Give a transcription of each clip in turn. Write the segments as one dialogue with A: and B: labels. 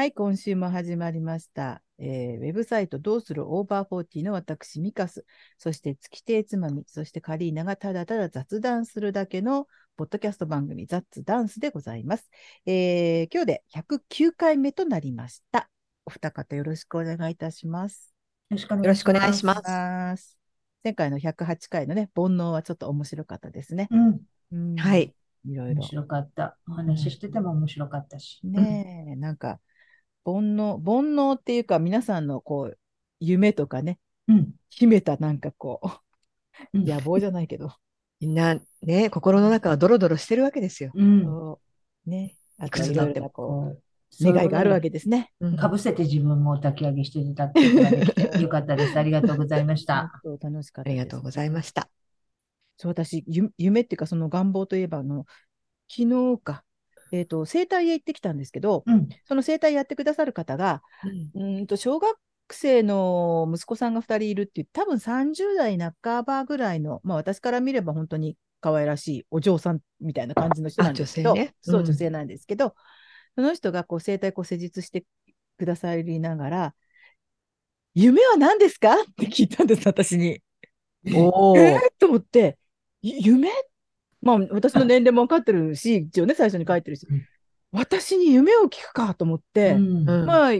A: はい、今週も始まりました。えーウェブサイトどうするオーバーフォーティの私、ミカス、そして月亭つまみ、そしてカリーナがただただ雑談するだけのポッドキャスト番組、ザッツダンスでございます。えー今日で109回目となりました。お二方よろしくお願いいたします。
B: よろしくお
C: 願いします
A: ます前回の108回のね、煩悩はちょっと面白かったですね。
B: うん、
A: うん
C: はい。
A: いろいろ
B: 面。白かった。お話ししてても面白かったし。
A: ねえ、なんか、煩悩、煩悩っていうか、皆さんのこう、夢とかね、
B: うん。
A: 秘めたなんかこう、
B: うん
A: 野望じゃないけど、
C: みんなね、心の中はドロドロしてるわけですよ。
B: うん。
A: ね、あとこう、願いがあるわけですね。
C: うん
B: かぶせて自分も抱き上げしていたってことができてよかったです。ありがとうございました。
A: 楽しかっ
C: あ
A: たです。
C: りがとうございました。
A: そう、私、ゆ夢っていうか、その願望といえば、あの、昨日か、えっと、整体へ行ってきたんですけど、
B: うん。
A: その整体やってくださる方が、うーんと小学生の息子さんが2人いるっていう、多分30代半ばぐらいの、まあ、私から見れば本当に可愛らしいお嬢さんみたいな感じの人なんですけど、
C: あ女性ね。
A: そう、
C: うん。
A: 女性なんですけど、その人がこう整体こう施術してくださりながら、夢は何ですか？って聞いたんです、私に。
C: お
A: えー、と思って、ゆ夢？まあ、私の年齢も分かってるし、一応ね、最初に書いてるし。
B: うん、
A: 私に夢を聞くかと思って、
B: うん。
C: うん。
A: まあ、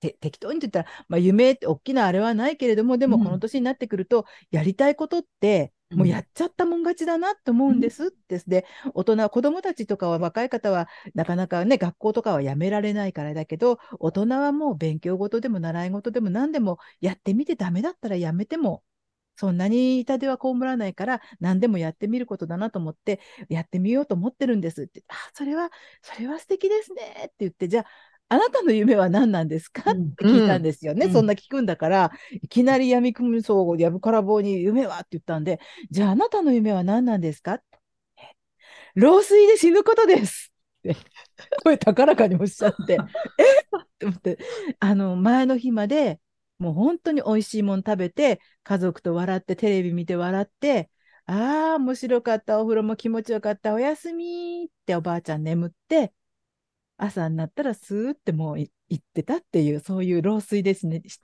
A: て適当に言ったら、まあ、夢って大きなあれはないけれども、でも
B: うん。
A: この年になってくると、やりたいことって、もうやっちゃったもん勝ちだなって思うんですって。で、大人、子供たちとかは若い方は、なかなかね、学校とかはやめられないからだけど、大人はもう勉強事でも習い事でも何でもやってみてダメだったらやめても、そんなに痛手は被らないから、何でもやってみることだなと思って、やってみようと思ってるんですって。あ、それは、それは素敵ですねって言って、じゃあ、あなたの夢は何なんですか？っ
B: うん。
A: て聞いたんですよね。
B: うん。
A: そんな聞くんだから、いきなり闇雲そう、やぶから棒に夢は？って言ったんで、じゃああなたの夢は何なんですか？え老衰で死ぬことです！って。声高らかにおっしゃって、えって思って、あの、前の日までもう本当に美味しいもの食べて、家族と笑って、テレビ見て笑って、ああ、面白かった、お風呂も気持ちよかった、おやすみっておばあちゃん眠って、朝になったらスーってもうい行ってたっていう、そういう老衰ですね。し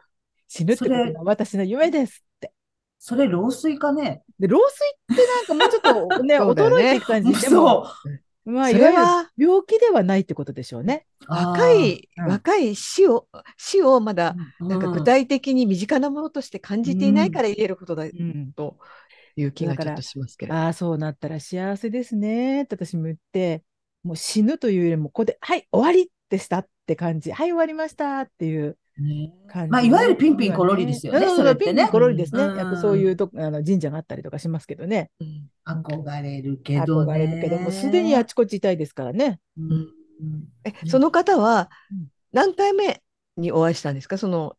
A: 死ぬってことが私の夢ですって。
B: それ老衰かね？
A: で、老衰ってなんかもうちょっとね、
C: ね
A: 衰えていく感じでも、
B: そ
A: まあ、
C: そ
A: いわゆる
C: れは
A: 病気ではないってことでしょうね。
C: 若い、
A: うん
C: 若い死を、死をまだ、なんか
B: うん
C: 具体的に身近なものとして感じていないから言えることだ
A: うん。
C: という気がちょっとしますけど。
A: ああ、そうなったら幸せですねって私も言って、もう死ぬというよりも、ここで、はい、終わりでしたって感じ。はい、終わりましたっていう。
B: まあ、いわゆるピンピンコロリですよね。
A: うん
B: それってね
A: ピンピンコロリですね。
B: うん
A: やっぱそういうとあの神社があったりとかしますけどね。
C: うん
B: 憧れるけど
A: 憧れるけど、もうすでにあちこち痛いですからね。
C: え、その方は
A: うん
C: 何回目にお会いしたんですか？その、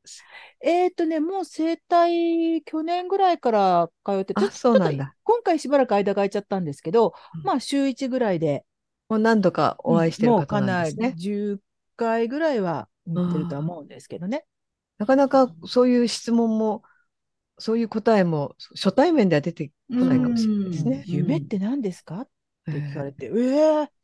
A: えーっとね、もう整体、去年ぐらいから通ってて、
C: あ、そうなんだ。
A: 今回しばらく間が空いちゃったんですけど、
B: うん
A: まあ週1ぐらいで、
C: もう何度かお会いしてる
A: もう
C: 方
A: かなんり
C: なですね。
A: 10回ぐらいは行ってるとは思うんですけどね。
C: なかなかそういう質問も、そういう答えも初対面では出てこないかもしれないですね。
B: うん
A: 夢って何ですかって聞かれ
C: て。
A: て、ええ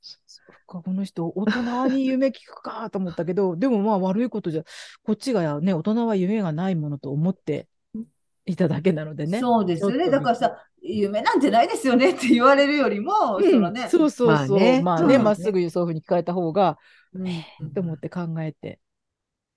A: そっか、この人、大人に夢聞くかと思ったけど、でもまあ悪いことじゃ、こっちがね、大人は夢がないものと思っていただけなのでね。
B: そうですよね。だからさ、夢なんてないですよねって言われるよりも、
A: うん
B: そのね、
A: そうそうそう。
C: まあね
A: まあね、
B: うん
A: まっすぐそういうふうに聞かれた方が、
B: うん
A: と思って考えて、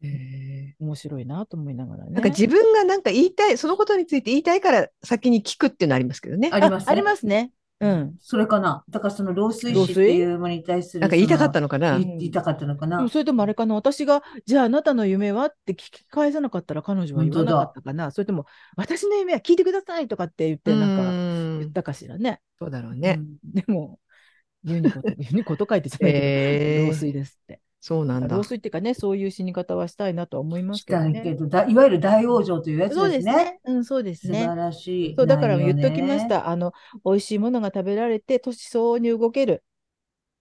C: へ
A: 面白いなと思いながらね。
C: ーなんか自分がなんか言いたい、そのことについて言いたいから先に聞くっていうのありますけどね。
B: あります
A: あありますね。うん。
B: それかな。だからその老衰
A: 老衰
B: 死っていうものに対する
C: なんか言いたかった
B: の
C: のかな？
B: 言いたかったのかな？
A: でも。それともあれかな、私が、じゃああなたの夢はって聞き返さなかったら彼女は言わなかったかな？それとも、私の夢は聞いてくださいとかって言って、なんか
C: うん
A: 言ったかしらね。
C: そうだろうね。
A: うんでも、ユニコと、ユニコと書いてじゃないけど、
C: へー
A: 老衰ですって。
C: そうなんだ
A: 老。衰っていうかね、そういう死に方はしたいなとは思いますけどね。
B: したいけど、だいわゆる大往生というやつ
A: そう
B: で
A: すすね。うん、そうですね
B: 素晴。らしい。
A: そう、だから言っときまし。た。あの、美味しいものが食べられて、年相応に動ける、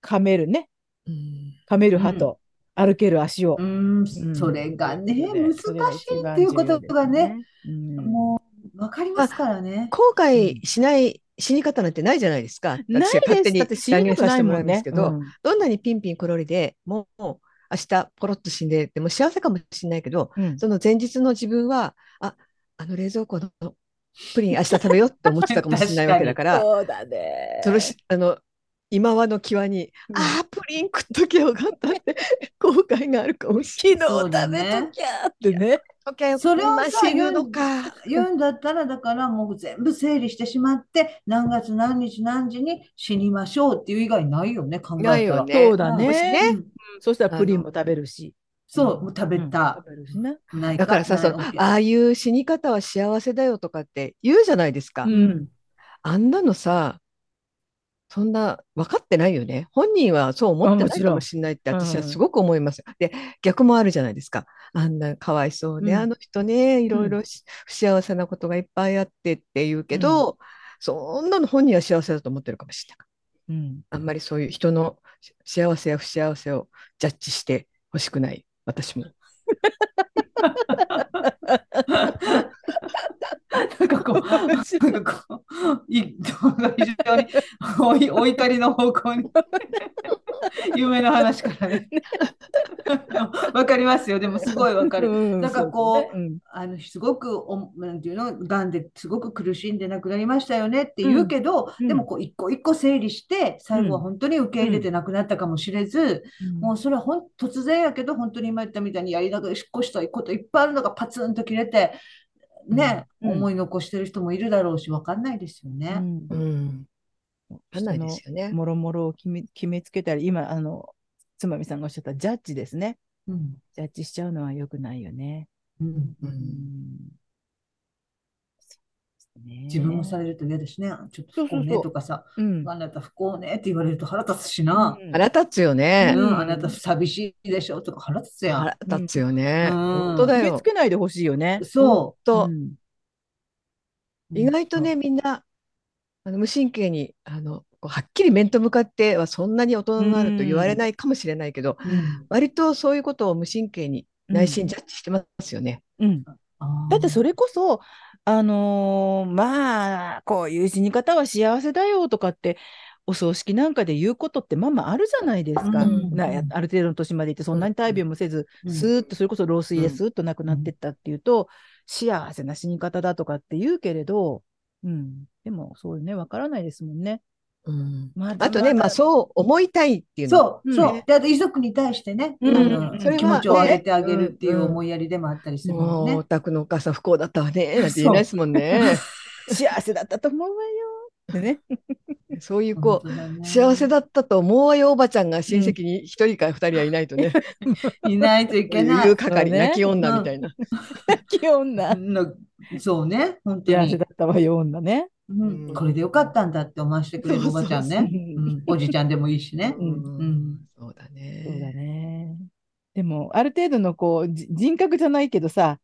A: 噛めるね。
C: うん
A: 噛める歯と、歩ける足を
B: う。ん、
A: うん
B: それがね、難しいっていうことがね、
A: 重要ですね。うん
B: もう、わかりますからね。
C: 後悔しない死に方なんてないじゃないですか。私が勝手に断言させても。らいますけど、
A: うん
C: どんなにピンピンコロリでもう明日ポロッと死んでても幸せかもしれないけど、
A: うん
C: その前日の自分は、あ、あの冷蔵庫のプリン明日食べようって思ってたかもしれないわけだから、
A: そうだね。
C: そのしあの今はの際に、
A: うん
C: ああ、プリン食っときゃよかったって 後悔があるかもしれない。
A: 昨日食べときゃーってね。
B: それを
C: 今
B: さ
C: 死ぬのか。
B: 言うんだったら、だからもう全部整理してしまって、何月何日何時に死にましょうっていう以外ないよね、考えたら。
C: ね。
A: そうだね
B: うん
A: そしたらプリンも食べるし。
B: そう、もう食べ
A: うん
B: た
C: だからさ、そのああいう死に方は幸せだよとかって言うじゃないですか。
A: うん。
C: あんなのさ、そんな分かってないよね。本人はそう思ってないかもしれないって私は
A: うん
C: すごく思います。で、逆もあるじゃないですか。あんなかわいそうね、
A: うん
C: あの人ね、いろいろし不幸せなことがいっぱいあってって言うけど、そんなの本人は幸せだと思ってるかもしれない。
A: うん。
C: あんまりそういう人の幸せや不幸せをジャッジしてほしくない、私も。
B: なんかこう、なんかこう、い非常に おいお怒りの方向に、夢の話からね。わかりますよ。でもすごいわかる。
A: うん
B: なんかこう
A: そね
B: あのすごくおなんていうの、がんですごく苦しんで亡くなりましたよねって言うけど、
A: うん
B: でもこう一個一個整理して、最後は本当に受け入れて亡くなったかもしれず、
A: うん
B: もうそれはほん突然やけど、本当に今言ったみたいにやりながら引っ越したいこといっぱいあるのがパツンと切れて、ね、
A: うん
B: 思い残してる人もいるだろうし、わかんないですよ
A: う
B: ね。
A: ん
C: うん。わかんないですよね。
A: もろもろを決め決めつけたり、今、あの、つまみさんがおっしゃったジャッジですね。
B: うん
A: ジャッジしちゃうのは良くないよね。
B: うん
C: う
A: うん
B: 自分もされると嫌ですね。ちょっと不幸
A: そうそうそう
B: ねとかさ、
A: うん
B: あなた不幸ねって言われると腹立つしな。
A: うん
C: 腹立つよね。
B: あなた寂しいでしょとか腹立つやん。
C: 腹立つよね。
B: うん
C: 本当だよ
A: つ。けないでほしいよね。
B: そ
C: と
A: うん
B: う。
C: 意外とね、みんなあの無神経にあのはっきり面と向かってはそんなに大人になると言われないかもしれないけど、
B: うん。
C: 割とそういうことを無神経に内心ジャッジしてますよね。
A: うんだってそれこそ、あのーまあ、こういう死に方は幸せだよとかって、お葬式なんかで言うことってまあまああるじゃないですか。
B: うん
A: なやある程度の年までいって、そんなに大病もせず、
B: うん
A: スーッと、それこそ老衰でスーッと亡くなってったっていうと、幸せな死に方だとかって言うけれど、うん、でもそういうね、わからないですもんね。
C: うん
A: まだ
C: あとね、まあ、
A: う。
C: そう思いたいっていうの
B: そう、
A: うん
B: そう。で、あと遺族に対してね、
A: うんう
B: 気持ちを上げてあげ
C: ね
B: るっていう思いやりでもあったりするもんね
C: お。宅のお母さん不幸だったわねなんて言えないですもん ね。
A: 幸せだったと思うわよってね。
C: そういうこう幸せだったと思うわよおばちゃんが親戚に一人か二人はいないとね、
B: いないといけな
C: 言う
B: い。
A: うね
C: 泣き女みたいな。
A: 気女。
B: のそうね、本当に
A: 幸せだ。ったわよ、女ね。
B: これでよかったんだって思わせてくれるおばちゃんね。おじちゃんでもいいしね。
A: うん
B: うん
C: そうだ
A: そうだ
C: ね。
A: ね。でも、ある程度のこう、じ人格じゃないけどさ、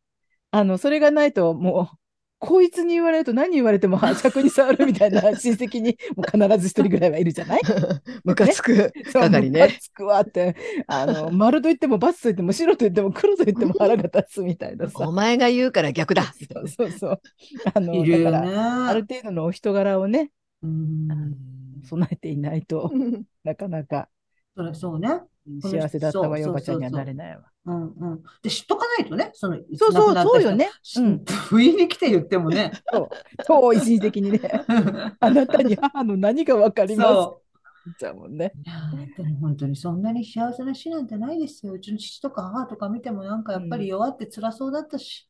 A: あの、それがないと、もう、こいつに言われると何言われてもは尺に触るみたいな親戚に必ず一人ぐらいはいるじゃない？
C: ムカつく係
A: ムカ
C: ね。
A: つくわって、あの、丸と言っても×と言っても白と言っても黒と言っても腹が立つみたいなさ
C: お。前が言うから逆だ。
A: そうそうそう。あの、
B: いるよ
A: だから、ある
B: ね。
A: 程度のお人柄をね、
B: うん
A: 備えていないとなかなか
B: それそうね。
A: 幸せだったわよ、おばちゃんにはなれないわ。
B: うんうん。で、知っとかないとね、その、
A: そうそう、そうよね。うん。
B: 不意に来て言ってもね。
A: そう。遠い親戚にね、あなたに母の何がわかります？
B: そ
A: じゃもんね。
B: う。いや本当にそんなに幸せな死なんてないですよ。うちの父とか母とか見てもなんかやっぱり弱って辛そうだったし、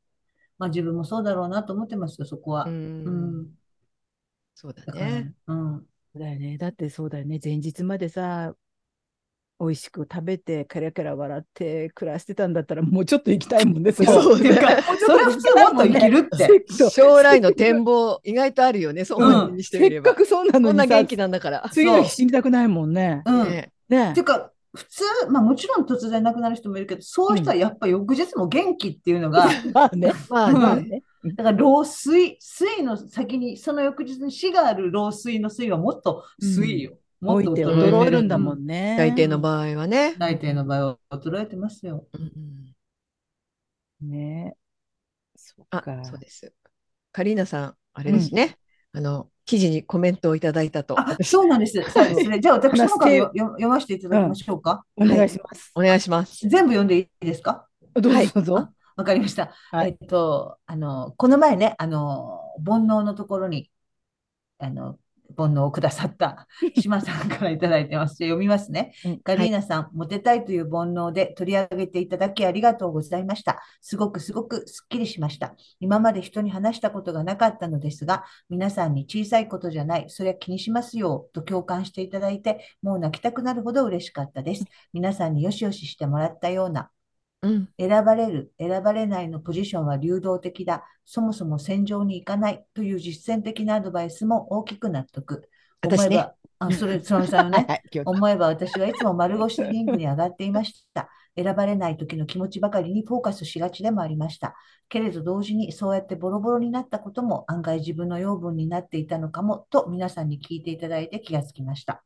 B: まあ自分もそうだろうなと思ってますよ、そこは。
C: う
B: うんん。
C: そうだね。
B: うん。
A: だよね。だってそうだよね。前日までさ、美味しく食べて、カラカラ笑って暮らしてたんだったら、もうちょっと行きたいもんね。それは
C: そう
B: か、それ普通もっと生きるって。
C: 将来の展望、意外とあるよね、そうにしてみれば。
A: せっかくそうなのにさ
C: こんな元、気なんだから。
A: 次の日死にたくないもんね。
B: うん。
C: ね
B: ていうか、普通、まあもちろん突然亡くなる人もいるけど、そういう人はやっぱ翌日も元気っていうのが、
A: まあね。
C: まあね。
B: だから老衰、衰の先に、その翌日に死がある老衰の衰はもっと衰よ。もっと衰えて
A: 衰えるんだもんね。
C: 大抵の場合はね。
B: 大抵の場合は衰えてますよ。
C: うん
A: ね。そっ
C: あ
A: か。、
C: そうです。カリーナさん、あれですね。あの、記事にコメントをいただいたと。
B: あ、そうなんです。そうですね。じゃあ私の方から読ませていただきましょうか。
A: お願いします。
C: お願いします。
B: 全部読んでいいですか？
A: どう
C: はい
A: ぞどうぞ。
B: わかりました。
A: はい
B: えっと、あの、この前ね、あの、煩悩のところに、あの、煩悩をくださった島さんからいただいてます。読みますね
A: うん。
B: カリーナさん、モテたいという煩悩で取り上げていただきありがとうございました。すごくすごくすっきりしました。今まで人に話したことがなかったのですが、皆さんに小さいことじゃない、それは気にしますよ、と共感していただいて、もう泣きたくなるほど嬉しかったです。皆さんによしよししてもらったような、
C: うん。
B: 選ばれる、選ばれないのポジションは流動的だ。そもそも戦場に行かないという実践的なアドバイスも大きく納得。思
C: 私ね
B: えば、あ、それ、そのさん のね、思えば私はいつも丸腰でリングに上がっていました。選ばれない時の気持ちばかりにフォーカスしがちでもありました。けれど同時にそうやってボロボロになったことも案外自分の養分になっていたのかもと皆さんに聞いていただいて気がつきました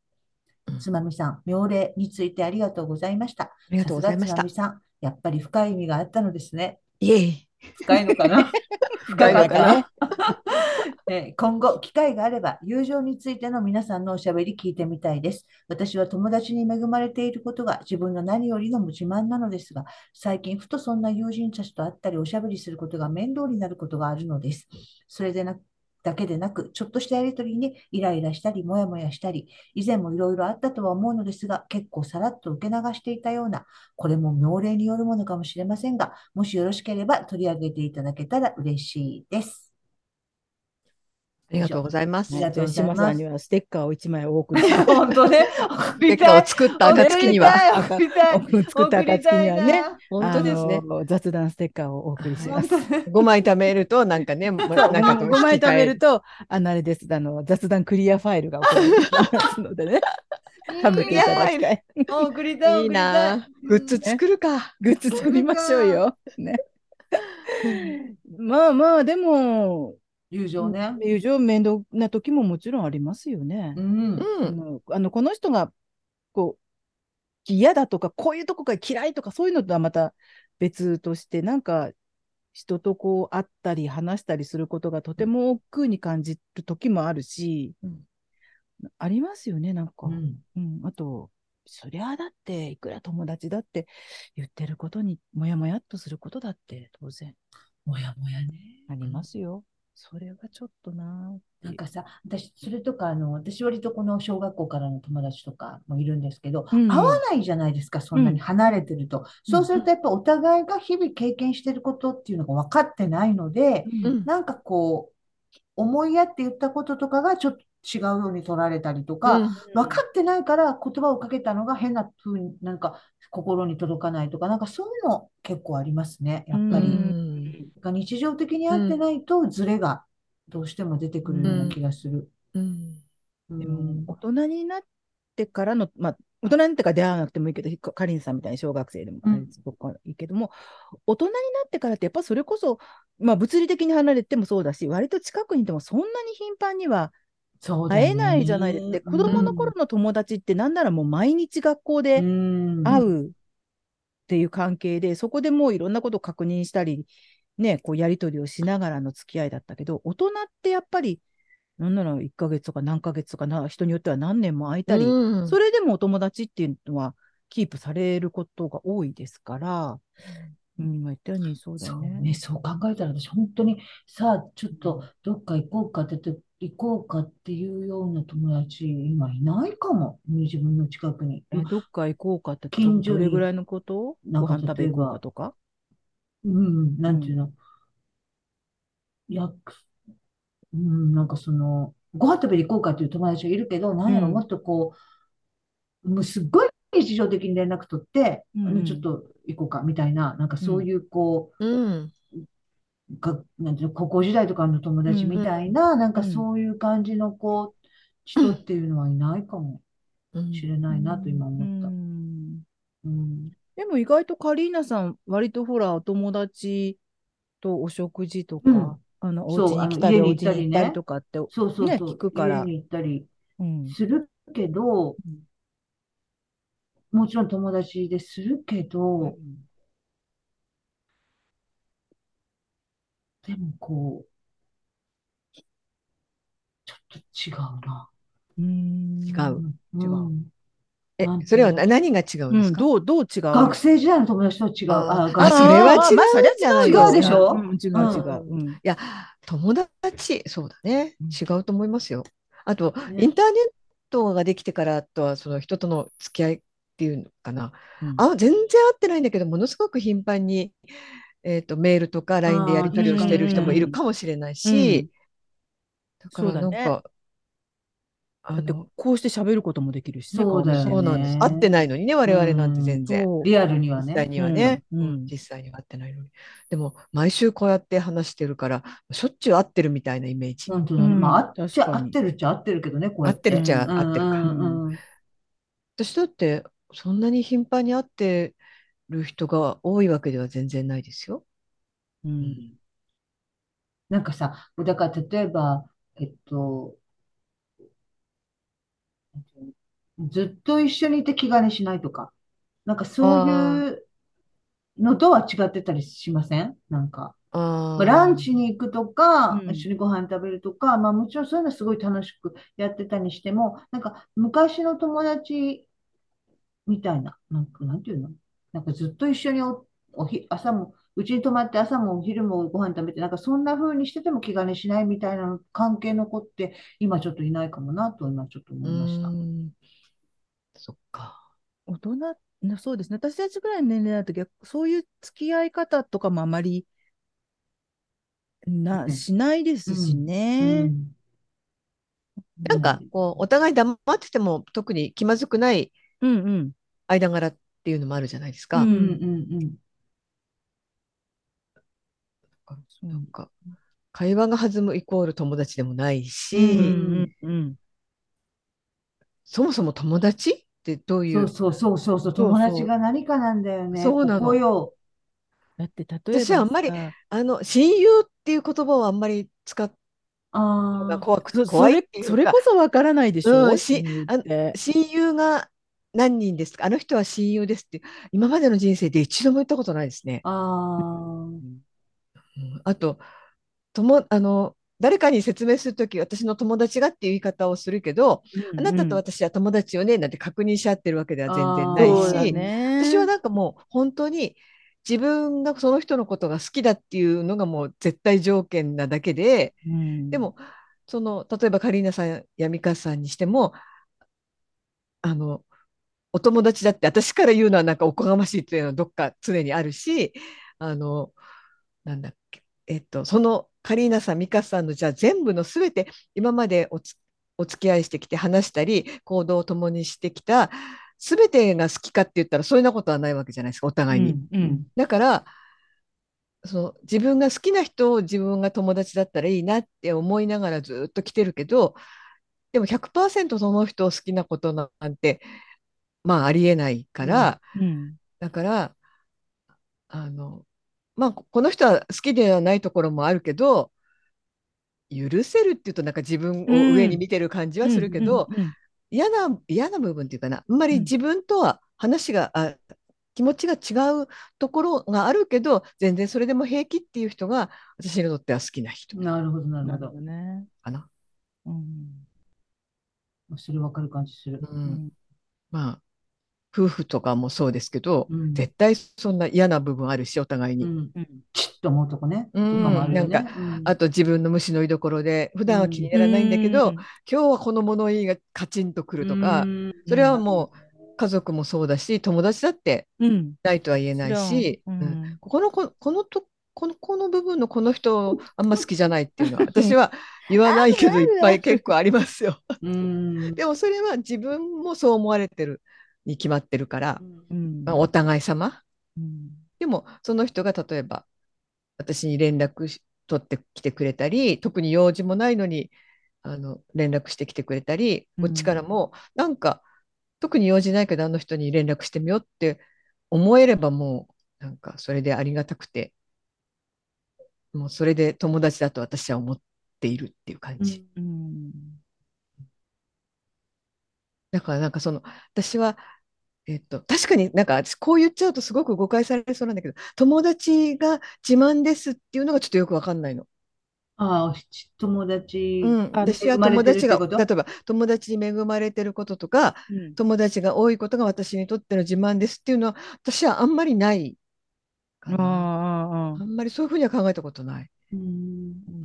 C: うん。
B: つまみさん、妙齢についてありがとうございました。
C: ありがとうございました
B: つまみ。さん、やっぱり深い意味があったのですね。
C: イエイ。
B: 深いのか な？深いのかな？えー今後、機会があれば、友情についての皆さんのおしゃべり聞いてみたいです。私は友達に恵まれていることが自分の何よりの自慢なのですが、最近ふとそんな友人たちと会ったりおしゃべりすることが面倒になることがあるのです。それでなだけでなく、ちょっとしたやりとりにイライラしたり、もやもやしたり、以前もいろいろあったとは思うのですが、結構さらっと受け流していたような、これも妙齢によるものかもしれませんが、もしよろしければ取り上げていただけたら嬉しいです。
C: ありがとうございます。
B: ありがとうございます
A: 島さんにはステッカーを一枚お送りし
B: 本当ね、送りたい
C: 結果を作った暁には。
A: 作った暁にはね、
C: 本当ですね。
A: あの雑談ステッカーをお送りします。
B: 本当ね
C: 5枚貯めると、なんかね、もうなんかと
A: 5枚貯める
C: と。
A: と、あの、あれです、あの、雑談クリアファイルが送ますのでね、食べていただきたい。
B: 送りたい、
C: いい
B: 送りたい
C: な。グッズ作るか。
A: グッズ作りましょうよ。ね。まあまあ、でも、
B: 友情ね。
A: 友情面倒な時ももちろんありますよね。
B: うん。
C: うん。
A: あのあのこの人がこう嫌だとかこういうとこが嫌いとかそういうのとはまた別としてなんか人とこう会ったり話したりすることがとても億劫に感じる時もあるし、
C: うん
A: ありますよねなんか、
B: うん
A: うんあとそりゃだっていくら友達だって言ってることにもやもやっとすることだって当然
B: もやもやね。
A: ありますよ。それはちょっとなー
B: なんかさ、私、それとか、あの、私割とこの小学校からの友達とかもいるんですけど、
A: うん
B: 会わないじゃないですか、そんなに離れてると。そうすると、やっぱお互いが日々経験してることっていうのが分かってないので、
C: うん。
B: なんかこう、思いやって言ったこととかがちょっと違うように取られたりとか、
C: うん。
B: 分かってないから言葉をかけたのが変な風になんか心に届かないとか、なんかそういうの結構ありますね、やっぱ
C: う
B: り。
C: ん
B: が日常的に会ってないとズレがどうしても出てくるような気がする。
C: うん。
A: で
B: うん。
A: も、大人になってからの、まあ、大人になってから出会わなくてもいいけど、かかりんさんみたいに小学生でも
B: うん。
A: すごくいいけども、大人になってからって、やっぱそれこそ、まあ、物理的に離れてもそうだし、割と近くにいてもそんなに頻繁には会えないじゃないですか。で子供の頃の友達って、なんならもう毎日学校で
B: うん。
A: 会うっていう関係で、そこでもういろんなことを確認したり、ね、こうやり取りをしながらの付き合いだったけど、大人ってやっぱり、なんなら1ヶ月とか何ヶ月とかな、人によっては何年も空いたり、
C: うん。
A: それでもお友達っていうのはキープされることが多いですから、うん、今言ったようにそうだよね。
B: そうね、そう考えたら私本当にさあちょっとどっか行こうかって言って行こうかっていうような友達今いないかも。自分の近くに。
A: えどっか行こうかって
B: 近所に
A: どれぐらいのこと？ご飯食べ行こうかとか？
B: うん、なんていうの、やく、うん、なんかその、ご飯食べに行こうかっていう友達がいるけど、なんやろ、
A: うん。
B: もっとこう、もうすっごい日常的に連絡取って、
A: うんうん。
B: ちょっと行こうかみたいな、なんかそういうこ
C: うん。
B: う、が、なんていうの、高校時代とかの友達みたいな、なんかそういう感じのこう、人っていうのはいないかも
C: うん
B: しれないなと今
A: う
B: 思った。
A: ん。
B: うん。
A: でも意外とカリーナさん、割とほら、お友達とお食事とか、
B: うん。
A: あの、お
B: そう
A: 家に来たり、お
B: 家に行ったり
A: とかって、
B: そうそうそう、
A: ね聞くから。
B: 家に行ったり
A: うん。
B: するけど、
A: うん。
B: もちろん友達でするけど、でもこう、違うな。
A: うーん。
C: 違う。
B: うん。
A: 違う
C: えそれはな何が違うん
A: うん、
C: ですか、
A: どう、どう違う？
B: 学生時代の友達とは違う。
C: あそれは違う
A: まあそれは
C: じゃない
B: 違うでしょ？
A: うん、違う違う。うん。
C: いや友達そうだね。
A: うん。
C: 違うと思いますよ。あと、
B: ね。
C: インターネットができてからとはその人との付き合いっていうのかな。
A: うん。
C: あ全然会ってないんだけどものすごく頻繁に、えー、とメールとか LINE でやり取りをしてる人もいるかもしれないし、だからなん
A: そうだね。
C: か、あ
A: だって
C: の
A: こうして喋ることもできるしね、
B: そうだよね
C: そうなんです会ってないのにね我々なんて全然。
B: リアルには
C: 実際
B: ね。
C: にはね、
A: うんうん
C: 実際には会ってないのに。でも、毎週こうやって話してるから、しょっちゅう会ってるみたいなイメージ。
B: 本当だね。
A: うん
B: まあ、あってるっちゃ合ってるけどね、こうやって。
C: 合ってるっちゃ
B: うん
C: 合ってるか
B: うんうんうん
C: 私だって、そんなに頻繁に会ってる人が多いわけでは全然ないですよ。
A: うん
B: なんかさ、だから例えば、えっと、ずっと一緒にいて気兼ねしないとか、なんかそういうのとは違ってたりしません？なんか。ランチに行くとか、
A: うん。
B: 一緒にご飯食べるとか、まあもちろんそういうのはすごい楽しくやってたにしても、なんか昔の友達みたいな、なんかなんていうの？なんかずっと一緒にお、おひ、朝も、うちに泊まって朝もお昼もご飯食べて、なんかそんな風にしてても気兼ねしないみたいな関係の子って今ちょっといないかもなと今ちょっと思
C: う
B: いました。
C: ん。そっか。
A: 大人な、そうですね。私たちぐらいの年齢だと逆、そういう付き合い方とかもあまりな、
B: うん
A: しないですし
B: う
A: ね。
B: ん。
C: なんか、こう、お互い黙ってても特に気まずくない
A: うんうん。
C: 間柄っていうのもあるじゃないですか。
A: う
B: うんんうん
C: なんか、会話が弾むイコール友達でもないし、
A: うんうんうん。
C: そもそも友達ってどういう
B: そうそうそうそうそう、
A: そう
B: 友達が何かなんだよね。
C: そうなの。
B: ここよ。
A: だって例えば
C: 私はあんまり
A: さ
C: あの親友っていう言葉をあんまり使うの
B: あ
C: 怖く
A: そ
C: 怖いっ
A: それ
C: ていうか。
A: それこそわからないでしょ、
C: うんし
A: 親友
C: あ。親友が何人ですか？あの人は親友ですって。今までの人生で一度も言ったことないですね。
B: あ
C: うん。あとともあの誰かに説明するとき私の友達がっていう言い方をするけど、あなたと私は友達よねなんて確認し合ってるわけでは全然ないし、
A: ね。
C: 私はなんかもう本当に自分がその人のことが好きだっていうのがもう絶対条件なだけで、
A: うん
C: でもその例えばカリーナさんやミカさんにしてもあのお友達だって私から言うのはなんかおこがましいっていうのはどっか常にあるしあのなんだっけえっとそのカリーナさんミカさんのじゃあ全部の全て今までおつお付き合いしてきて話したり行動を共にしてきた全てが好きかって言ったらそういうなことはないわけじゃないですかお互いに。
A: うんうん
C: だからその自分が好きな人を自分が友達だったらいいなって思いながらずっと来てるけどでも100%その人を好きなことなんてまあありえないから、
A: うん
C: だからあのまあこの人は好きではないところもあるけど許せるっていうとなんか自分を上に見てる感じはするけど、嫌な嫌な部分っていうかなあんまり自分とは話が、あ気持ちが違うところがあるけど全然それでも平気っていう人が私にとっては好きな人
B: あ、なるほど、な
A: る
B: るほど。
A: ね。
C: かな。
A: うん
B: それわかる感じする。
C: う、
A: うんん
C: まあ夫婦とかもそうですけど、
B: うん。
C: 絶対そんな嫌な部分あるしお互いに。
B: うん。
A: うん
B: チッと思うとこね。
C: うん。なん
B: うん。
C: あと自分の虫の居所で普段は気にならないんだけど、
A: うん
C: 今日はこの物言いがカチンとくるとか、
B: うん
C: それはもう家族もそうだし友達だって
A: うん。
C: ないとは言えないし、
A: う。ん。
C: うん。この子このとこのこの部分のこの人あんま好きじゃないっていうのは 私は言わないけどいっぱい結構ありますよ。
B: うん。
C: でもそれは自分もそう思われてるに決まってるから、
A: うん
C: まあ、お互い様。
A: うん
C: でもその人が例えば私に連絡し取ってきてくれたり特に用事もないのにあの連絡してきてくれたり
A: うん
C: こっちからもなんか特に用事ないけどあの人に連絡してみようって思えればもうなんかそれでありがたくてもうそれで友達だと私は思っているっていう感じ。
A: うん
C: だからなんかその私はえっと、確かになんか私こう言っちゃうとすごく誤解されそうなんだけど友達が自慢ですっていうのがちょっとよくわかんないの。
B: ああ、友達
C: うん、
A: あ
C: 私は友達が例えば友達に恵まれてることとか
A: うん
C: 友達が多いことが私にとっての自慢ですっていうのは私はあんまりないか
A: あ
C: な。
A: ああ
C: あんまりそういうふうには考えたことない。
B: うん
C: うん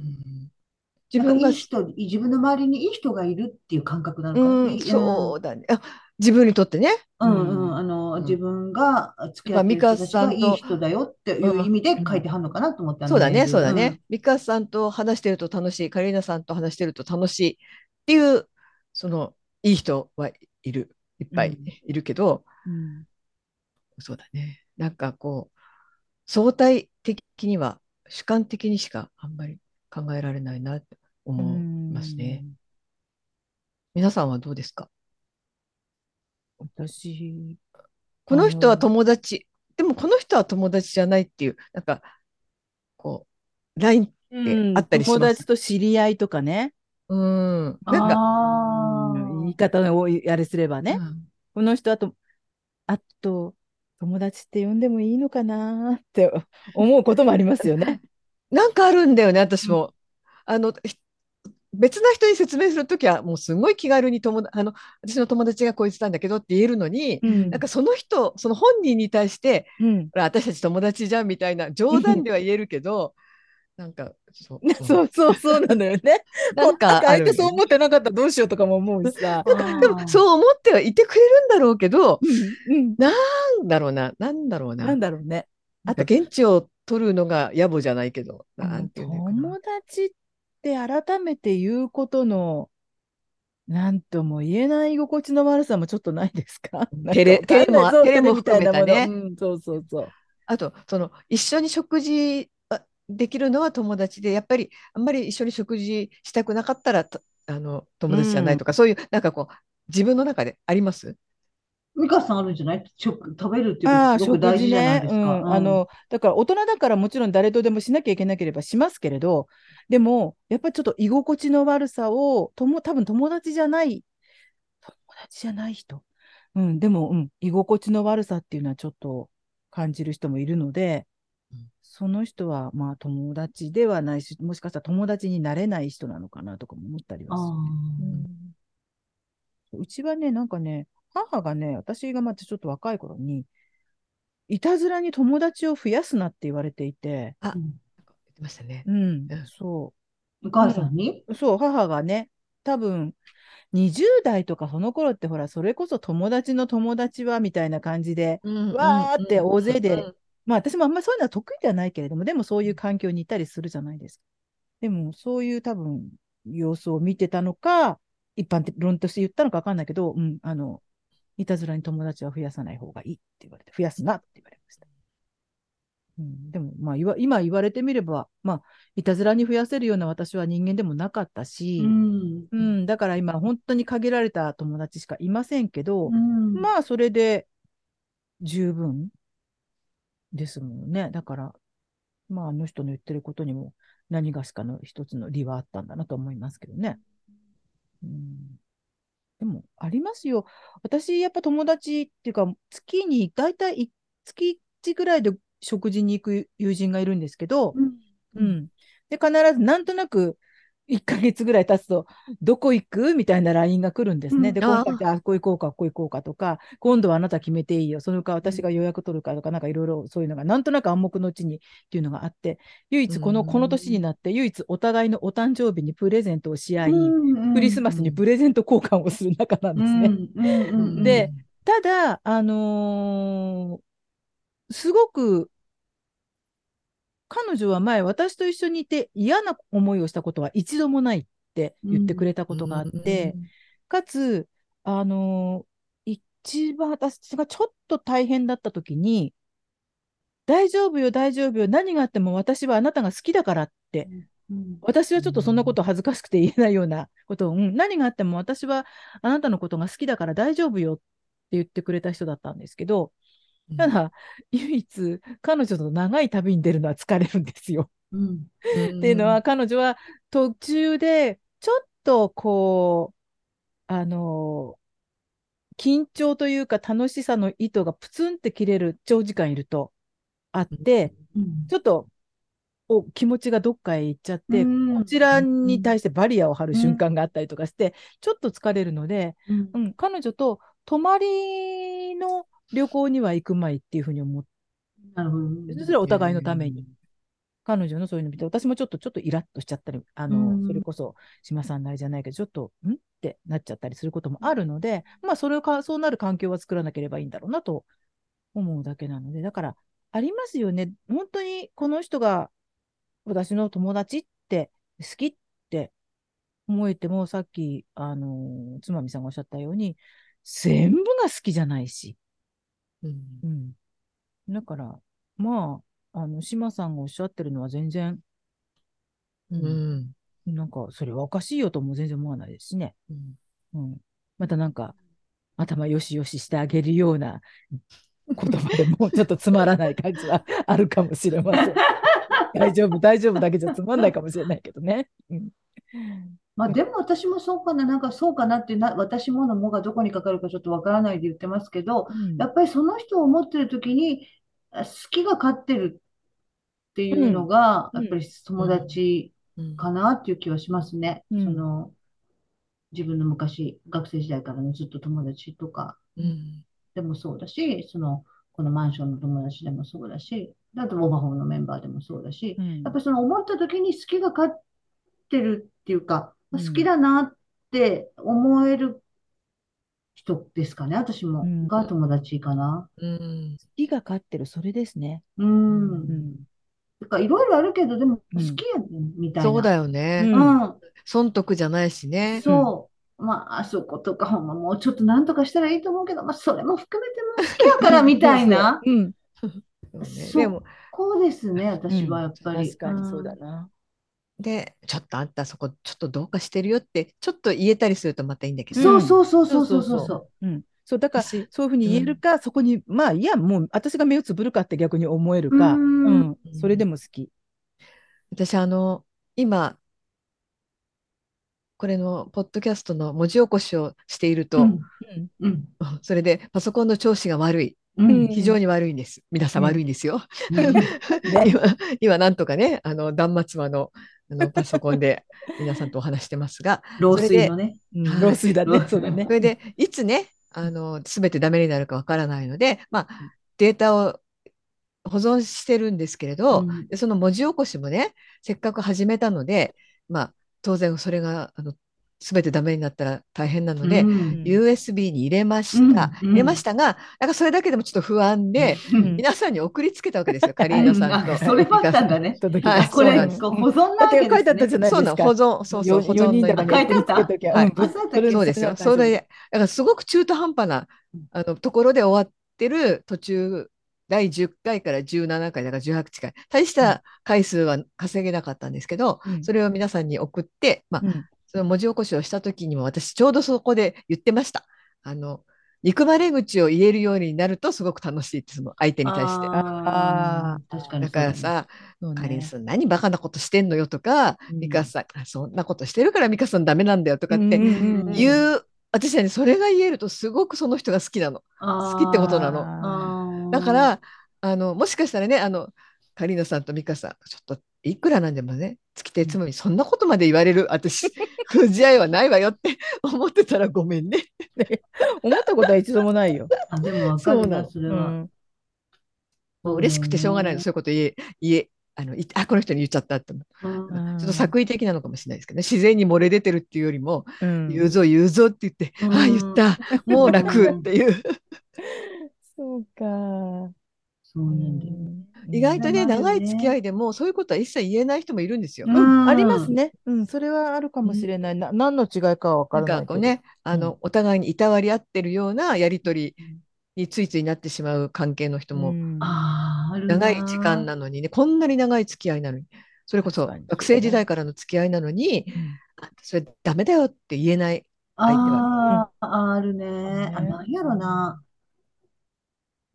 B: 自分
C: が
B: がいい人、自分の周りにいい人がいるっていう感覚なのかな。
C: うん、そうだね。あ、自分にとってね。
B: うんう
A: うん
B: ん、あの、
C: うん
B: 自分が付き合ってる
C: まあ
B: 人たちがいい人だよっていう意味で書いてはんのかなと思った
C: そうだね、そうだ。ね。ミカさんと話してると楽しい、カリーナさんと話してると楽しいっていう、その、いい人はいる、いっぱい
B: うん
C: いるけど、
A: うん
C: そうだね。なんかこう、相対的には、主観的にしかあんまり考えられないなって思いますね。皆さんはどうですか？
A: 私、
C: この人は友達、でもこの人は友達じゃないっていう、なんか、こう、ライン、
A: うん。
C: あったりします。
A: 友達と知り合いとかね、
C: うん、なんか、
A: 言い
B: ー
A: 方をあれすればね、
C: うん。
A: この人あと、あと、友達って呼んでもいいのかなって思うこともありますよね。
C: なんかあるんだよね、私も。あの、ひ別な人に説明するときは、もうすごい気軽に友達、あの、私の友達がこいつなんだけどって言えるのに、
A: うん
C: なんかその人、その本人に対して、
A: うん
C: 私たち友達じゃんみたいな冗談では言えるけど、なんか、そう
A: ね そうそうそうなのよね。
C: なんかあ
A: 相
C: る
A: 手そう思ってなかったらどうしようとかも思うしさ。
C: で もそう思ってはいてくれるんだろうけど、
A: うんうん
C: なんだろうな、なんだろうな。
A: なんだろうね。
C: あと、現地を取るのが野暮じゃないけど、なんていうの。
A: 友達って改めて言うことの、なんとも言えない居心地の悪さもちょっとないですか？
C: 照れ照れも照れも含めたね。
A: うんそうそうそう。
C: あと、その、一緒に食事あできるのは友達で、やっぱり、あんまり一緒に食事したくなかったら、とあの、友達じゃないとか、そういう、なんかこう、自分の中であります？
B: 美香さんあるんじゃない？食食べるっていう
A: ああ、
B: ことすごく大事。じゃないですか。
A: うん。あの、だから大人だからもちろん誰とでもしなきゃいけなければしますけれど、でも、やっぱりちょっと居心地の悪さを、とも、多分友達じゃない、友達じゃない人。うん、でも、うん、居心地の悪さっていうのはちょっと感じる人もいるので
C: うん、
A: その人はまあ友達ではないし、もしかしたら友達になれない人なのかなとかも思ったりはする。
B: あ
A: うんうちはね、なんかね、母がね、私がまたちょっと若い頃に、いたずらに友達を増やすなって言われていて、
C: あ、
B: ーうん。
C: 言ってましたね。
A: うん。
C: うん、
A: そ
B: お母さんに？
A: う、そう、母がね、多分、20代とかその頃ってほら、それこそ友達の友達はみたいな感じで、わーって大勢でまあ私もあんまりそういうのは得意ではないけれども、でもそういう環境にいたりするじゃないですか。でもそういう多分様子を見てたのか、一般的論として言ったのか分かんないけど、うん、あの、いたずらに友達は増やさない方がいいって言われて、増やすなって言われました。うん、でも、まあ今言われてみれば、まあ、いたずらに増やせるような私は人間でもなかったし、
B: うん
A: うん、だから今、本当に限られた友達しかいませんけど、
B: うん
A: まあ、それで十分ですもんね。だから、まあ、あの人の言ってることにも何がしかの一つの理はあったんだなと思いますけどね。うん、でも、ありますよ。私、やっぱ友達っていうか、月に大体い月1ぐらいで食事に行く友人がいるんですけど、
B: うん
A: うん。で、必ずなんとなく1ヶ月ぐらい経つと、どこ行く？みたいな LINE が来るんですね。
B: うん
A: で、
C: あー
A: 今回じゃあ、あここ行こうか、ここ行こうかとか、今度はあなた決めていいよ。それか私が予約取るかとか、なんかいろいろそういうのが、なんとなく暗黙のうちにっていうのがあって、唯一この、
C: うん
A: この年になって、唯一お互いのお誕生日にプレゼントをし合い、
B: うん
A: クリスマスにプレゼント交換をする仲なんですね。でただ、あのーすごく、彼女は前、私と一緒にいて嫌な思いをしたことは一度もないって言ってくれたことがあって、かつ、あのー一番私がちょっと大変だった時に、大丈夫よ、大丈夫よ、何があっても私はあなたが好きだからって、
B: うん。
A: 私はちょっとそんなこと恥ずかしくて言えないような ことを、うん、何があっても私はあなたのことが好きだから大丈夫よって言ってくれた人だったんですけど、
C: うん
A: ただ、唯一、彼女と長い旅に出るのは疲れるんですよ。
B: うん。
A: っていうのは、、彼女は途中で、ちょっとこう、あの、緊張というか楽しさの糸がプツンって切れる長時間いるとあって、
B: うん
A: ちょっとお気持ちがどっかへ行っちゃって、
B: うん
A: 今ちらに対してバリアを張る瞬間があったりとかして、ちょっと疲れるので、
B: うん。
A: うん、彼女と泊まりの旅行には行くまいっていうふうに思って、
B: なるほど。
A: それはお互いのために。彼女のそういうの見て、私もちょっとちょっとイラッとしちゃったり、あの、
B: うん
A: それこそ島さんなりじゃないけど、ちょっと、ん？ってなっちゃったりすることもあるので、まあ、それをか、そうなる環境は作らなければいいんだろうなと思うだけなので、だから、ありますよね。本当にこの人が私の友達って好きって思えても、さっき、あの、つまみさんがおっしゃったように、全部が好きじゃないし。
C: うん
A: うん。だから、まあ、あの、島さんがおっしゃってるのは全然、う、
C: うんん
A: なんか、それはおかしいよとも全然思わないですしね。
C: うん
A: うん。またなんか、頭よしよししてあげるような言葉でもうちょっとつまらない感じはあるかもしれません。大丈夫、大丈夫だけじゃつまんないかもしれないけどね。うん。
B: まあでも私もそうかな、なんかそうかなってな、私ものもがどこにかかるかちょっとわからないで言ってますけど、
A: うん。
B: やっぱりその人を思ってる時に、あ好きが勝ってるっていうのが、
A: うん。
B: やっぱり友達
C: うん。
B: かなっていう気はしますね。
A: うん。
B: その、自分の昔、学生時代からのずっと友達とか。
C: うん。
B: でもそうだし、その、このマンションの友達でもそうだし、あとオバホーのメンバーでもそうだし、
A: うん。
B: やっぱりその思った時に好きが勝ってるっていうか、
A: うん
B: 好きだなって思える人ですかね、私も。
A: うん
B: が友達かな。
C: うん
A: 好きが勝ってる、それですね。
B: うん。
A: うん。
B: だからいろいろあるけど、でも
A: うん
B: 好きやねん、みたいな。
C: そうだよね。
A: うん
B: うん。
C: 損得じゃないしね。
B: そう。まあ、あそことか、ほんまもうちょっとなんとかしたらいいと思うけど、まあ、それも含めても好きやからみたいな。
A: うん。
C: そ
B: こうですね、私はやっぱり。
A: 確かにそうだな。
C: でちょっとあんたそこちょっとどうかしてるよってちょっと言えたりするとまたいいんだけど、
B: そうそうそうそうそうそうそ
A: うん。そう、だから、
C: 私
A: そういうふうに言えるか、そこに、まあ、いや、もう、私が目をつぶるかって逆に思えるか、
B: う
A: うんん、それでも好き。
C: 私あの今これのポッドキャストの文字起こしをしている
B: う。
C: と、
B: うん。
A: うん。
B: うん。
C: それでパソコンの調子が悪い
B: うん。
C: 非常に悪いんです皆さん
A: うん
C: 悪いんですよ、
B: うん
C: 今今なんとかねあの断末魔のあのパソコンで皆さんとお話してますが
B: 老衰のね。
A: うん。
C: はい。
A: 老衰だね、そうだね。
C: そ。れでいつねあの全てダメになるかわからないので、まあ、データを保存してるんですけれど、
B: うん。
C: でその文字起こしもねせっかく始めたので、まあ、当然それがあの全てダメになったら大変なので、
B: うん。
A: ん
C: USB に入れました、
B: うん。
C: 入れましたがなんかそれだけでもちょっと不安で、
B: うん。
C: 皆さんに送りつけたわけですよ カリーナさんと。
B: あそれもあったんだね。
C: はい。
B: これ、保存なわけですね。
A: 書いてあったじゃないですか。
C: そうなの保存そうそう
A: よ
C: 保存の意味で
A: から。送りつけときゃ。
C: はい
A: うん。
B: あそうだったっけ？
C: そうですよ。それで、だからすごく中途半端なあのところで終わってる途中、第10回から17回だから18回、大した回数は稼げなかったんですけど、
A: うん。
C: それを皆さんに送って、まあ
A: うん
C: その文字起こしをした時にも私ちょうどそこで言ってました。あの憎まれ口を言えるようになるとすごく楽しいってその相手に対して。
B: あー確かに
C: だからさ、
A: ね
C: カリンさん何バカなことしてんのよとか、
A: うん。
C: ミカさんあそんなことしてるからミカさんダメなんだよとかって
A: うんうんうん
C: 私はねそれが言えるとすごくその人が好きなの。
B: 好
C: 好きってことなの。
A: あ
C: だか、らあのもしかしたらねあのカリーナさんとミカさんちょっといくらなんでもね月手つまりそんなことまで言われる私藤合いはないわよって 思ってたらごめんね。
A: ー 思ったことは一度もないよ。
B: あでもわかるな、
C: そうなの。
B: それは。
A: うん。
C: もう嬉しくてしょうがないの。そういうこと言え言えあのいあこの人に言っちゃったって思う。
B: うん。
C: ちょっと作為的なのかもしれないですけどね。自然に漏れ出てるっていうよりも、
A: うん。
C: 言うぞ言うぞって言って、
B: うん。
C: ああ言った。もう楽っていう、
A: そうか。
B: そうなんだよね。
C: 意外とね
B: うん
C: 長い付き合いでもそういうことは一切言えない人もいるんですよ。
B: うん
A: ありますね。うん、それはあるかもしれない。な何の違いかは分からないけど。
C: かこうね、あの、お互いにいたわり合ってるようなやりとりについついなってしまう関係の人も長い時間なのにね、こんなに長い付き合いなのに、それこそ学生時代からの付き合いなのに、それダメだよって言えない。相手
B: ああ、あるね。あ、
A: ね
B: なんやろな。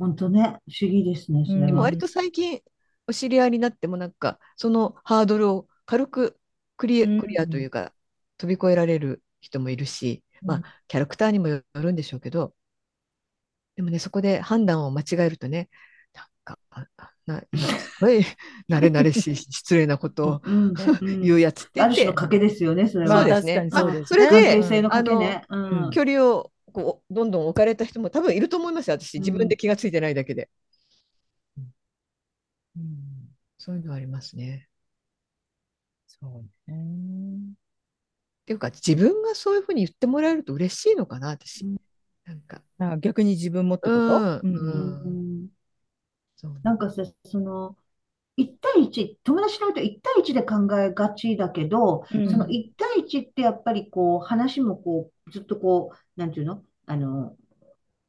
B: 本当ね、不思議ですね、それ
A: うん
B: は。
C: でも割と最近お知り合いになってもなんかそのハードルを軽くクリクリアというか、飛び越えられる人もいるし、まあキャラクターにもよるんでしょうけどでもねそこで判断を間違えるとねなんかああなすごい慣れ慣れしい失礼なことを
B: うんうん
C: 言うやつって
B: ある種の
C: 言って、
B: 賭けですよね、それは。
C: そうですね
A: まあ確かにそうですね
C: それ
B: 関
C: で
B: 係性の。う
A: うん
B: ん
C: 距離をこうどんどん置かれた人も多分いると思いますよ、私、自分で気がついてないだけで。
A: うん。
C: そういうのはありますね。
A: そうね。
C: っていうか、自分がそういうふうに言ってもらえると嬉しいのかな、私。なんか、
A: あ逆に自分もってこと
C: う。ん
A: うん。
C: うん
B: うん。
C: そう
B: なんかさ、その、1対1、友達の人1対1で考えがちだけど、
A: うん。
B: その1対1ってやっぱりこう、話もこう、ずっとこう、なんていうの？あの、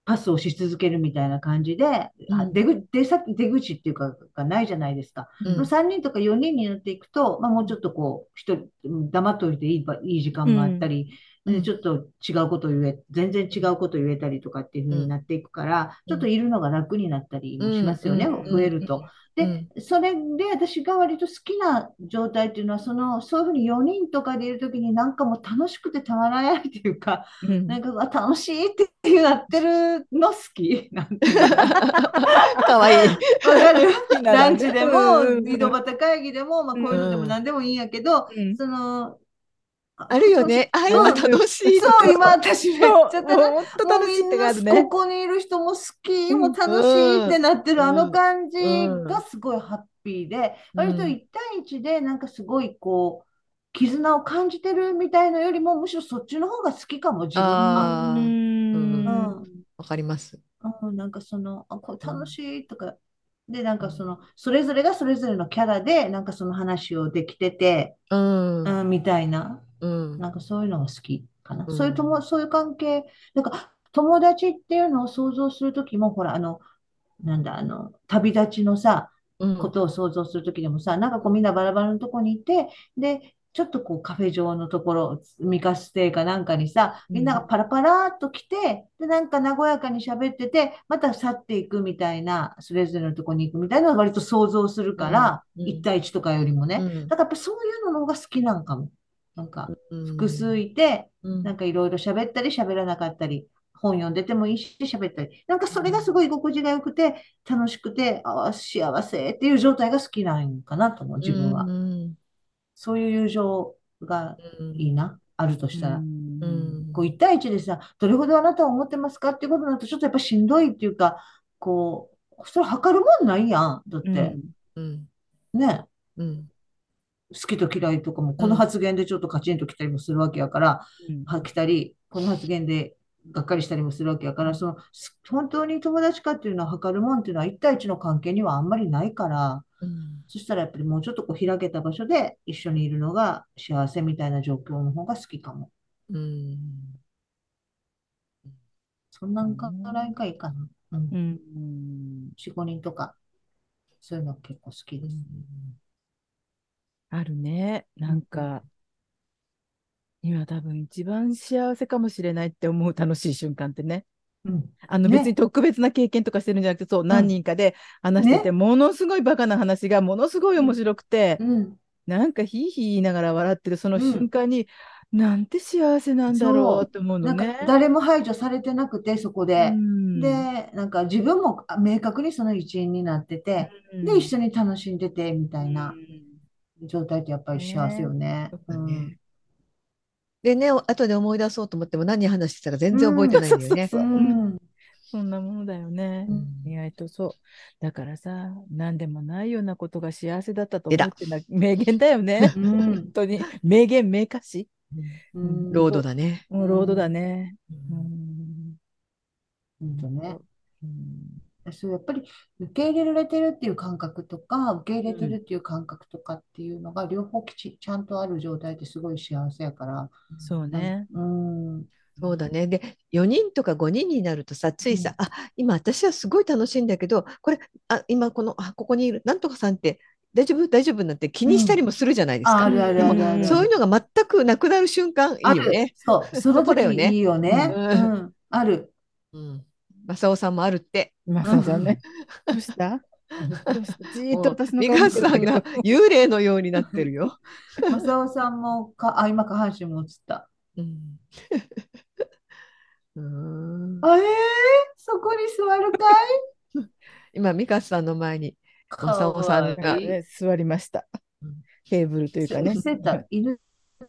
B: パスをし続けるみたいな感じで、あ
A: うん。
B: 出ぐ出先、出口っていうか、がないじゃないですか。
C: うん。
B: 3人とか4人になっていくと、まあ、もうちょっとこう、一人、うん黙っておいていいば、いい時間もあったり、
C: うん。
B: でちょっと違うことを言え、全然違うことを言えたりとかっていう風になっていくから、
C: うん。
B: ちょっといるのが楽になったりもしますよね、増えると。で、それで私が割と好きな状態っていうのは、その、そういうふうに4人とかでいるときになんかもう楽しくてたまらないっていうか、
A: うん。
B: なんか楽しいってなってるの好き。なんて
C: かわいい。
B: わかる。ランチでも井戸端会議でも、まあ、こういうのでも何でもいいんやけど、
A: うん。
B: その、
C: あるよね。あ、今楽しい。
B: そう、今私めっちゃ
A: 楽しいってがあるね
B: ここにいる人も好き、もう楽しいってなってる、
C: うん
B: あの感じ
C: うん
B: がすごいハッピーで、
C: うん
B: 割と1対1でなんかすごいこう、絆を感じてるみたいのよりも、むしろそっちの方が好きかも、自分は。
C: わかります。
B: うん、なんかその、あ、これ楽しいとか、で、なんかその、それぞれがそれぞれのキャラで、なんかその話をできてて、
C: うん。
B: うん、みたいな。
C: うん。
B: なんかそういうのが好きかな。
C: うん
B: そういうとも、そういう関係、なんか友達っていうのを想像するときも、ほら、あの、なんだ、あの、旅立ちのさ、
C: うん
B: ことを想像するときでもさ、なんかこうみんなバラバラのとこにいて、で、ちょっとこうカフェ場のところ、ミカステかなんかにさ、みんながパラパラっと来て、で、なんか和やかに喋ってて、また去っていくみたいな、それぞれのとこに行くみたいなのを割と想像するから、
C: うんうん
B: 1対1とかよりもね。
C: うん
B: だからやっぱそういうのの方が好きなんかも。なんか、
C: うん。
B: 複数いて、
C: うん。
B: なんかいろいろ喋ったり喋らなかったり、本読んでてもいいし喋ったり、なんかそれがすごい居心地が良くて、楽しくて、ああ、幸せっていう状態が好きなんかなと思う、自分は。
C: うん
B: そういう友情がいいな、あるとしたら。
C: うん。
B: こう1対1でさ、どれほどあなたは思ってますかっていうことになると、ちょっとやっぱしんどいっていうか、こう、それ測るもんないやん。だって、
C: うん。
B: ね、
C: うん
B: 好きと嫌いとかも、この発言でちょっとカチンときたりもするわけやから、は来たり、この発言でがっかりしたりもするわけやから、その、す本当に友達かっていうのは測るもんっていうのは1対1の関係にはあんまりないから、
C: うん
B: そしたらやっぱりもうちょっとこう開けた場所で一緒にいるのが幸せみたいな状況の方が好きかも。
C: うん
B: そんなんからいかいいかな。うん。
A: うん
B: 4、5人とか、そういうの結構好きです。
A: あるね。なんか、今多分一番幸せかもしれないって思う楽しい瞬間ってね。
B: うん。
A: あの
B: ね
A: 別に特別な経験とかしてるんじゃなくて、そう、何人かで話してて、
B: ね
A: ものすごいバカな話がものすごい面白くて、
B: うん。
A: なんかヒーヒー言いながら笑ってるその
B: うん
A: 瞬間に、なんて幸せなんだろうって思うのね。
B: 誰も排除されてなくて、そこで。
A: うん
B: で、なんか自分も明確にその一員になってて、で、一緒に楽しんでて、みたいな状態ってやっぱり幸せよね。
C: ねでね、後で思い出そうと思っても何話してたか全然覚えてないんだよね。
A: そ
B: ん。
A: そんなものだよね。
B: うん
A: 意外とそう。だからさ、何でもないようなことが幸せだったと思うってのは名言だよね。
B: うん
A: 本当に。名言、名歌詞。
B: うん
C: ロードだね。
A: もうロードだね。
C: う
A: うんん
B: ほんとね。
A: うん
B: そう、やっぱり受け入れられてるっていう感覚とか、受け入れてるっていう感覚とかっていうのが両方きち、ちゃんとある状態ってすごい幸せやから。
A: そうね。
B: うん。
C: そうだね。で、4人とか5人になるとさ、ついさ、あ、今私はすごい楽しいんだけど、これ、あ、今この、あ、ここにいる、なんとかさんって大丈夫？大丈夫？なんて気にしたりもするじゃないですか。
B: ああるあるあるある。
C: そういうのが全くなくなる瞬間、いいよね。
B: そう、その
C: そこだよね
B: 時いいよね。
C: うん
B: うん。ある。
C: うん。正雄さんもあるって。
A: まささんね。どうした？じーっと私の
C: 美香さんが幽霊のようになってるよ。
B: 正雄さんもか、あ、今下半身も映った。
C: うん。うん
B: あえー、そこに座るかい？
C: 今、美香さんの前に正雄さんが
A: 座りました
C: うん。
A: テーブルというかね
B: 伏。せた、犬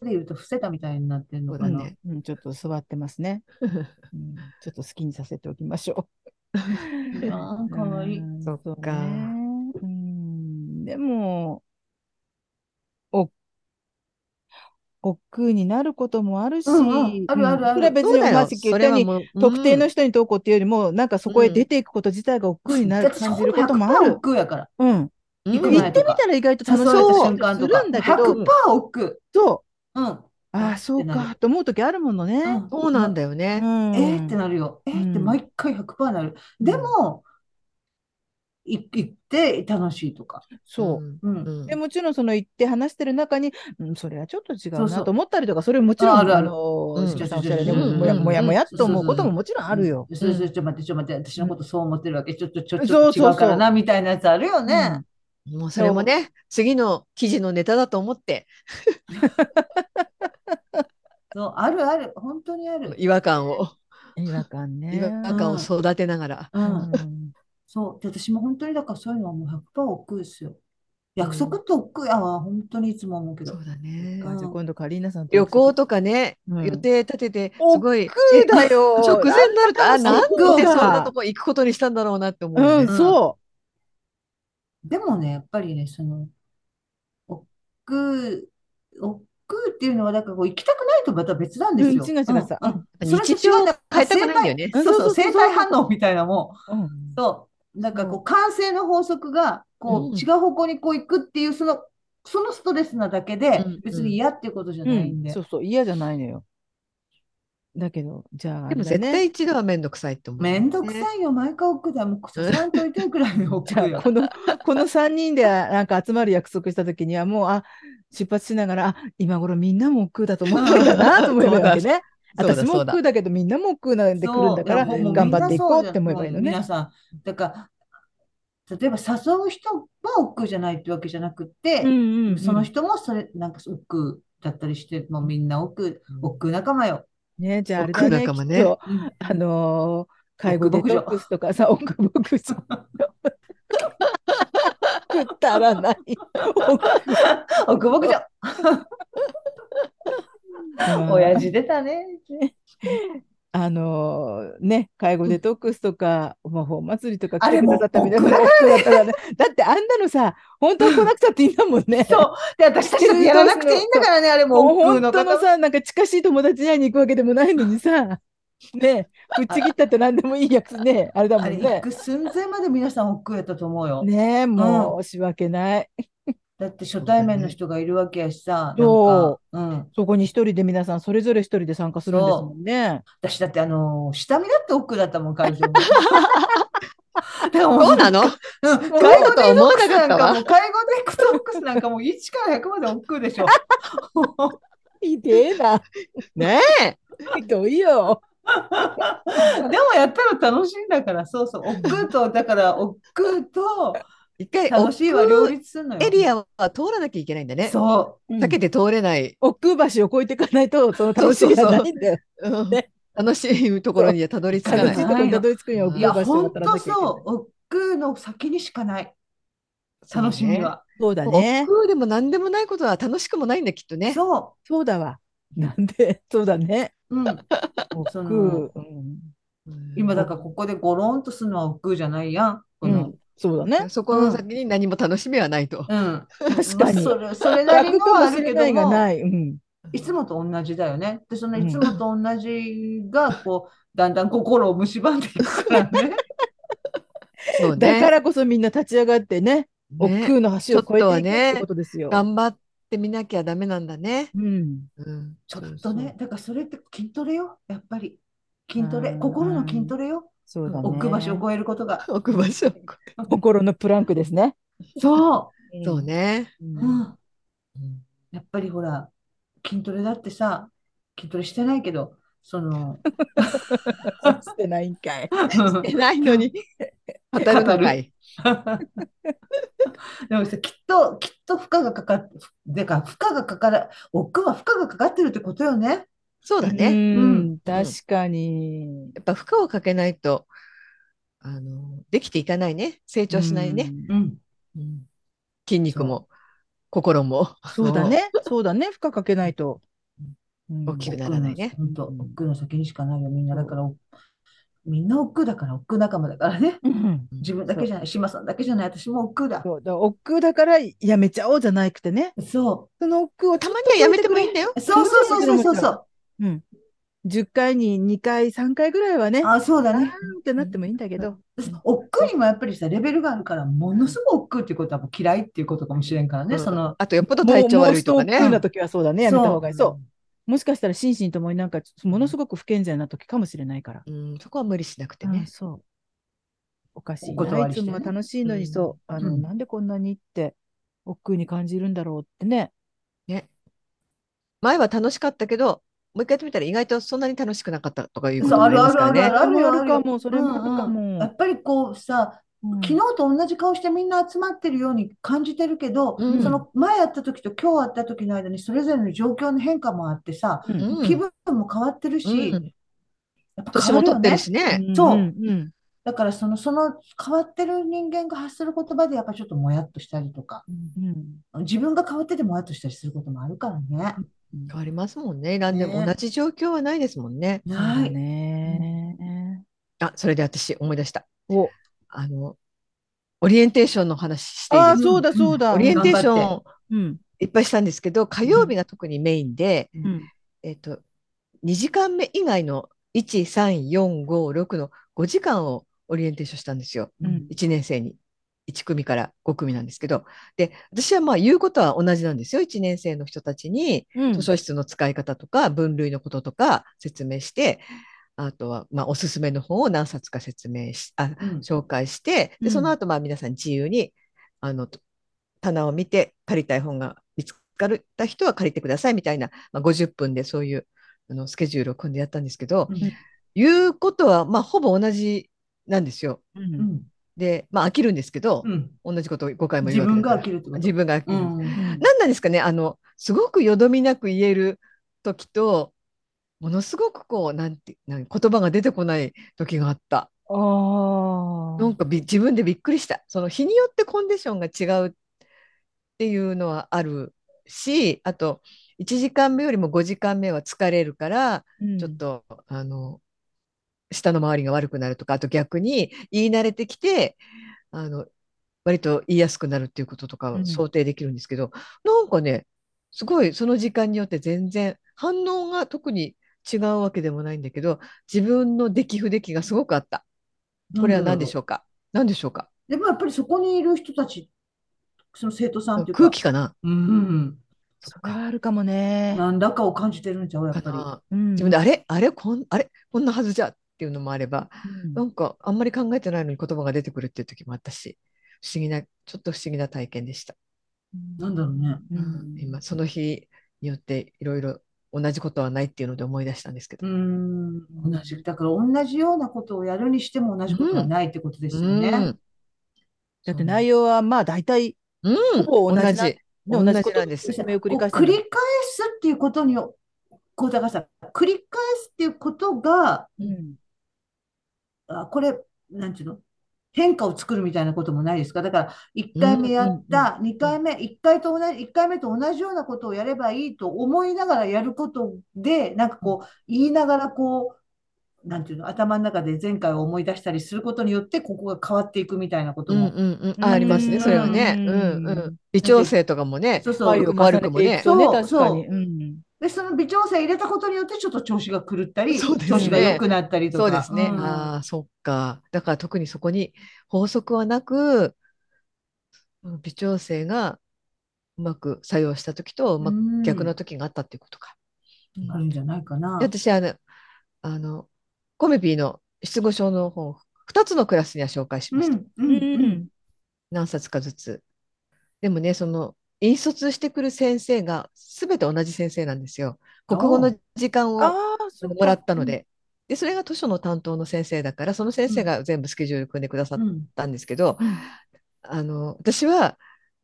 B: で言うと伏せたみたいになってるのかな。
C: ね。
A: うん、ちょっと座ってますね、うん。ちょっと好きにさせておきましょう。
B: あーかわいい。
A: うん
C: そっか
A: うでも、お、億劫になることもあるし、
B: うんうんあるあるある
A: それは別にに、
C: もう
A: 特定の人にどうこうっていうよりも、なんかそこへ出ていくこと自体が億劫になる、感じることもあ
B: 100%
A: る。
B: 億劫やから。
A: うん。
C: うん
B: 行
A: ってみたら意外と楽しかった
B: 瞬間とか。
A: りするんだけど、
B: 100%億
A: そう、
B: 劫。うん。
A: ああ、そうか、と思う時あるものね。
B: うん
C: そうなんだよ
A: う
C: ね。
A: ん。
B: えーってなるよ。えーって
A: うん
B: 毎回100%なる。でも、い行って楽しいとか。
A: そう。
B: うん。
C: うん
A: でもちろんその言って話してる中に、うん、それはちょっと違う
B: そうそう
A: なと思ったりとか、それもちろん、
B: あるある
A: の、
C: うん
A: 鹿さんおっしゃるように、
C: うん
A: もやもやもやっと思う
B: うん
A: ことももちろんあるよ。
B: うんそれそれちょっと待って、ちょっと待って、私のことそう思ってるわけ。ちょっと、ちょっと違うからな、みたいなやつあるよね。
C: もうそれもね、次の記事のネタだと思って、
B: そう、あるある。本当にある。
C: 違和感を、
A: 違和感ね。
C: 違和感を育てながら。
B: う。
A: うんん
B: そう。で、私も本当にだからそういうのはもう100%億劫ですよ。約束って億劫やわ。本当にいつも思うけど。
C: そうだね。
B: うん
A: じゃあ今度カリーナさんと
C: 旅行とかね、
A: うん
C: 予定立てて、すごい、
A: 億劫だよ。
C: 直前になると、あ、なんでそんなとこ行くことにしたんだろうなって思うよ
A: うん、
C: ね。
A: そ
B: でもね、やっぱりね、その、億劫、億劫っていうのは、だからこう行きたくないとまた別なんですよ。
A: うん違う違うさ
B: うんうん
C: 日
B: それと違
C: 常を
B: うんだ
C: 変えたくないんだよね。
B: 生体そうそう、生体反応みたいなもん。
A: う。うん
B: そう。なんかこう、慣性の法則が、こ
C: う
B: 違う方向にこう行くっていう、その、そのストレスなだけで
C: うん、
B: 別に嫌っていうことじゃ
A: う
B: ないんで。
A: んそうそう、嫌じゃないのよ。だけど、じゃああ
C: でも絶対一度はめんどくさいって思う。
B: めんどくさいよ、毎回億劫だよ。もう、ささんといてるくらいの億
A: じ
B: 劫よ
A: こ。の、この3人でなんか集まる約束した時にはもう、あ、出発しながら、あ、今頃みんなも億劫だと思ってるんだなと思えばいいわけね。私も
C: そうだ
A: 億劫だけどみんなも億劫なんで来るんだから頑張っていこうって思えばいいのね。
B: 皆さん、だから、例えば誘う人は億劫じゃないってわけじゃなくて、
A: うんうんうん
B: その人もそれ、なんか億劫だったりして、もうみんな億劫、億劫仲間よ。
A: ね、じゃああれだね、きっと
B: うん
A: あのー介護デトックスとかさ、億牧場。くだらない。
B: 億牧場。
A: うん
B: 親父出たね。
A: あのーね、介護デトックスとか、魔法祭りとか来
B: あれ
A: てくださった皆さんだったらね。だってあんなのさ、本当は来なくたっていいんだもんね。
B: そう。で、私たちやらなくていいんだからね、あれもう
A: も。本当のさ、なんか近しい友達に会いに行くわけでもないのにさ、ね、ぶっちぎったって何でもいいやつね、あれだもんね
B: 行。く寸前まで皆さん億劫やったと思うよ。
A: ねもう申し訳ない。
B: だって初対面の人がいるわけやしさ、
A: そ
B: か、うん。
A: そこに一人で皆さんそれぞれ一人で参加するんですもんね。
B: 私だってあのー下見だって億劫だったもん、会場
C: そうなの？
B: うん、介護
C: だとは思わ
B: デトックス
C: な
B: んかもう、介護デトックスなんかもう1から100まで億劫でしょ。
A: ひでえな。
C: ねえ。
A: ひどいよ。
B: でもやったら楽しいんだから、そうそう、億劫と、だから億劫と
C: 一回、
B: 楽しいは両立するのよ。
C: エリアは通らなきゃいけないんだね。
B: そ
C: 避けて通れない。
A: 奥橋を越えていかないと、その楽しみがないんだよ。
C: 楽しいところにはたどり着かない
A: 楽しい。ところにたどり着くには
B: う。
A: 奥橋を
B: 本
A: 渡らなきゃいけない。
B: 当そう、億劫の先にしかない。楽しみは。
A: そうだね。
C: 億劫でも何でもないことは楽しくもないんだ、きっとね。
B: そ
A: そうだわ。なんで、そうだね。
B: う。うん。
A: 億劫。
B: その
A: うん
B: 今だからここでゴロンとするのは億劫じゃないやん。この
A: うん、そうだね。
C: そこの先に何も楽しみはないと。
B: うん。
A: 確かに
B: まあそれ、それなりのはあるけども、
A: れないがない。うん。
B: いつもと同じだよね。で、そのいつもと同じが、こう、だんだん心を蝕んでいくからね。
C: そう
A: だか
C: ね。
A: らこそみんな立ち上がってね、億
C: ね
A: 劫の橋を越えていことですよ。
C: 頑張ってみなきゃダメなんだね。
A: うん。
C: うん
B: ちょっとね、だからそれって筋トレよ、やっぱり。筋トレ、
A: うん
B: 心の筋トレよ。
A: そうだね。
B: 置く場所を超えることが。
C: 置く場所。
A: 心のプランクですね。
B: そ
C: そうね。
B: う。
A: うん。
B: うん。やっぱりほら、筋トレだってさ、筋トレしてないけど、その、
A: してないんかい。
C: えないのに。当たるのかい。
B: でもさ、きっと、きっと負荷がかかって、でか、負荷がかから、億劫は負荷がかかってるってことよね。
A: う
C: そうだね。
A: ん、確かに。
C: やっぱ負荷をかけないと、あの、できていかないね。成長しないね。
B: うん。
C: う筋肉も心も
A: そうだね。そうだね。負荷かけないと。うん
C: 大きくならないね。
B: 本当、
A: うん
B: 億劫の先にしかないよ、みんな。だから、みんな億劫だから、億劫仲間だからね。
A: うん
B: 自分だけじゃない、島さんだけじゃない、私も億劫だ。
A: そうだから億劫だからやめちゃおうじゃなくてね。
B: そ
A: その億劫を
C: たまにはやめてもいいんだよ。
B: う。そうそうそうそうそうそう。
A: うん。10回に2回、3回ぐらいはね、
B: あ、そうだね。
A: ってなってもいいんだけど。
B: 億劫にもやっぱりさ、レベルがあるから、ものすごく億劫っていうことはもう嫌いっていうことかもしれんからね、
C: うん
B: その、
C: あとよっぽど体調悪いとかね
A: もう。な時はそうだね。やめた方がいい。
B: そう。
A: もしかしたら心身ともになんかものすごく不健全な時かもしれないから。
C: うん、そこは無理しなくて
A: うん
C: ね。
A: そう。おかしいな。いつもは楽しいのに、そう。あの、
B: うん
A: なんでこんなにって、億劫に感じるんだろうってね。
C: ね。前は楽しかったけど、もう一回やってみたら意外とそんなに楽しくなかったとかいうこともあり
B: あるある
C: ますからね。
B: あるあるある
A: ある。それもあるかも
B: うん。うんやっぱりこうさ、
A: うん。
B: 昨日と同じ顔してみんな集まってるように感じてるけど、
C: うん。
B: その前やった時と今日会った時の間にそれぞれの状況の変化もあってさ、
A: うん。
C: うん
B: 気分も変わってるし、
C: うん。
B: やっぱ
C: 年も取って
B: 変わるよね。
C: るしね。
B: そう。ん
A: ん。
B: だからその、その変わってる人間が発する言葉でやっぱちょっともやっとしたりとか、
A: うん。
B: 自分が変わっててもやっとしたりすることもあるからね。
C: 変わりますもんね。何でも
B: ね
C: 同じ状況はないですもんね。
A: そうだ
B: はい。
A: ね。
C: あ、それで私思い出した。
A: お、
C: あの、オリエンテーションの話していい？
A: あそうだそうだ。
C: オリエンテーション
A: うん。
C: いっぱいしたんですけど、火曜日が特にメインで、
A: うん。
C: えっと、2時間目以外の1、3、4、5、6の5時間をオリエンテーションしたんですよ。
A: うん
C: 1年生に。1組から5組なんですけど。で、私はまあ言うことは同じなんですよ。1年生の人たちに
A: うん
C: 図書室の使い方とか分類のこととか説明して、あとはまあおすすめの本を何冊か説明し、あ、
B: うん
C: 紹介して、で、
A: うん
C: その後まあ皆さん自由に、あの、棚を見て借りたい本が見つかった人は借りてくださいみたいな、まあ、50分でそういうあのスケジュールを組んでやったんですけど、
B: うん
C: 言うことはまあほぼ同じなんですよ。
A: う。
B: うんん
C: で、まあ飽きるんですけど、
B: うん
C: 同じことを5回も
B: 自分が
C: 言うわけだから
B: 飽きる
C: 自分が飽きる。
B: うん
C: 何なんですかねあの、すごくよどみなく言える時と、ものすごくこう、なんて、なん言葉が出てこない時があった。
A: ああ。
C: なんかび自分でびっくりした。その日によってコンディションが違うっていうのはあるし、あと1時間目よりも5時間目は疲れるから、
A: うん
C: ちょっとあの舌の周りが悪くなるとか、あと逆に言い慣れてきて、あの割と言いやすくなるっていうこととか
A: うん。
C: を想定できるんですけど、なんかね、すごいその時間によって全然反応が特に違うわけでもないんだけど、自分の出来不出来がすごくあった。これは何でしょうか？何でしょうか？
B: でもやっぱりそこにいる人たち、その生徒さんっていうか、
C: 空気かな？
B: うん、
A: それはあるかもね。
B: なんだかを感じてるんちゃう、やっぱり。
C: かな。
A: うん。
C: 自分であれ？あれ？こんあれ？こんなはずじゃ。っていうのもあれば、
A: うん
C: なんかあんまり考えてないのに言葉が出てくるっていう時もあったし、不思議な、ちょっと不思議な体験でした。
B: なんだろうね。
A: うん
C: 今、その日によっていろいろ同じことはないっていうので思い出したんですけど。
B: うん、同じ。だから同じようなことをやるにしても同じことはないってことですよね。
C: うん
A: だって内容はまあ大体
C: うん、
A: ほぼ同じな
C: 同じ。
A: ね
C: 同じなんです
A: 繰り返して
B: 繰り返すっていうことに、こうだからさ、繰り返すっていうことが、
A: うん
B: あ、これ、なんていうの？変化を作るみたいなこともないですか？だから、1回目やった、2回目、1回と同じ、1回目と同じようなことをやればいいと思いながらやることで、なんかこう、言いながらこう、なんていうの、頭の中で前回を思い出したりすることによって、ここが変わっていくみたいなことも。
C: うんうんうん、あありますね、それはね。
A: う
C: うんんうん。微調整とかもね、
B: そうそう。
C: 悪くもね。
A: そう。ね、
B: そうで、その微調整入れたことによって、ちょっと調子が狂ったり、
C: ね
B: 調子が良くなったりとか。
C: そうですね。
B: うん
C: ああ、そっか。だから特にそこに法則はなく、うん微調整がうまく作用した時と、うま逆の時があったっていうことか。
B: あるんじゃないかな。
C: で私あの、あの、コメピーの失語症の本、2つのクラスには紹介しました。
B: うん、うん、うん。
C: 何冊かずつ。でもね、その、引率してくる先生が全て同じ先生なんですよ。国語の時間をもらったの。で。で、それが図書の担当の先生だから、その先生が全部スケジュール組んでくださっ
B: うん
C: たんですけど、
A: うん
C: あの、私は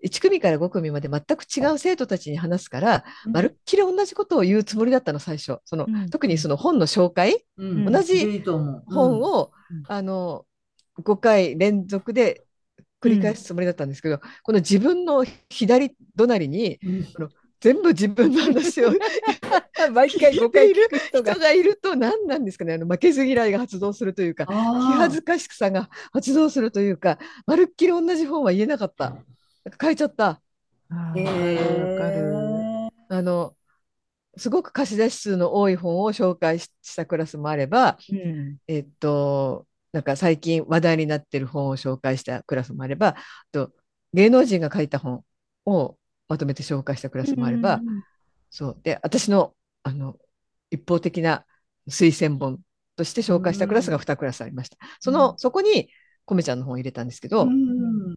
C: 1組から5組まで全く違う生徒たちに話すから、
B: うん
C: まるっきり同じことを言うつもりだったの、最初。その、
A: うん
C: 特にその本の紹介、
B: うん
A: 同
C: じ。本を、
A: うん
C: あの、5回連続で繰り返すつもりだったんですけど、この自分の左隣に
B: うん
C: 全部自分の話を
A: 毎回5回聞く人が
C: 人。がいると何なんですかねあの負けず嫌いが発動するというか気
B: あ
C: 恥ずかしさが発動するというかまるっきり同じ本は言えなかったなんか変えちゃった
A: あ
B: ー
A: ーわかる。
C: あのすごく貸し出し数の多い本を紹介ししたクラスもあれば
A: うん。
C: えっとなんか最近話題になってる本を紹介したクラスもあればあと芸能人が書いた本をまとめて紹介したクラスもあれば、そう。で私のあの一方的な推薦本として紹介したクラスが2クラスありました。その、そこにコメちゃんの本を入れたんですけど、
B: うん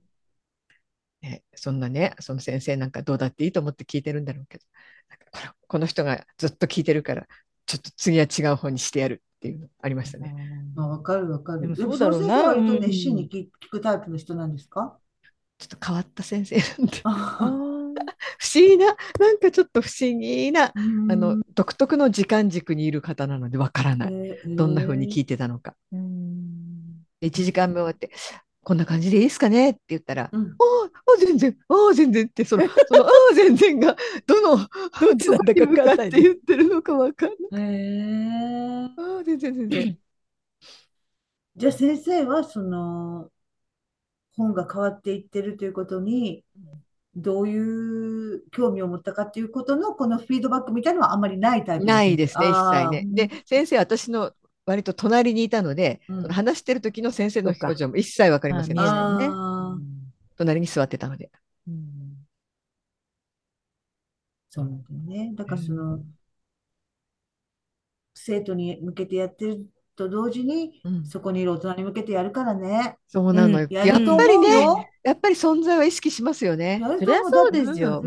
C: ねそんなねその先生なんかどうだっていいと思って聞いてるんだろうけどなんかこの人がずっと聞いてるからちょっと次は違う本にしてやるっていうのありましたね。
B: まあ、わかるわかる。
A: でもそうだろうな。
B: その先生は割と
A: うん
B: 熱心に聞聞くタイプの人なんですか？
C: ちょっと変わった先生なんで。不思議ななんかちょっと不思議なあ
B: あ
C: の独特の時間軸にいる方なのでわからない。どんな風に聞
B: い
C: いてたのか。
A: ーうん。
C: 1時間目終わってこんな感じでいいですかね？って言ったら
B: うん
C: ああ、全然、ああ、全然って、その、その、ああ、全然が、どの、ど
A: っちなんだか分かんない
C: って言ってるのかわかんない。
B: へえ
C: ああ、全然、全然。
B: じゃあ先生はその本が変わっていってるということにどういう興味を持ったかっていうことのこのフィードバックみたいなのはあんまりないタイプ
C: ないですね、一切ね。で、先生、私の割と隣にいたので、
B: うん
C: 話してる時の先生の表情も一切わかりませんでした。
A: ね
C: 隣に座ってたので。
A: うん
B: そうなんだよね。だからその、生徒に向けてやってると同時に、
C: うん
B: そこにいる大人に向けてやるからね。
C: そうなのよ。
A: うん
C: やっ
B: やると思
C: ぱりね。やっぱり存在は意識しますよね。
A: そりゃそうですよ。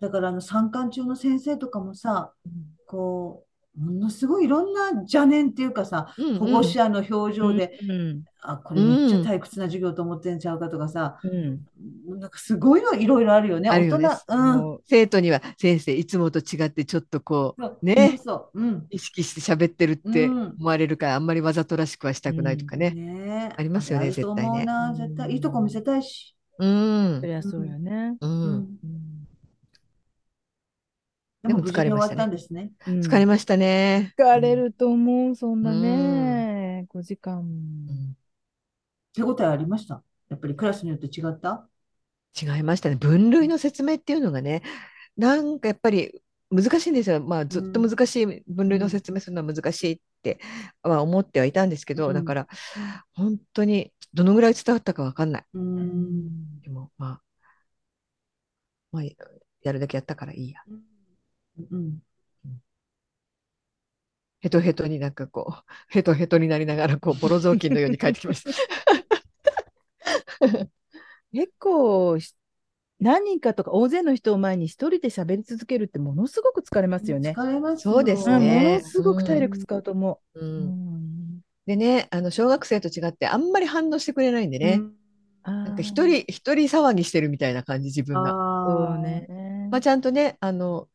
B: だからあの参観中の先生とかもさ、こう、ものすごいいろんな邪念っていうかさ、
C: うんうん
B: 保護者の表情で、
A: うん
B: あ、これめっちゃ退屈な授業と思ってんちゃうかとかさ、
A: うん
B: なんかすごいのいろいろあるよね。大人、うん。
C: 生徒には先生いつもと違ってちょっとこう
B: そう
C: ね
B: そうそう。うん。
C: 意識して喋ってるって
B: うん
C: 思われるから、あんまりわざとらしくはしたくないとかね。
B: ね
C: ありますよね
B: あると思うな、絶対。いいとこ見せたいし。
C: うん
A: そ。りゃそうよね。
C: う。
B: うんん。
A: うん
B: でも
C: 疲れましたね
B: ね。
A: うん
C: 疲れましたね。
A: 疲れると思う、そんなね。5時間。
C: うん
B: 手応えありました？やっぱりクラスによって違った？
C: 違いましたね。分類の説明っていうのがね、なんかやっぱり難しいんですよ。まあずっと難しい、分類の説明するのは難しいっては思ってはいたんですけど、
B: うん
C: だから本当にどのぐらい伝わったかわかんない。
B: う。
A: うん
C: でもまあ、まあ、やるだけやったからいいや。
B: うん。
C: ヘトヘトになんかこう、ヘトヘトになりながら、こう、ボロ雑巾のように帰ってきました。
A: 結構し、何人かとか大勢の人を前に一人で喋り続けるってものすごく疲れますよね。
B: 疲れます
C: そうです
A: うん
C: ね
A: ものすごく体力使うと思
C: う
A: う。うんん
C: でね、あの小学生と違ってあんまり反応してくれないんでね、
A: あ
C: なんか
A: ー
C: 一人一人騒ぎしてるみたいな感じ、自分が。
B: あ
A: そうね。
C: まあ、ちゃんとね、あの、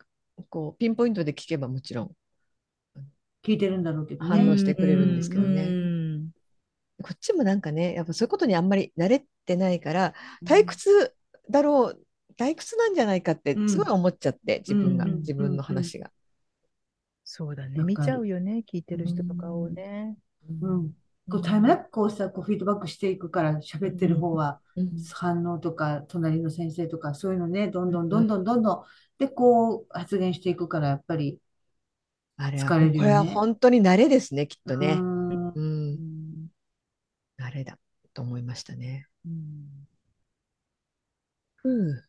C: こう、ピンポイントで聞けばもちろん
B: 聞いてるんだろうけど
C: 反
B: ね。
C: 応してくれるんですけどね
A: うん
C: こっちもなんかね、やっぱそういうことにあんまり慣れてないから、退屈だろう、退屈なんじゃないかってすごい思っちゃって、自分が、
B: うん
C: 自分の話が。
A: そうだね。見ちゃうよね。聞いてる人とかをね。
B: うん。こうタイムラグこうさ、こうフィードバックしていくから、喋ってる方は
C: うん。
B: 反応とか、隣の先生とか、そういうのね、どんどんどんどんどんどん、で、こう発言していくから、やっぱり、
C: あれは、
B: 疲れるよね。
C: これは本当に慣れですね、きっとね。
B: うん。
C: 慣れだと思いましたね。
A: うん
C: ふう、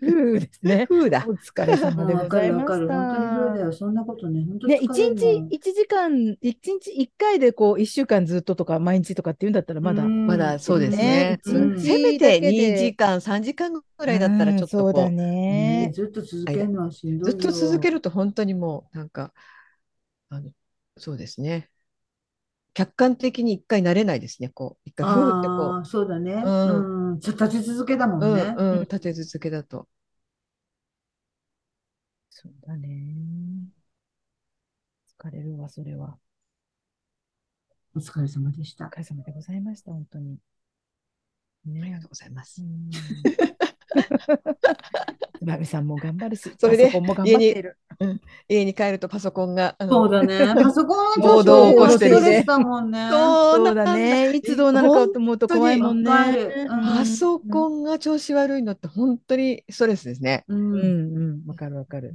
A: ふうですね。
C: ふうだ
A: お。疲れ様 でございま
B: るわかる。
A: し
B: 本当にそうだ
A: た。
B: よ。そんなことね、本当
A: ね、
B: 疲
A: 一日一時間、一日一回でこう、一週間ずっととか、毎日とかっていうんだったら、まだ。
B: うん
C: まだそうです
A: ね
C: せめて
A: だけで
C: 2時間、3時間ぐらいだったらちょっと
A: うんそうだね。
B: ねずっと続けるのはしんどい
C: ずっと続け
B: る。
C: ると本当にもうなんかあのそうですね客観的に一回慣れないですねこう一回ふーって
B: あ
C: こ
B: あ、そうだね。
C: うん
B: うん。立ち続けだも
C: う、うん
B: んね。
C: うん、立て続けだと
A: そうだね。疲れるわ、それは。
B: お疲れ様でした
A: お。疲れ様でございました、本当に。
C: ありがとうございます。
A: つばみさんも頑張るし、
C: それで
A: パソコンも頑張っている。
C: 家に帰るとパソコンが、
B: そうだね。パソコンは
C: 暴動を起こしてるね。そう
A: そうだね。いつどうなるかと思うと怖いもんね。
C: パソコンが調子悪いのって本当にストレスですね。
B: う。
A: うんんうん、わかるわかる。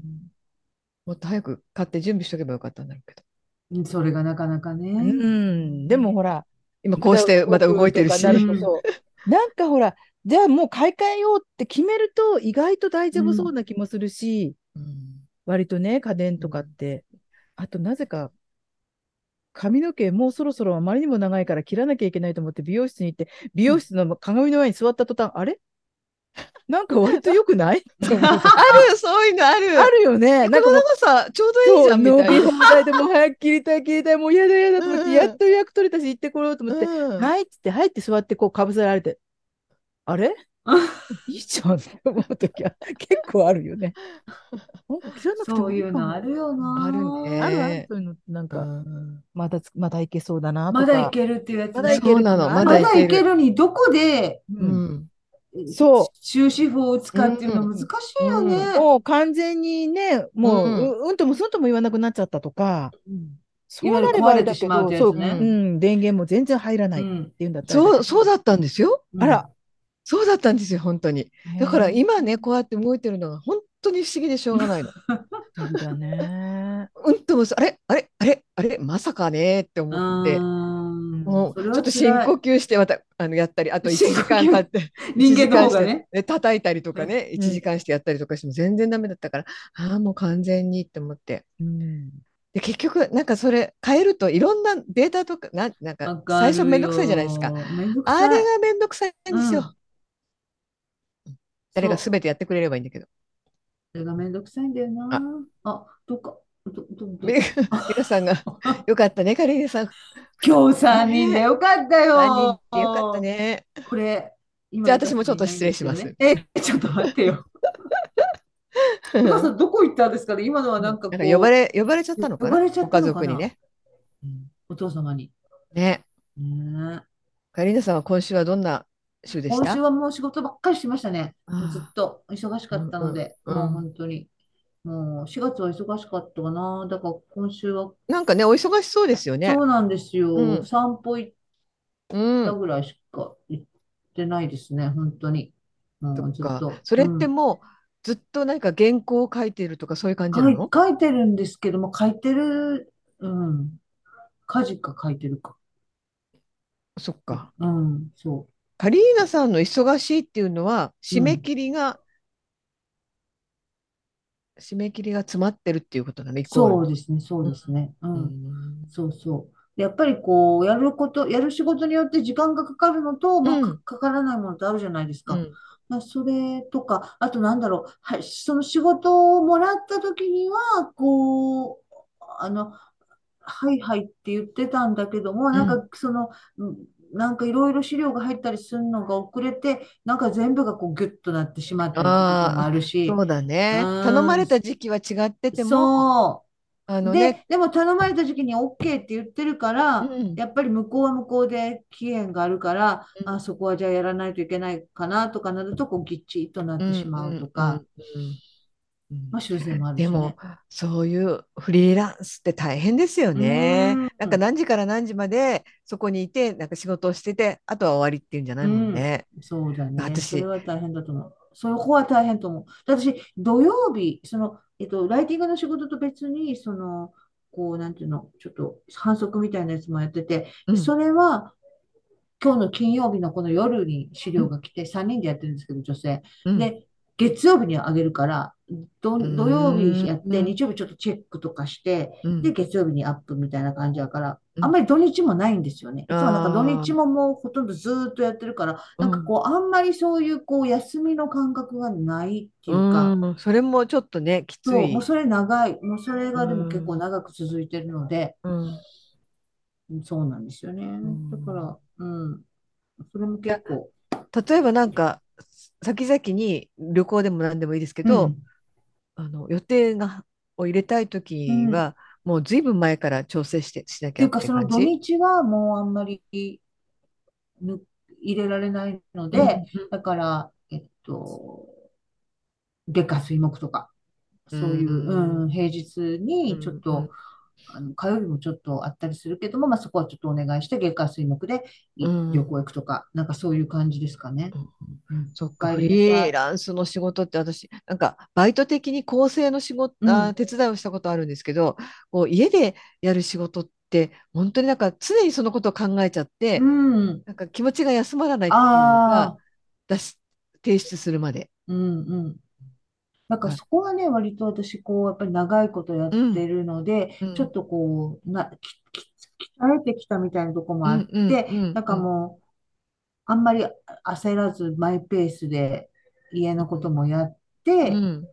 C: もっと早く買って準備しとけばよかったんだろうけど。
B: それがなかなかね。
A: うん、でもほら、
C: 今こうしてまた動いてるし。
A: なんかほら、じゃあもう買い替えようって決めると意外と大丈夫そうな気もするし、
C: うん
A: 割とね、家電とかって。あとなぜか、髪の毛もうそろそろあまりにも長いから切らなきゃいけないと思って美容室に行って、美容室の鏡の前に座った途端、あれ？なんか割と良くない？
C: ある、そういうのある。
A: あるよね。なんか
C: 長さちょうどいいじゃんみたいな。
A: でもう早く切りたい切りたい、もう嫌だ嫌だと思って、
C: うん
A: やっと予約取れたし行ってこようと思って、
C: うん
A: はいっつって、はいって座ってこうかぶせられて、あれ？いいじゃんって思うときは結構あるよね。
B: そうい
A: う
B: のあるよな。
C: あるね。
A: あるある？そういうのってなんか、
C: うん。
A: まだつまだいけそうだなとか。
B: まだいけるっていうやつね
A: まだいける
C: そうなの
A: ま
C: まだいける。
B: まだいけるにどこで
A: う
C: うん。ん
A: そう。
B: 終止符を打つかっていうの難しいよね。
A: もう完全にね、もう、
C: うん。
A: ううんともすんとも言わなくなっちゃったとか、
B: うん。
A: そうなればあれだけど、そう、
B: う
A: ん、電源も全然入らないって
B: うん
A: いうんだったら、
C: そう、そうだったんですよ。
B: うん
A: あら、
C: そうだったんですよ、本当に。だから今ね、こうやって動いてるのが本当に不思議でしょうがないの。
A: そうだね。
C: うんとあれ？あれ？あれ？あれ？まさかね？って思って、
B: うん。
C: もうちょっと深呼吸してまたあのやったり、あと1時間経って、
B: 人間の方がね。
C: 叩いたりとかね、
A: うん。
C: 1時間してやったりとかしても全然ダメだったから、ああ、もう完全にって思って。
A: うん。
C: で、結局、なんかそれ変えるといろんなデータとか、ななんか最初めんどくさいじゃないですか。あれがめんどくさいんですよ。
B: うん
C: 誰が全てやってくれればいいんだけど。
B: それがめんどくさいんだよな。あ、どっか、ど、ど、ど、
C: さんが、よかったね、カリーネさん。
B: 今日3人でよかったよ。
C: 3人ってよかったね。
B: これ、今
C: じゃあ私もちょっと失礼します
B: え、ちょっと待ってよ。お母さん、どこ行ったんですかね？今のはなんかこう、
C: なんか呼ばれ、呼ばれちゃったのかな？
B: 呼ばれちゃったのかな？
C: ご家族にね。
B: うんお父様に。
C: ね。
B: ね
C: カリーナさんは今週はどんな週でした？
B: 今週はもう仕事ばっかりしてましたね。ずっと忙しかったので、
C: うんうん
B: もう本当に。もう4月は忙しかったかな。だから今週は
C: なんかね、お忙しそうですよね
B: そ。うなんですよ。
C: うん
B: 散歩行っ
C: うん。
B: たぐらいしか行ってないですね、本当に。ずっと。
C: それって
B: うん
C: もう、ずっと何か原稿を書いているとかそういう感じな
B: 書い、
C: の
B: 書いてるんですけども、書いてる、うん。家事か書いてるか。
C: そっか。
B: うん、そ
C: カリーナさんの忙しいっていうのは、締め切りが、締め切りが詰まってるっていうことなの、イ
B: う。
C: コール
B: そうですね、そうですね。う。
C: うんん
B: そうそう。でやっぱりこう、やること、やる仕事によって時間がかかるのと、まあ、
C: うん
B: かかからないものってあるじゃないですか。
C: うん
B: まあ、それとか、あとなんだろう、はい、その仕事をもらった時には、こう、あの、はいはいって言ってたんだけども、なんかその、うんなんかいろいろ資料が入ったりするのが遅れて、なんか全部がこうギュッとなってしまったりもあるし、
C: そうだね。
B: うん。
C: 頼まれた時期は違ってても、
B: そう。で、
C: あのね、
B: でも頼まれた時期に OK って言ってるから、
C: うん。
B: やっぱり向こうは向こうで期限があるから、
C: うん。
B: あ、そこはじゃあやらないといけないかなとかなると、こうぎっちりとなってしまうとか、
C: うんうんうん
B: まあ修正もあるしね。
C: でも、そういうフリーランスって大変ですよね
B: うん。
C: なんか何時から何時までそこにいて、なんか仕事をしてて、あとは終わりっていうんじゃないもんね。
B: そうだね。
C: 私
B: それは大変だと思う。そこは大変と思う。私、土曜日、その、えっと、ライティングの仕事と別に、その、こう、なんていうの、ちょっと反則みたいなやつもやってて、
C: うん
B: それは、今日の金曜日のこの夜に資料が来て、3人でやってるんですけど、女性。
C: うん
B: で、月曜日にあげるから、土曜日やって、
C: うん
B: 日曜日ちょっとチェックとかして、
C: うん。
B: で、月曜日にアップみたいな感じだから、
C: うん。
B: あんまり土日もないんですよね。なんか土日ももうほとんどずーっとやってるから、なんかこう、あんまりそういうこう、休みの感覚がないっていうか、
C: うん。それもちょっとね、きつ
B: そう、
C: い。
B: もうそれ長い、もうそれがでも結構長く続いてるので、そうなんですよね。
C: ん。
B: だから、うん、それも結構、
C: 例えばなんか、先々に旅行でも何でもいいですけど、
B: うん
C: あの予定がを入れたいときは、もうずいぶん前から調整してしなきゃって
B: っていうか、その土。日はもうあんまりぬ入れられないの
C: うん
B: で、だから、えっと、月火水木とか、そういう、
C: うん。
B: うん、平日にちょっと、
C: うん
B: あの火曜日もちょっとあったりするけども、まあ、そこはちょっとお願いして、月火水木で旅行行くとか、なんかそういう感じですかね。うん
C: そっか、
B: お
C: フリーランスの仕事って私、なんかバイト的に構成の仕事、
B: うん
C: 手伝いをしたことあるんですけど、こう家でやる仕事って、本当になんか常にそのことを考えちゃって、
B: うん。
C: なんか気持ちが休まらないっていうの
B: あ
C: が
B: あ、
C: 出し、提出するまで。
B: うんうん。なんか
C: はい。
B: そこがね、割と私、こう、やっぱり長いことやってるので、
C: うん。
B: ちょっとこう、な、き、き、鍛えてきたみたいなとこもあっ
C: うんうん
B: て、
C: うん。
B: なんかもう、あんまり焦らずマイペースで家のこともやって、
C: うん。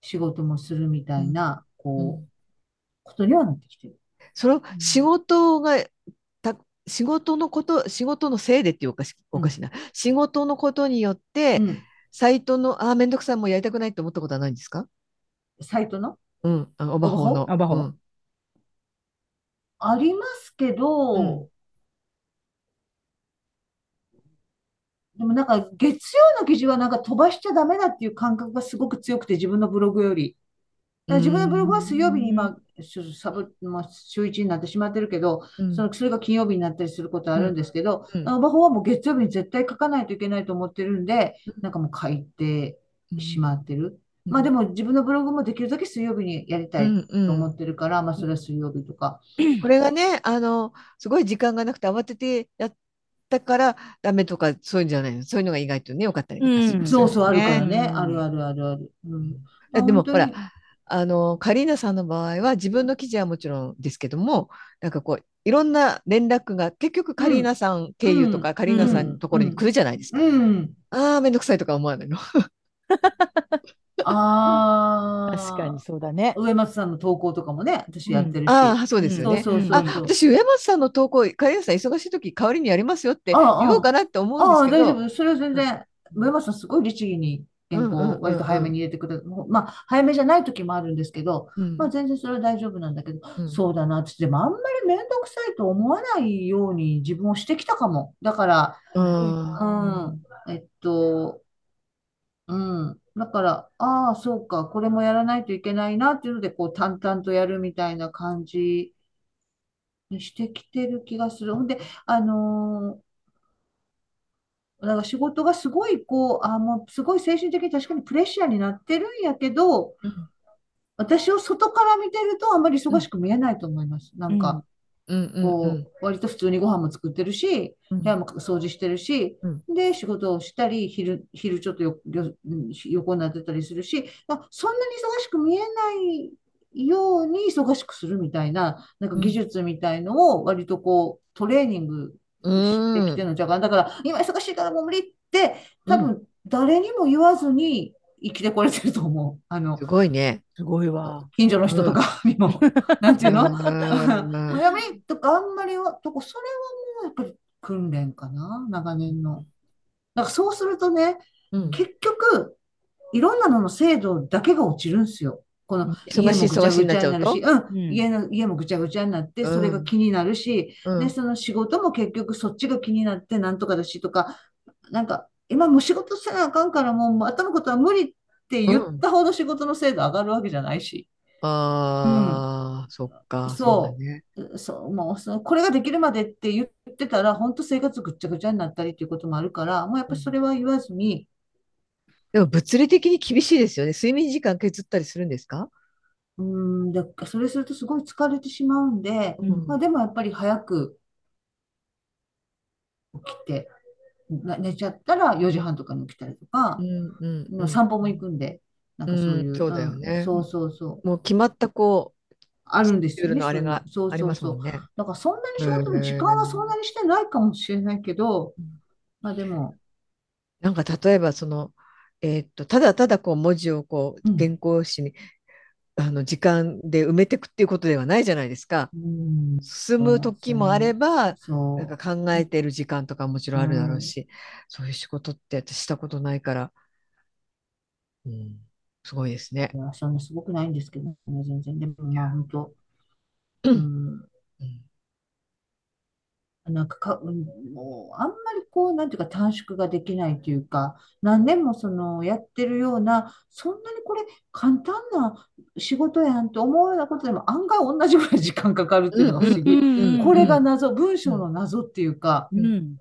B: 仕事もするみたいな、
C: う
B: こう、
C: ん。
B: ことにはなってきてる。
C: その仕事が、た、仕事のこと、仕事のせいでっていうおかし、おかしいな。仕事のことによって、
B: うん。
C: サイトの、ああ、めんどくさい、もうやりたくないって思ったことはないんですか？
B: サイトの？
C: うん、あの、オバホーの。
A: オバホー。
C: うん。
B: ありますけど、
C: うん。
B: でもなんか月曜の記事はなんか飛ばしちゃダメだっていう感覚がすごく強くて自分のブログより。だから自分のブログは水曜日に今、サブ、まあ、週一になってしまってるけど、
C: うん
B: その、それが金曜日になったりすることあるんですけど、
C: うん
B: あのバホはもう月曜日に絶対書かないといけないと思ってるんで
C: うん、
B: なんかもう書いてしまってる。
C: うん
B: まあでも自分のブログもできるだけ水曜日にやりたいと思ってるから、まあそれは水曜日とか。
C: これがね、あの、すごい時間がなくて慌ててやったからダメとか、そういうんじゃないの。そういうのが意外とね、良かったりとかしますよ
B: そうそう、あるからね。
A: うん
B: あるあるあるある。うん。
C: えでもほら
B: 本当に
C: あの、カリーナさんの場合は自分の記事はもちろんですけども、なんかこう、いろんな連絡が結局カリーナさん経由とか、
B: うん
C: カリーナさんのところに来るじゃないですか。
B: うん。
C: ああ、めんどくさいとか思わないの？
B: ああ。
A: 確かにそうだね。
B: 上松さんの投稿とかもね、私やってるし。
C: ああ、そうですよね。
B: そうそうそう
C: あ、私、上松さんの投稿、カリーナさん忙しい時代わりにやりますよって言
B: ああ
C: おうかなって思
B: ああ、
C: うんですけど、
B: 大丈夫。それは全然、上松さんすごい律儀に原稿を割と早めに入れてくれる。まあ、早めじゃない時もあるんですけど、
C: うん
B: まあ全然それは大丈夫なんだけど、
C: うん
B: そうだなって、でもあんまり面倒くさいと思わないように自分をしてきたかも。だから、
C: うん
B: うん、えっと、うん。だから、ああ、そうか、これもやらないといけないなっていうので、こう、淡々とやるみたいな感じにしてきてる気がする。ほんで、あのー、だから仕事がすごい、こう、あーもう、すごい精神的に確かにプレッシャーになってるんやけど、
C: うん。
B: 私を外から見てるとあんまり忙しく見えないと思います。なんか、
C: うん。うん。
B: こ
C: う
B: 割と普通にご飯も作ってるし、
C: うん。
B: 部屋も掃除してるし、
C: うん。
B: で、仕事をしたり、昼、昼ちょっと横になってたりするし、あそんなに忙しく見えないように忙しくするみたいな、なんか技術みたいのを割とこう、トレーニングしてきてるのじゃが、だから、今忙しいからもう無理って、多分誰にも言わずに生きてこれてると思う。あの
C: す、ごいね。
A: すごいわ。
B: 近所の人とか にも、なんていうの？
C: うん
B: もうやめとかあんまりは、とこ、それはもうやっぱり訓練かな、長年の。だからそうするとね、
C: うん
B: 結局、いろんなのの精度だけが落ちるんですよ。この
C: 忙しい
B: 家もぐちゃぐちゃ
C: 忙しいになっちゃう
B: ん、
A: うん。
B: 家の、家もぐちゃぐちゃになって、
C: うん。
B: それが気になるし、
C: うん。
B: で、その仕事も結局そっちが気になってなんとかだしとか、なんか、今もう仕事せなあかんからもう後のことは無理って言ったほど仕事の精度上がるわけじゃないし、
C: ああ、そっか。
B: そう。
C: だね。
B: そう、もうその、これができるまでって言ってたら、本当生活ぐっちゃぐちゃになったりっていうこともあるから、もうやっぱりそれは言わずに、
C: でも物理的に厳しいですよね。睡眠時間削ったりするんですか？
B: うーん、で、それするとすごい疲れてしまうんで、
A: うん。
B: まあでもやっぱり早く起きて、な寝ちゃったら4時半とかに起きたりとか
C: う、んうんうん。
B: 散歩も行くんで、なんかそういう、
C: うんそうだよね。
B: んそうそうそう、
C: もう決まったこう、
B: あるんですよね、
C: のあれが
B: そうそうそうそう。だからそんなに仕事の時間はそんなにしてないかもしれないけど
C: うん、
B: まあでも、
C: なんか例えばその、えーっと、ただただこう文字をこう
B: うん
C: 原稿紙に、あの時間で埋めていくっていうことではないじゃないですか。
B: うん、
C: 進む時もあれば、
B: そ
C: なんか考えてる時間とかもちろんあるだろうし、そういう仕事って私したことないから、うん、すごいですね
B: う。い。や、そんなすごくないんですけどね、全然。でもまあ本当、
C: う
B: うんん、
C: うん
B: なんかか、うんもう、あんまりこう、なんていうか短縮ができないというか、何年もその、やってるような、そんなにこれ簡単な仕事やんと思うようなことでも案外同じぐらい時間かかるっていうのが不思議。
C: うん
B: これが謎、文章の謎っていうか、
A: うん。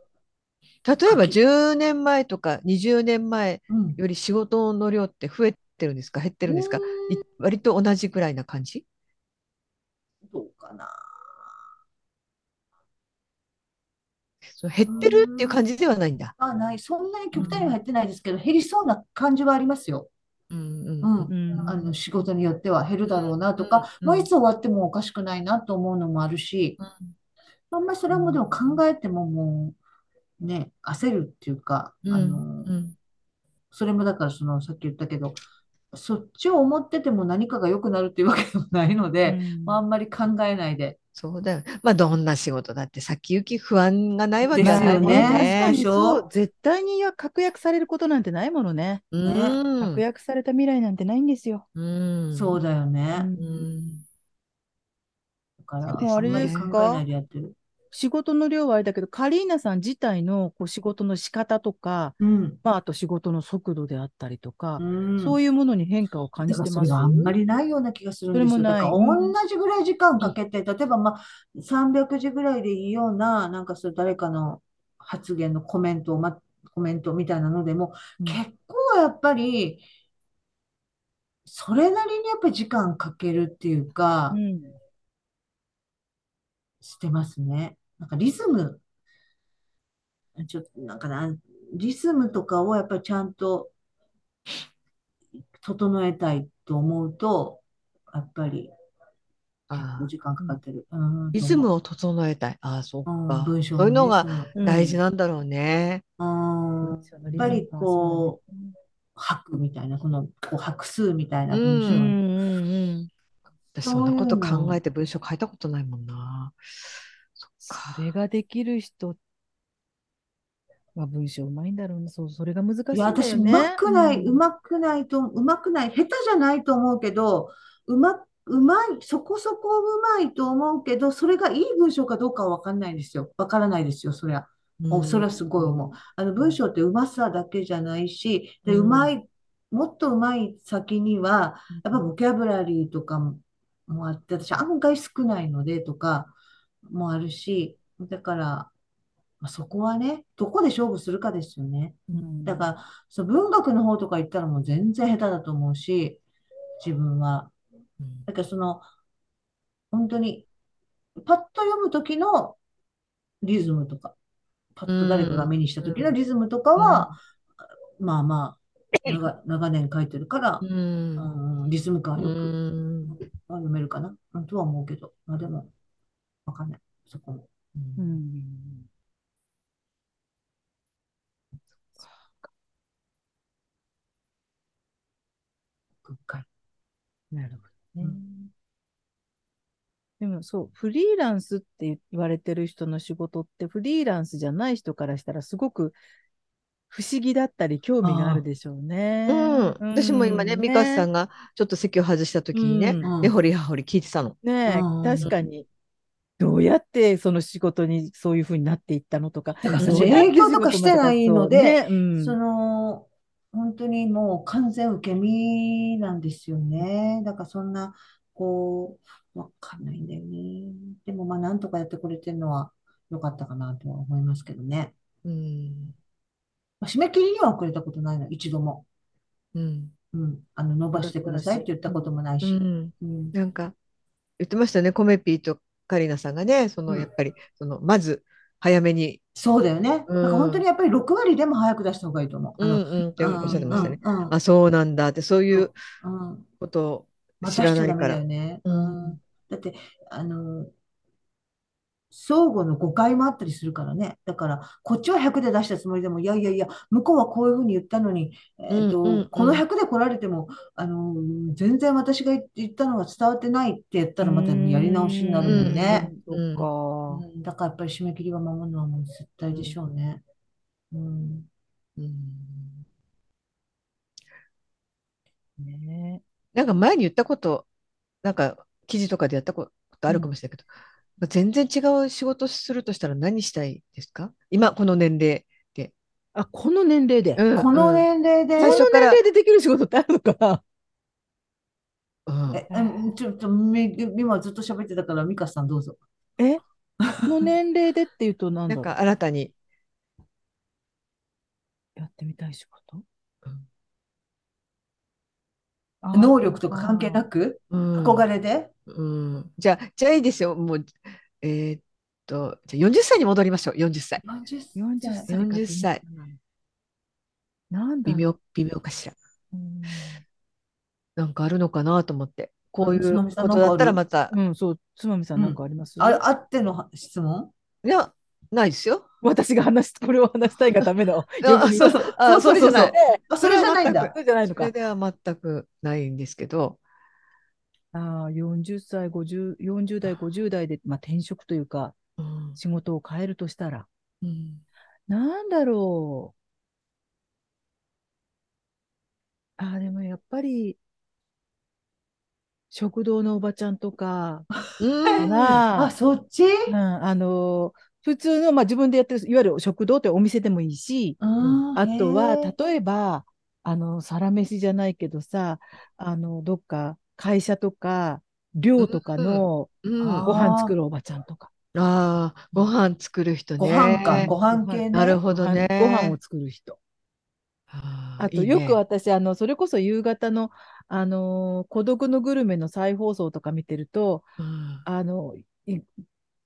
C: 例えば10年前とか20年前
B: うん。
C: より仕事の量って増えてるんですか？減ってるんですか？い割と同じぐらいな感じ？
B: どうかな。
C: そう減ってるっていう感じではないんだ。
B: あ、ない。そんなに極端には減ってないですけど、減りそうな感じはありますよ。
C: うん
B: うん
A: うん。
B: あの仕事によっては減るだろうなとか、
C: うん
B: まあ、いつ終わってもおかしくないなと思うのもあるし、あんまりそれはもうでも考えてももうね、焦るっていうか、
C: うん
B: あの、
C: うん。
B: それもだからそのさっき言ったけど、そっちを思ってても何かが良くなるっていうわけでもないので、まあ、あんまり考えないで。
C: そうだよ。まあどんな仕事だって先行き不安がないわけ
B: ですよね。
A: 確か
B: で
A: にそう、絶対に確約されることなんてないものね。
C: うん。
A: 確約された未来なんてないんですよ。
C: うん。
B: そうだよね。
A: うん。
C: うん。
B: だから、
C: あれ
A: ですか仕事の量はあれだけど、カリーナさん自体のこう仕事の仕方とか、
B: うん。
A: まあ、あと仕事の速度であったりとか、
B: うん。
A: そういうものに変化を感じてます
B: あんまりないような気がするんですよ。
A: それもない
B: 同じぐらい時間かけて、例えばまあ300字ぐらいでいいような、なんかそう誰かの発言のコメントを、ま、コメントみたいなのでも、
A: うん
B: 結構やっぱり、それなりにやっぱり時間かけるっていうか
A: う、ん
B: してますね。なんかリズム、ちょっとなんかな、リズムとかをやっぱりちゃんと整えたいと思うと、やっぱり結
C: あ
B: 構時間かかってる。うん、
C: リズムを整えたい。ああ、そう
B: うん、
C: か。
B: 文章
C: そういうのが大事なんだろうね。
B: うん、やっぱりこう、拍みたいな、このこう拍数みたいな文章
A: うんうんうん。
C: 私そんなこと考えて文章書いたことないもんな。そ
A: れができる人は文章うまいんだろうね。そう、それが難しいん
B: いや、私、う。まくない、
A: う
B: うんまくないと、うまくない、下手じゃないと思うけど、うま、うまい、そこそこうまいと思うけど、それがいい文章かどうかはわかんないですよ。わからないですよ、そりゃ。おそれはすごい思う。あの文章ってうまさだけじゃないし、で、
C: うん
B: うまい、もっとうまい先には、やっぱボキャブラリーとかももあって、私案外少ないのでとかもあるし、だから、まあ、そこはね、どこで勝負するかですよね。
A: うん。
B: だから、そう文学の方とか言ったらもう全然下手だと思うし、自分は。
C: うん。
B: だからその、本当に、パッと読む時のリズムとか、パッと誰かが目にした時のリズムとかは、まあまあ、長、長年書いてるから
C: う、ん。
B: うん、リズム感
C: う
B: よく読めるかな、うんとは思うけど、まあでも、わかんない、そこも。
A: うん
B: 深い。
A: なるほどね。
B: うん
A: でもそう、フリーランスって言われてる人の仕事って、フリーランスじゃない人からしたらすごく不思議だったり興味があるでしょうね。
C: うん、私も今ね、ミカさん
A: が。
C: がちょっと席を外した時にね、
A: うん
B: うん
C: 根掘り葉掘り聞いてたの。
A: ねえ、
B: うん
A: 確かに。どうやってその仕事にそういうふうになっていったのとか。
B: 営業とかしてないので、
A: ねうん
B: その、本当にもう完全受け身なんですよね。だからそんな、こう、わかんないんだよね。でもまあなんとかやってくれてるのは良かったかなとは思いますけどね。
C: うん
B: まあ締め切りには遅れたことないの、一度も。
C: うん
B: うん。あの、伸ばしてくださいって言ったこともないうし。
C: ん、
B: うん。
C: なんか言ってましたね、コメピーとカリナさんがね、その
B: うん。
C: やっぱりそのまず早めに、
B: そうだよね。
C: うん。
B: なんか本当にやっぱり6割でも早く出した方がいいと思う。あ
C: うん
B: の
C: うん。っておっしゃってましたね。
B: うんうんうん。
C: あ、そうなんだって、そういう
B: うん。
C: ことを
B: 待
C: 知らないから。うん。
B: だって、あの、相互の誤解もあったりするからね。だから、こっちは100で出したつもりでも、いやいやいや、向こうはこういうふうに言ったのに、えーと
C: うんうんうん
B: この100で来られても、あの、全然私が言ったのが伝わってないって言ったら、またやり直しになるもんね。
A: うんそっか。
B: うんだからやっぱり締め切りは守るのはもう絶対でしょうね。うん。
C: うん
A: ね
C: なんか前に言ったこと、なんか記事とかでやったことあるかもしれないけど、全然違う仕事するとしたら何したいですか？今、この年齢で。
A: あ、この年齢で。こ
C: うん。
B: この
C: うん
B: 年齢で、
C: 最初から
A: の年齢でできる仕事ってあるのかな？
C: うん。
B: ちょっと、み今ずっと喋ってたから、美香さんどうぞ。
A: え？この年齢でっていうと何だろう。
C: なんか新たに。
A: やってみたい仕事？
C: うん。
B: 能力とか関係なく、
C: うん。
B: 憧れで、
C: うん、じゃあ、じゃあいいですよ。もう、えーっと、じゃあ40歳に戻りましょう。40歳。
B: 40
A: 40
B: 歳。
A: 歳か
C: 40歳。
A: なん
C: 微妙、微妙かしら。
A: うん
C: なんかあるのかなと思って。こういう
B: つまみさん
C: ことだったらまた。
A: うん、そう、つまみさんなんかあります、
B: あ、あっての質問？
C: いや、ないですよ。
A: 私が話す、これを話したいがための。
C: あそうそうあそれじゃない。
B: あ、それじゃないんだ。
A: それじゃないのか
C: それ。では全くないんですけど。
A: ああ、40歳、50、40代、50代で、まあ、転職というか、
C: うん。
A: 仕事を変えるとしたら、
C: うん。
A: なんだろう。ああ、でもやっぱり、食堂のおばちゃんとか、
C: うん。
B: あ、そっち？
A: うん、あの、普通の、まあ、自分でやってる、いわゆる食堂ってお店でもいいし、
B: うん
A: あとは、例えば、あの、サラメシじゃないけどさ、あの、どっか会社とか、寮とかの
C: うん
B: あ
A: ご飯作るおばちゃんとか。
C: ああ、ご飯作る人ね。
B: ご飯か、ご飯系ね。
C: なるほどね。
A: ご飯を作る人。
C: あ
A: と、
C: いいね
A: よく私、あの、それこそ夕方の、あのー孤独のグルメの再放送とか見てると、
C: うん
A: あの、い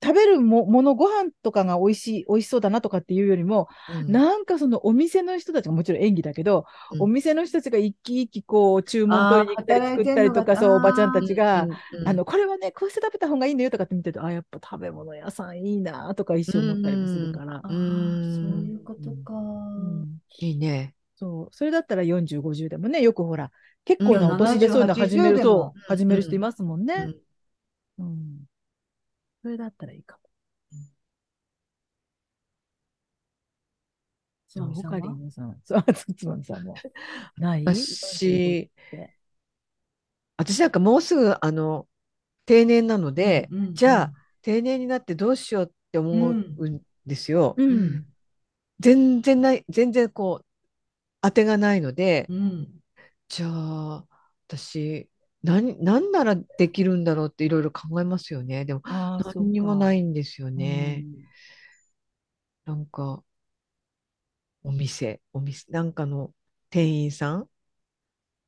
A: 食べるももの、ご飯とかが美味しい、美味しそうだなとかっていうよりも、
C: うん
A: なんかそのお店の人たちがもちろん演技だけど、
C: うん
A: お店の人たちが一気一気こう注文取りに来たり作ったりとか、そう、おばちゃんたちが、あの、これはね、こうして食べた方がいいのよとかって見てると、あ、やっぱ食べ物屋さんいいなとか一生思ったりもするから
B: あ。
C: う
B: ー
C: ん
B: そういうことか。
A: うん
C: いいね。
A: そう、それだったら40、50でもね、よくほら、結構な
C: うん
A: お年でそういうの始める
B: 70
A: と、
C: うん
A: 始める人いますもんね。
C: うん
A: うん。それだったらいいかも。
B: つまみさんは
A: さん、そう、つまみさんも。ない？
C: 私、私なんかもうすぐあの定年なので、
B: うんうん
C: じゃあ定年になってどうしようって思うんですよ。
A: う。
B: うんん。
C: 全然ない、全然こう当てがないので、
B: うん。
C: じゃあ私何、何ならできるんだろうっていろいろ考えますよね。でも何にもない
A: い
C: んですよね。なんかお店、お店、なんかの店員さん、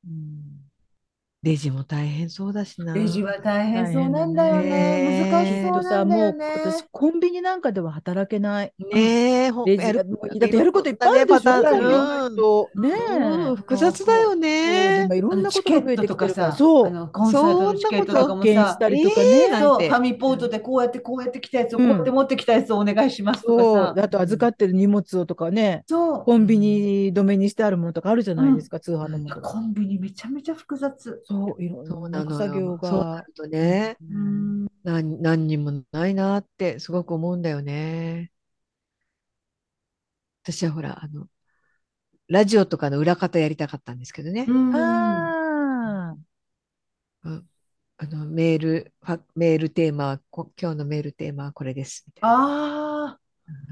A: うん。
C: レジも大変そうだしな。
B: レジは大変そうなんだよね。
C: だね
B: 難しそう
A: えっとさ、もう
B: なんだよね。
A: 私、コンビニなんかでは働けない。
C: ねえ、ほ
A: レジ
C: やる
A: もうだってやることいっぱいあるでしょ、ね
C: うん
A: え。
C: 複雑だよ
A: そうで
C: ね
A: 今。いろんなことが増え
B: ケットとか
A: てきてるから、
B: さ、
A: そう。
B: コンサートのチケットとかもさ、そう、
C: て
B: ファミポートでこうやってこうやって来たやつを、
A: うん
B: こうやって持ってきたやつをお願いしますと
A: そう。
B: かさ。
A: あと預かってる荷物をとかね、
B: そう。
A: コンビニ止めにしてあるものとかあるじゃないですか、通販のものとか。
B: コンビニめちゃめちゃ複雑。
A: そう、
C: そうんなの
A: な作業
C: よ。そうな
A: が。
C: るとね、
A: う
B: うんん。
C: 何、何にもないなってすごく思うんだよね。私はほら、あの、ラジオとかの裏方やりたかったんですけどね。
B: うん
A: ああ、
C: のメール、ファメールテーマはこ、今日のメールテーマはこれです。みたい
B: ああ、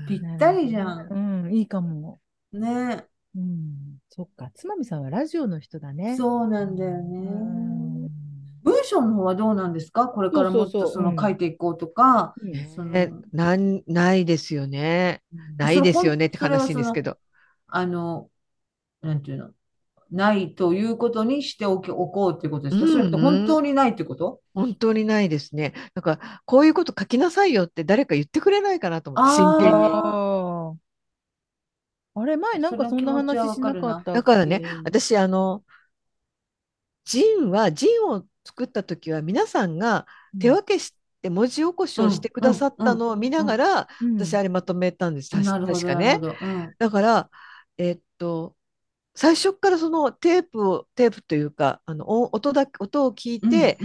B: ぴったりじゃん。
A: うん、いいかも。
B: ね。
A: うん、そっか。つまみさんはラジオの人だね。
B: そうなんだよ
A: う
B: ね。
A: ん
B: 文章の方はどうなんですか？これからもっと
A: そ
B: の書いていこうとか。
A: いいね
B: その
C: ねなんないですよね。ないですよねって悲しいんですけど。
B: あの、なんていうの、ないということにしておきおこうっていうことですか、
C: うん
B: それと本当にないってこと？
C: 本当にないですね。だから、こういうこと書きなさいよって誰か言ってくれないかなと思って、真剣に。
A: あれ、前なんかそんな話しなかったっけ？
C: だからね、私、あの、ジンは、ジンを作った時は皆さんが手分けして文字起こしをしてくださったのを見ながら、
A: うん。
C: 私あれまとめたんです。確かね。だから、えっと、最初からそのテープを、テープというか、あの、お音だけ、音を聞いて、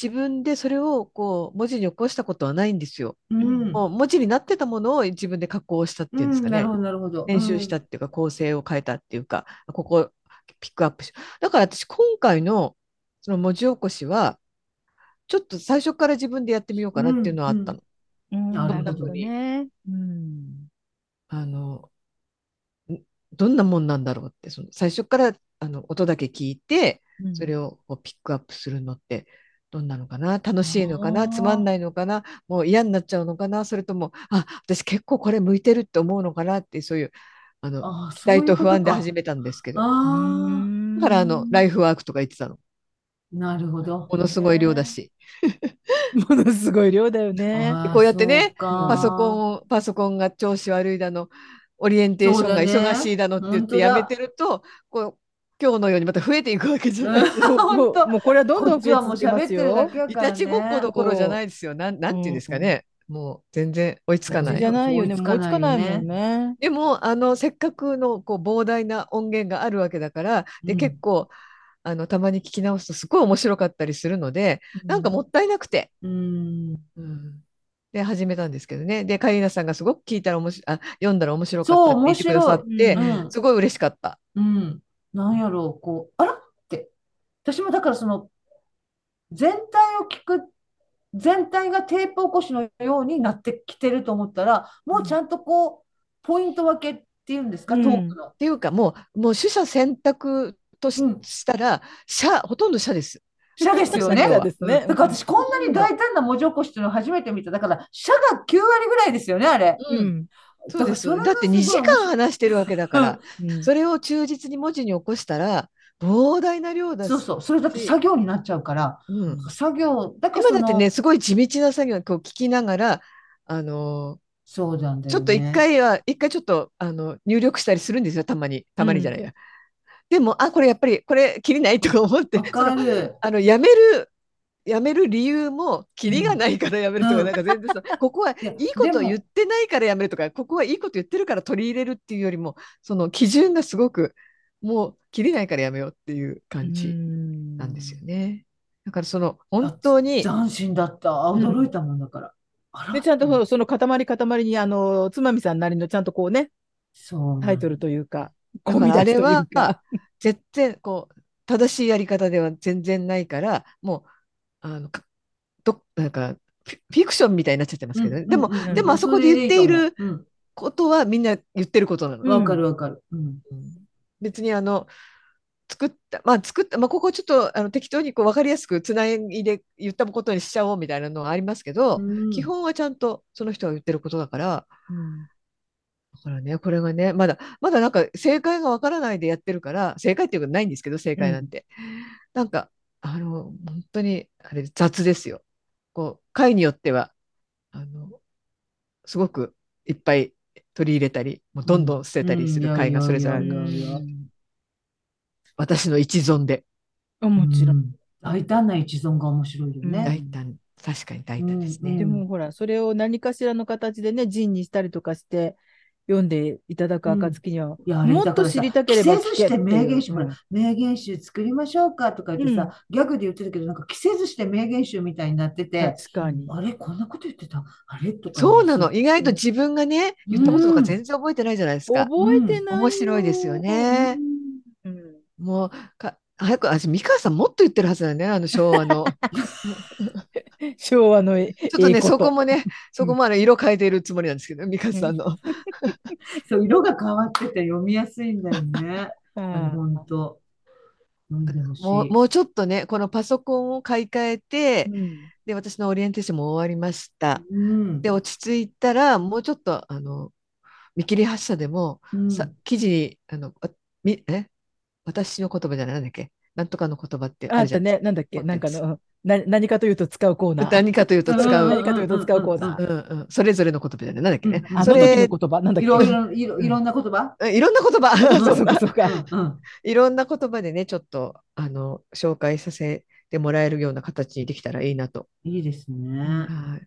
C: 自分でそれをこう、文字に起こしたことはないんですよ。
B: うんうん
C: もう文字になってたものを自分で加工したっていうんですかね。
B: なるほど、なるほど。
C: 編集したっていうか、構成を変えたっていうか、ここピックアップし。だから私、今回のその文字起こしは、ちょっと最初から自分でやってみようかなっていうのはあったの。
A: うん、
B: なるほど
A: なるほどね。うん。
C: あのんどんなもんなんだろうってその最初からあの音だけ聞いてそれ
A: を。
C: をこうピックアップするのってどんなのかな？楽しいのかな？つまんないのかな？もう嫌になっちゃうのかな？それともあ私結構これ向いてるって思うのかな？ってそういうあの期待と不安で
B: か。
C: 始めたんですけど。
B: あ
C: だからあのライフワークとか言ってたの。
B: あ、なるほど。
C: ものすごい量だし。
A: ものすごい量だよね。
C: こうやってねパソコンをパソコンが調子悪いだのオリエンテーションが忙しいだのって言ってやめてるとこう今日のようにまた増えていくわけじゃないですか。
A: もうもうこれはどんどん増え続けますよ。
C: い。たちごっこどころじゃないですよ。なん、なんていうんですかね。もう全然追いつかない。
A: じゃないよね。
B: 追い
A: つかないもんね。
C: でも、あの、せっかくのこう膨大な音源があるわけだから、で、
B: うん
C: 結構、あの、たまに聞き直すとすごい面白かったりするので、なんかもったいなくて、
B: うん。
C: うんで、始めたんですけどね。で、カリーナさんがすごく聞いたら面白あ、読んだら面白かったって言ってくださって
A: 面、
B: うん
C: すごい嬉しかった。
B: うん。なんやろう、こう、あらって。私もだからその、全体を聞く、全体がテープ起こしのようになってきてると思ったら、もうちゃんとこう、ポイント分けっていうんですか、
A: うん
B: トークの。
C: っていうか、もう、もう取捨選択とし,、
B: うん
C: たら、社、ほとんど社です。
B: 社ですよね。
A: 社ですね
B: だから私こんなに大胆な文字起こしっていうのを初めて見た。だから、社が9割ぐらいですよね、あれ。
C: うん
A: うん。
C: そうです。
B: だからそれが
C: だって2時間話してるわけだから、
A: うん
C: それを忠実に文字に起こしたら、膨大な量だし。
B: そうそう。それだって作業になっちゃうから、
C: うん。
B: 作業、だから
C: 今だってね、すごい地道な作業をこう聞きながら、あの
B: そうなんだよ
C: ちょっと一
B: ね。
C: 回は、一回ちょっとあの入力したりするんですよ、たまに。たまにじゃないや。でも、あ、これやっぱり、これ、切りないとか思って、
B: わかる。
C: あの、やめる、やめる理由も、キリがないからやめるとか、
B: うん
C: なんか全然さ、ここはい
B: や
C: いこと言ってないからやめるとか、ここはいいこと言ってるから取り入れるっていうよりも、その基準がすごく、もう、切りないからやめようっていう感じなんですよね。だから、その、本当に、
B: 斬新だった。驚いたもんだから。あら
A: で、ちゃんとそのその塊塊に、あの、つまみさんなりのちゃんとこうね、
B: そう
A: タイトルというか、
C: だからあれは絶対こう正しいやり方では全然ないからもうあのかどなんかフィクションみたいになっちゃってますけどね、
B: うん
C: でも、でもあそこで言っている
B: うん。
C: ことはみんな言ってることなの、
A: うん
B: わかるわかる。うん。
C: うん別にあの作ったまあ作った、まあ、ここちょっとあの適当にこう分かりやすくつないで言ったことにしちゃおうみたいなのはありますけど、
B: うん。
C: 基本はちゃんとその人が言ってることだから
A: うん。
C: だからね、これがね、まだ、まだなんか正解がわからないでやってるから、正解っていうかないんですけど、正解なんて。なんか、あの、本当に、あれ、雑ですよ。こう、回によっては、あの、すごくいっぱい取り入れたり、もうどんどん捨てたりする回がそれぞれある。私の一存で、
A: あもちろん。
B: うん大胆な一存が面白いよね。
C: 大胆、確かに大胆ですね。
B: うん
A: でもほら、それを何かしらの形でね、ジンにしたりとかして、読んでいただく暁には、
B: いやあれ
A: もっと知りたければ
B: 着せずして名言集、名言集作りましょうかとか言ってさ、ギャグで言ってたけど、なんか着せずして名言集みたいになってて、
A: 確かに。
B: あれ、こんなこと言ってた？あれ？とか。
C: そうなの。意外と自分がね、言ったこととか全然覚えてないじゃないですか。
A: 覚えてないよ。
C: 面白いですよね。
A: うん。
C: もうか早く、あ、三川さんもっと言ってるはずだよね、あの昭和の。
A: 昭和のちょ
C: っとね、そこもね、そこもあの色変えてるつもりなんですけど、三川さんの。
B: そう、色が変わってて読みやすいんだよね。本当。
C: もうもうちょっとね、このパソコンを買い替えて、
A: うん。
C: で、私のオリエンテーションも終わりました。
B: うん。
C: で、落ち着いたら、もうちょっと、あの、見切り発車でも、
B: うん。
C: さ記事に、あの、あみえ？私の言葉じゃない、なんだっけ？なんとかの言葉って
A: あ
C: あるじゃん。
A: ったね、なんだっけ、なんかの、な何かというと使うコーナー。
C: 何かというと使う。
A: 何かというと使うコーナー。
C: うんうん、それぞれの言葉じゃない。なんだっけね。
B: うん
A: あの時
C: それ
A: の言葉、なんだっけ？
B: いろいろ、いろいろんな言葉？
C: うんいろんな言葉。
A: そ うそうかそうか。
B: うん
C: いろんな言葉でね、ちょっと、あの、紹介させてもらえるような形にできたらいいなと。
B: いいですね。
C: はい。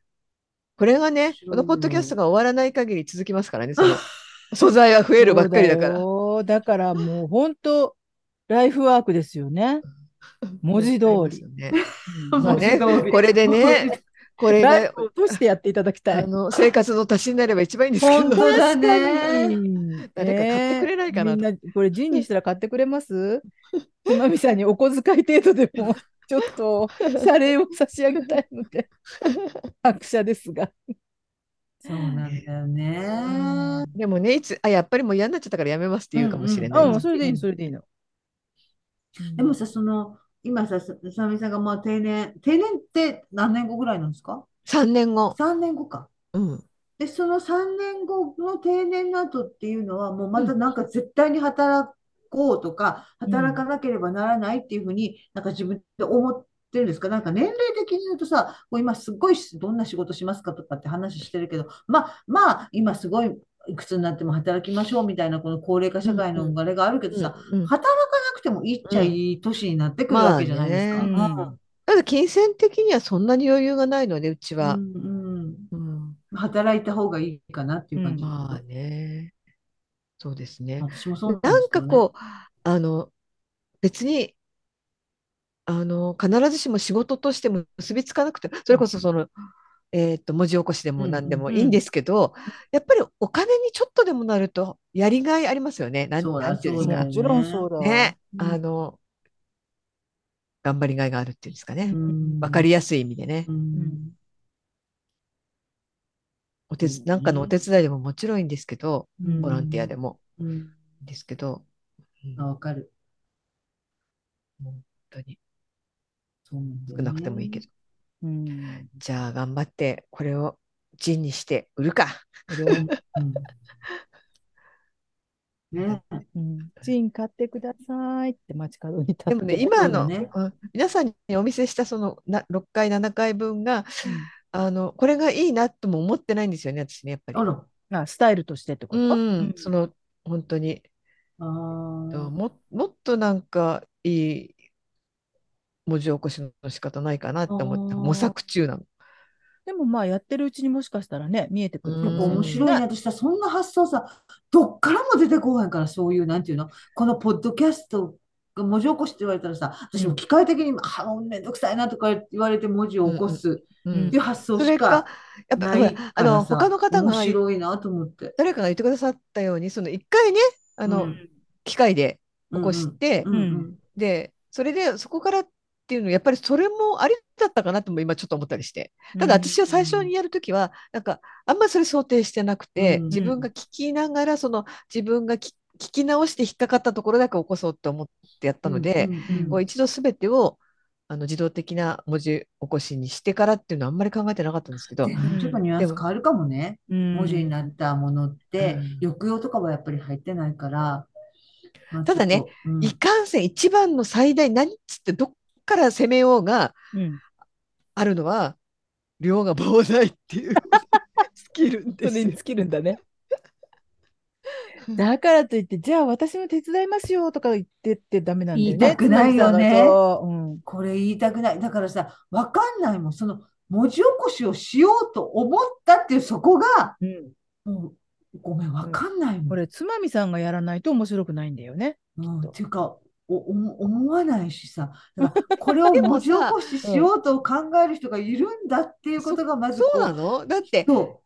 C: これがねこのポッドキャストが終わらない限り続きますからね、その 素材は増えるばっかりだから。
A: だからもう本当、ライフワークですよね。文字通り。
C: ね。
A: うん
C: まあねこれでね、これが
A: ライフを通してやっていただきたい。
C: あの生活の足しになれば一番いいんですけど。
B: 本当だね
C: 誰か買ってくれないかな
A: ねえみんな、これ、ジンにしたら買ってくれます？つまみさんにお小遣い程度でも、ちょっと謝礼を差し上げたいので、拍車ですが。
B: そうなんだよね。
C: でもね、いつ、あ、やっぱりもう嫌になっちゃったからやめますって言うかもしれない。
A: うん、それでいいの、それでいいの。
B: でもさ、その、今さ、ささみさんがもう定年、定年って何年後ぐらいなんですか
C: ？3年後。
B: ?3 年後か。
C: うん。
B: で、その3年後の定年の後っていうのは、もうまたなんか絶対に働こうとか、
A: うん
B: 働かなければならないっていうふうに、なんか自分で思ってるんですか？なんか年齢的に言うとさ、こう今すごいしどんな仕事しますかとかって話してるけど、まあ、まあ、今すごいいくつになっても働きましょうみたいなこの高齢化社会のあれがあるけどさ、
C: うんうん
B: 働かなくてもいいっちゃいい年になってくるわけじゃないですか。
C: まあ
A: ね
B: うん
C: ただ金銭的にはそんなに余裕がないので、うちは
B: う。んうん
C: うん
B: 働いた方がいいかなっていう感じ。
A: うん
C: まあね。そうですね。
B: 私もそう
C: なん
B: ですよね
C: かこう、あの、別に、あの、必ずしも仕事として結びつかなくて、それこそその、えっと、文字起こしでも何でもいいんですけど、やっぱりお金にちょっとでもなると、やりがいありますよね。なん
B: そうだ
C: なんていうんですか
A: も。ちろんそうだ。
C: ね、
B: うん
C: あの、頑張りがいがあるっていうんですかね。
B: うん
C: わかりやすい意味でね
B: う。ん
C: お手つ、なんかのお手伝いでももちろんいいんですけど、
B: うん
C: ボランティアでも
B: うん
C: いいんですけど、うん
B: あわかる。
C: 本当に少なくてもいいけ
B: ね。
C: ど。
A: うん。
C: じゃあ頑張ってこれをジンにして売るか。
B: ね。
A: うん。ジン買ってくださいって街角に。
C: でもね、今の、
B: ね
C: うん。皆さんにお見せしたそのな6回、7回分が、
A: うん。
C: あの、これがいいなとも思ってないんですよね、私ね、やっぱり。
B: あ
A: スタイルとしてってこと？
C: うん、その、本当に、
B: あー。
C: も、もっとなんかいい文字起こしの仕方ないかなって思って、模索中なの。
A: でもまあやってるうちにもしかしたらね、見えてくる。かもしれない。
B: 面白いね。私さ、そんな発想さ、どっからも出てこないから、そういう、なんていうの、このポッドキャストが文字起こしって言われたらさ、私も機械的に、あ、もうめんどくさいなとか言われて文字を起こす
C: うん。
B: っていう発想
C: それか
B: しか、
C: やっぱ、あの、他の方が
B: 面白いなと思って。
C: 誰かが言ってくださったように、その一回ね、あの、
B: うん。
C: 機械で起こして、
B: うんうん。
C: で、それでそこからっていうの、やっぱりそれもありだったかなとも今ちょっと思ったりして。ただ私は最初にやるときは、なんかあんまりそれ想定してなくて、
B: うん
C: 自分が聞きながら、その自分が聞聞き直して引っかかったところだけ起こそうと思ってやったので、
B: うんうんうん。
C: こう一度すべてをあの自動的な文字起こしにしてからっていうのはあんまり考えてなかったんですけど、
B: ちょっとニュアンス変わるかもね。
A: 文
B: 文字になったものって
C: うん、
B: 抑揚とかはやっぱり入ってないから。まあ
C: ただね、
B: うん。
C: いかんせん一番の最大何っつってどっから攻めようが
A: うん。
C: あるのは量が膨大っていう スキルですよ
A: それに尽きるんだね。だからといって、じゃあ私も手伝いますよとか言ってってダメなんだよね。
B: 言いたくないよね
A: ううん
B: これ言いたくない。だからさ、わかんないもん。その文字起こしをしようと思ったっていうそこが、
A: うん
B: もうごめん、わかんないもん。
A: これ、つまみさんがやらないと面白くないんだよね。
B: うん、っていうか、思わないしさ、これを文字起こししようと考える人がいるんだっていうことがまず
C: そうな
B: こ
C: の？だって
B: う、そ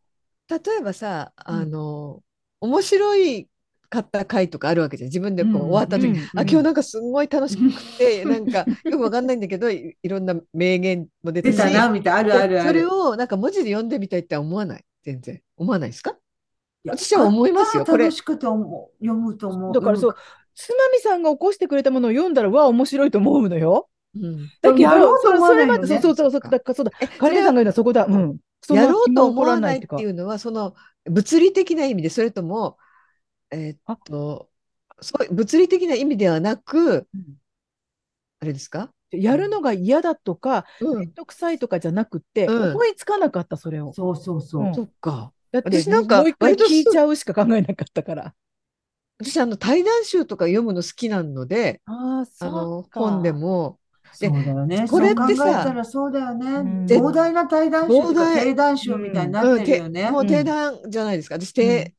C: 例えばさあの、面白いかった回とかあるわけじゃん。自分でこう
B: うん。
C: 終わった時、
A: うん。
C: あ今日なんかすごい楽しくて、なんか よくわかんないんだけどいいろんな名言も出
B: う、
C: た
B: な、みたいな、あるあるあ
C: それ
B: る。
C: をなんか文字で読んでみたいって思わない？全然。思わないですか私は思いますよ。
B: 楽しくて思う読むと思う。
A: だからそう、つまみさんが起こしてくれたものを読んだら、わあ、面白いと思うのよ。
C: うん
A: だけ
B: やろ
A: ど、それ
B: うと思わ
A: それまで、そうそうそう、だからそうだ、
C: え
A: カレンさんが言うのはそこだ。うん。その
C: やろうと思わないって
A: いう
C: のはその物理的な意味でそれともえーっとそう物理的な意味ではなく
A: うん
C: あれですか、
A: やるのが嫌だとか、め
C: うん、
A: んどくさいとかじゃなくて、
C: うん
A: 思いつかなかった、それを。
B: そうそうそう。
A: うん
C: そっか
A: だって、
C: 私なんか
A: もう一回聞いちゃうしか考えなかったから。
C: 私あの対談集とか読むの好きなので
A: ああ、
C: あ
A: そ
C: の。本でもで
B: そうだよね。
C: これってさ
B: そう考えたらそうだよね。
A: うん
B: 膨大な対談集とか
C: 膨大
B: 定談集みたいにな
C: うん
B: ってるよね。
C: てもう
A: うん
C: 定談じゃないですか私定,、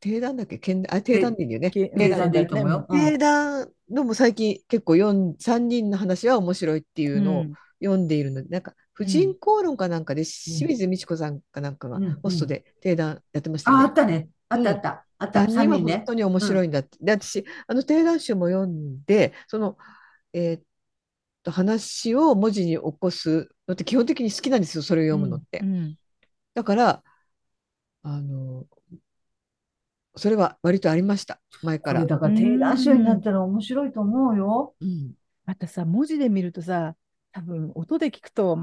C: 定談だっけ？けんあ定談でいいよね
A: け？
B: 定談でいいと思うよ。うん
C: 定談のも最近結構3人の話は面白いっていうのを
A: うん
C: 読んでいるので、なんか婦人公論かなんかで清水美智子さんかなんかが
B: うん
C: ホストで定談やってました
B: あ、あ。ったね。あったあった。あった。ね
C: 本当。に面白いんだって。で、私、あの定談集も読んで、その、えーっと、話を文字に起こすのって基本的に好きなんですよ、それを読むのって。
A: うん
C: だから、あのそれは割とありました前から。
B: だから定談集になったら面白いと思うよ。
C: うん
A: またさ、文字で見るとさ、多分音で聞くと、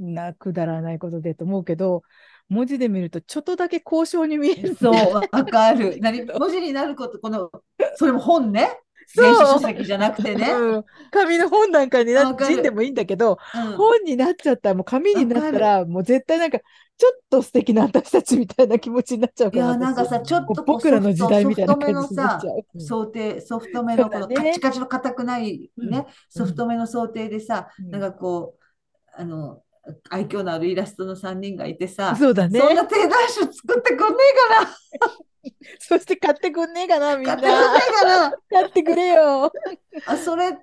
A: な、くだらないことでと思うけど、文字で見るとちょっとだけ交渉に見える。
B: そう、わかる。何文字になること、この、それも本ね。
A: そう
B: 電子書籍じゃなくてね。
A: うん紙の本なんかにな
B: わかる
A: 人でもいいんだけど、
B: うん
A: 本になっちゃったら、もう紙になったら、もう絶対なんか、ちょっと素敵な私たちみたいな気持ちになっちゃうから。
B: いや、なんかさ、
A: 私
B: ちょっと
A: 僕らの時代みたいな感じになっ
B: さ
A: ちゃう。うん
B: 想定、ソフトめのこのカチカチの硬くないね、ソフトめの想定でさ、
A: うん
B: なんかこう、あの、愛嬌のあるイラストの3人がいてさ、
A: そうだね。
B: そんな定談集作ってくんねえか
A: そして買ってくんねえかな、みんな。
B: な買ってくんねえかな
A: 買ってくれよ。
B: あ、それ、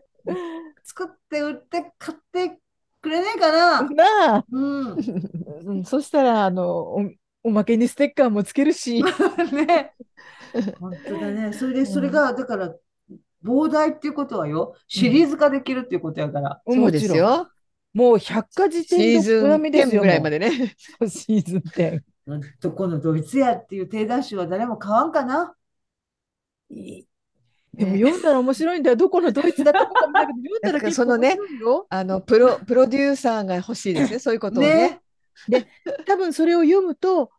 B: 作って売って買ってくれねえかな
A: なあ。
B: うん。
A: うんそしたら、あの、お、おまけにステッカーもつけるし。
B: ね。本当だね。それで、それが、だから、膨大っていうことはよ、シリーズ化できるっていうことやから。
C: そうです
A: もちろん。
C: よ。
A: もう百科事
C: シー
A: 典
C: ズン
A: の並みです
C: 10
A: よ。
C: ぐらいま
A: で。
C: でね。
A: シーズン10。
B: どこのドイツやっていう定談集は誰も買わんかな？
A: でも読んだら面白いんだよ。どこのドイツだったかもだけど、読んだら結構
C: そのね
A: 面白いよ。
C: あのプロプロデューサーが欲しいですね。そういうことをね。
B: ね。
A: 多分それを読むと、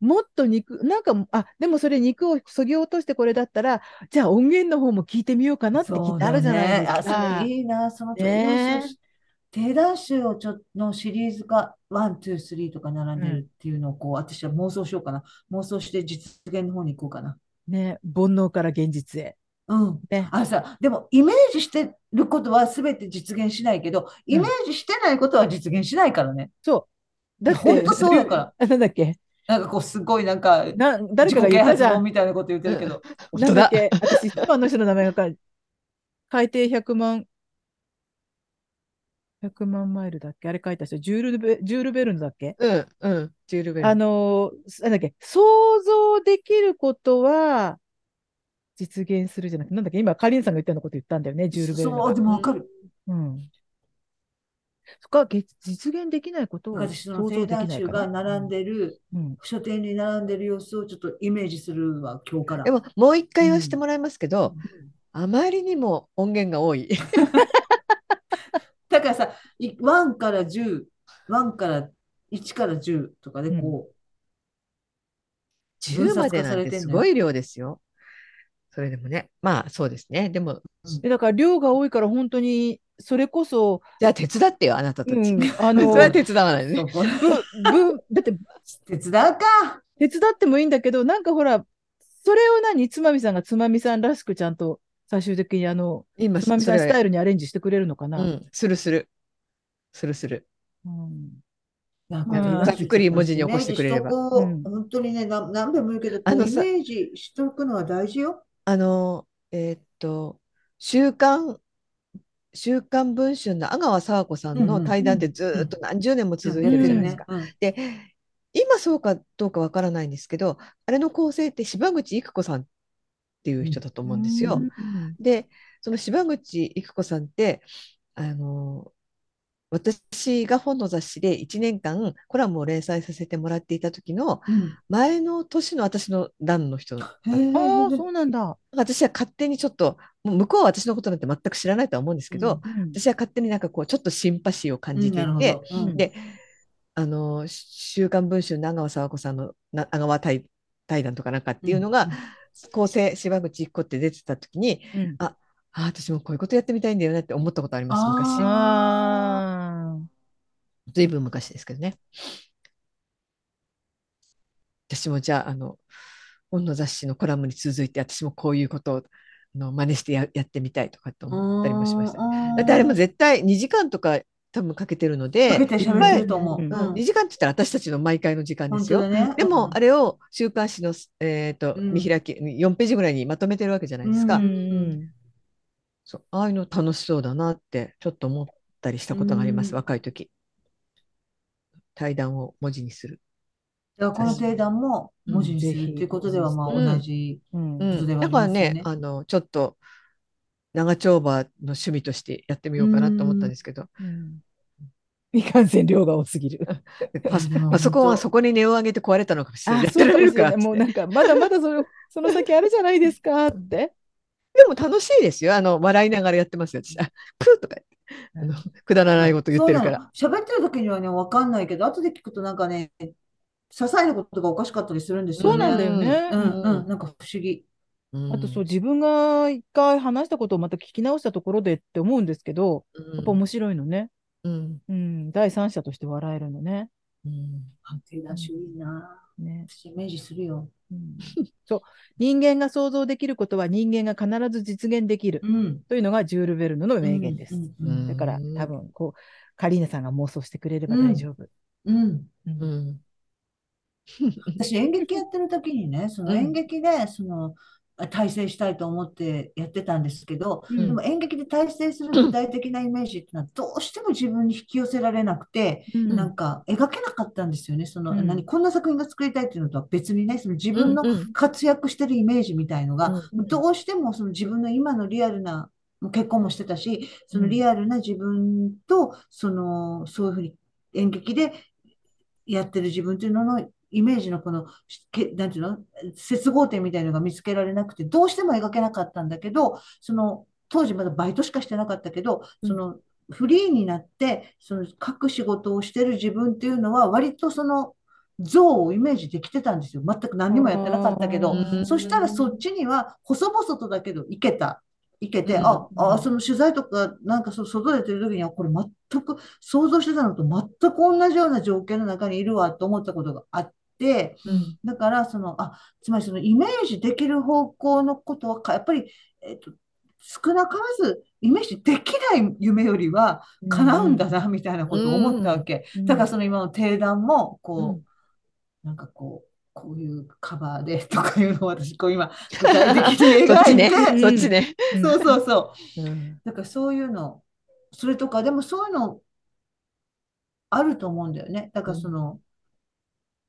A: もっと肉、なんか、あ、でもそれ肉をそぎ落としてこれだったら、じゃあ音源の方も聞いてみようかなって気になるじゃないです
B: そうだねあ、そいいな。その
A: ね
B: そうそう鼎談集をちょのシリーズ化、ワン、ツー、スリーとか並んでるっていうのをこう、私は妄想しようかな。妄想して実現の方に行こうかな。
A: ね、煩悩から現実へ。
B: うん。
A: ね。
B: あのさ、でもイメージしてることは全て実現しないけど、イメージしてないことは実現しないからね。
A: そう。だって、
B: 本当そうだから。
A: あ なんだっけ？
B: なんかこうすごいなんか
A: な、誰
B: 自
A: かが言ったじゃん。
B: 本みたいなこと言ってるけど、
A: なんだっ。け？私、一番の人の名前が書い海底100万、100万マイルだっけ？あれ書いた人、ジュールベ、ジュールベルンだっけ？
C: うんうん。ジュールベル。
A: あのー、なんだっけ？想像できることは実現するじゃなくて、なんだっけ？今、カリンさんが言ったようなこと言ったんだよね、ジュールベルンが。
B: そう、でもわかる。
A: うん。そこはげ実現できないことを
B: 私の
A: 想像でき
B: 定談集
A: ないから。
B: が並んでる、
A: うん。
B: 書店に並んでる様子をちょっとイメージするわ、今日から。
C: でももう一回言わせてもらいますけど、
B: うん
C: あまりにも音源が多い。
B: だからさ、い1から10、1から1から10とかでこ分
C: 10ま
B: 冊
C: でなん
B: 化されて
C: すごい量ですよ。それでもね、まあそうですね。でも、
A: えだから量が多いから本当に、それこそ、
C: じゃあ手伝ってよ、あなたたち。
A: うん、あ
C: そ
A: の、
C: れは手伝わないね
A: だって
B: 手伝うか。
A: 手伝ってもいいんだけど、なんかほら、それを何、つまみさんがつまみさんらしくちゃんと最終的にあの、
C: 今、
A: つまみさんスタイルにアレンジしてくれるのかな。
C: うん、するする。するする。
A: うん
B: なん
A: うん
C: ざっくり文字に起こしてくれれば
B: 本当にね、な何べも言うけど、
C: あのさ
B: イメージしとくのは大事よ。
C: あの、えーっと、週刊、週刊文春の阿川佐和子さんの対談ってずーっと何十年も続いてるじゃないですか。
B: うん
C: で、今そうかどうかわからないんですけど、あれの構成って柴口育子さんっていう人だと思うんですよ。
A: うん
C: で、その柴口育子さんって、あの、私が本の雑誌で1年間コラムを連載させてもらっていた時の
B: うん。
C: 前の年の私の段の人
B: へ
A: ああ、
B: え
A: そうなんだ。
C: 私は勝手にちょっともう向こうは私のことなんて全く知らないとは思うんですけど、
A: うん
C: 私は勝手になんかこうちょっとシンパシーを感じていて、
B: うんうん。
C: であの「週刊文春」の阿川佐和子さんのな阿川対対談とかなんかっていうのが、構成柴口一子って出てた時に
A: うん。
C: ああ私もこういうことやってみたいんだよねって思ったことあります昔。
A: あ
C: ずいぶん昔ですけどね。私もじゃああの本の雑誌のコラムに続いて私もこういうことをあの真似してや、やってみたいとかって思ったりもしました。だってあれも絶対2時間とか多分かけてるので、
B: かけて喋
C: いっぱい
B: ってると思う。
A: うん
C: うん、2時間って言ったら私たちの毎回の時間ですよ。
B: ね
C: でもあれを週刊誌の、えーと
B: うん
C: 見開き4ページぐらいにまとめてるわけじゃないですか。
A: あ。
C: ああいうの楽しそうだなってちょっと思ったりしたことがあります、
B: うん
C: 若い時。対談を文字にする。
B: だからこの定談も文字にするっていうことではまあ
C: うん
B: 同じ。ことではあ
C: だから
B: りますよね
C: ね、あのちょっと長丁場の趣味としてやってみようかなと思ったんですけど、
A: うん未完成量が多すぎる。
C: パソコンはそこに値を上げて壊れたのかもしれない。
A: あ、そうかもしれない。
C: やってられるか
A: もうなんか、まだまだその、その先あるじゃないですかって。
C: でも楽しいですよ。あの、笑いながらやってますよ。私あプーとかあのくだらないこと言ってるから。
B: 喋ってる時にはね、わかんないけど、後で聞くとなんかね、些細なことがおかしかったりするんですよ
A: そうなんだ
B: ね。
A: よね。
B: うんうん、なんか不思議。
A: あとそう、自分が一回話したことをまた聞き直したところでって思うんですけど、
C: うん
A: やっぱ面白いのね。
C: うん
A: うん、第三者として笑えるのね。
C: うん
B: 判定団集いいな。
A: ね
B: 私イメージするよ。
A: うん、そう。人間が想像できることは人間が必ず実現できる
B: うん。
A: というのがジュール・ベルヌの名言です。
B: うんうん
A: だから
C: うん
A: 多分、こう、カリーナさんが妄想してくれれば大丈夫。
B: うん。私演劇やってる時にね、その
C: うん
B: 演劇でその大成したいと思ってやってたんですけど、
A: うん。
B: でも演劇で大成する具 体的なイメージっていうのはどうしても自分に引き寄せられなくて、
A: うん。
B: なんか描けなかったんですよね。その、
A: うん。
B: 何、こんな作品が作りたいっていうのとは別にね、その自分の活躍してるイメージみたいのが、
A: うん
B: どうしてもその自分の今のリアルな、もう結婚もしてたし、そのリアルな自分と、その、そういうふうに演劇でやってる自分っていうののイメージのこの、けなんていうの、接合点みたいなのが見つけられなくて、どうしても描けなかったんだけど、その、当時まだバイトしかしてなかったけど、
A: うん。
B: その、フリーになって、その、書く仕事をしてる自分っていうのは、割とその、像をイメージできてたんですよ。全く何にもやってなかったけど、
C: うん。
B: そしたらそっちには細々とだけど行けた。行けて、
C: うん。
B: あ、あ、その取材とか、なんかそう外出てる時には、これ全く想像してたのと全く同じような条件の中にいるわと思ったことがあって、
C: うん。
B: だから、その、あ、つまりそのイメージできる方向のことはか、やっぱり、えっと、少なからずイメージできない夢よりは叶うんだな、みたいなことを思ったわけ。
A: うん。
B: だからその今の定談も、こう、
A: うん。
B: なんかこう、こういうカバーでとかいうのを私、こう今、具体的に
C: そっちね。
B: 描いて、
A: うん。
C: そっちね。
B: そうそうそう。
A: うん。
B: だからそういうの、それとか、でもそういうのあると思うんだよね。だからその、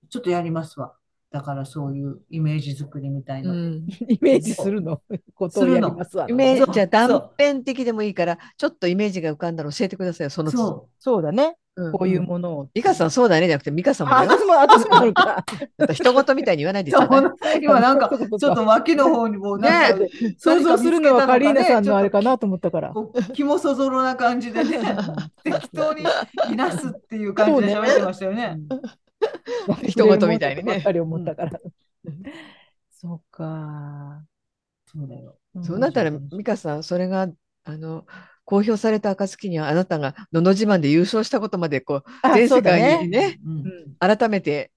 B: ちょっとやりますわ。だからそういうイメージ作りみたいな。
C: うん
A: イメージするの？ことをやりますわ。
C: イメ
B: そう
C: ージじゃあ断
B: そう
C: 片的でもいいから、ちょっとイメージが浮かんだら教えてくださいよ、その都度。
B: そ
A: そうだね。
C: うん
A: こういうものを。
C: 美香さんそうだねじゃなくて、美香さんも。
A: 私も、私もあるか。
C: また人事みたいに言わないで
B: 今なんか、ちょっと脇の方にも
C: ね
A: 想像するのはカリーナさんのあれ
B: か
A: かなと思ったから。
B: 気もそぞろな感じでね、適当にいなすっていう感じで喋ってましたよね。
C: 人事みたいにね
A: ばっかり思ったから。そうか。
B: そうだよ。
C: そうなったら、美香さん、それが、あの、公表された暁には、あなたがのど自慢で優勝したことまで、こう、
A: あ
C: 全世界に
A: ね。
C: ね、
B: うん
A: うん
C: 改めて、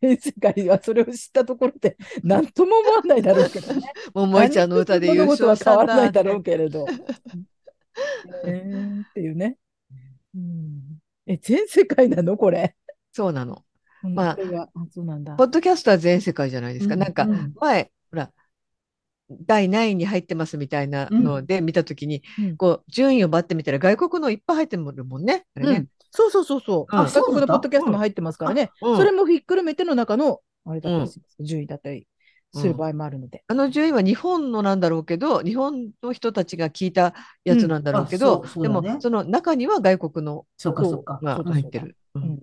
A: 全世界はそれを知ったところで、なんとも思わないだろうけどね。
C: 桃井ちゃんの歌で優勝したん
A: 事は変わらない
C: だ
A: だろうけれど。えーっていうね。うん、え、全世界なのこれ？
C: そうなの。まあポッ。ドキャストは全世界じゃないですか。
B: うん
C: なんか
B: うん
C: 前、ほら、第何位に入ってますみたいなので見たときに、
A: うん
C: こう、順位をバッて見たら外国のいっぱい入ってるもんね。あれね
A: うん、そうそうそうそう。
C: うん
A: あ、外国のポッドキャストも入ってますからね。
C: うん
A: それもひっくるめての中の、あれだったりします順位だったりする場合もあるので。
C: あの順位は日本のなんだろうけど、日本の人たちが聞いたやつなんだろうけど、
B: うんあそうそう
C: でもその中には外国の
B: そうか、そうか。
C: が入ってる。う
A: うんん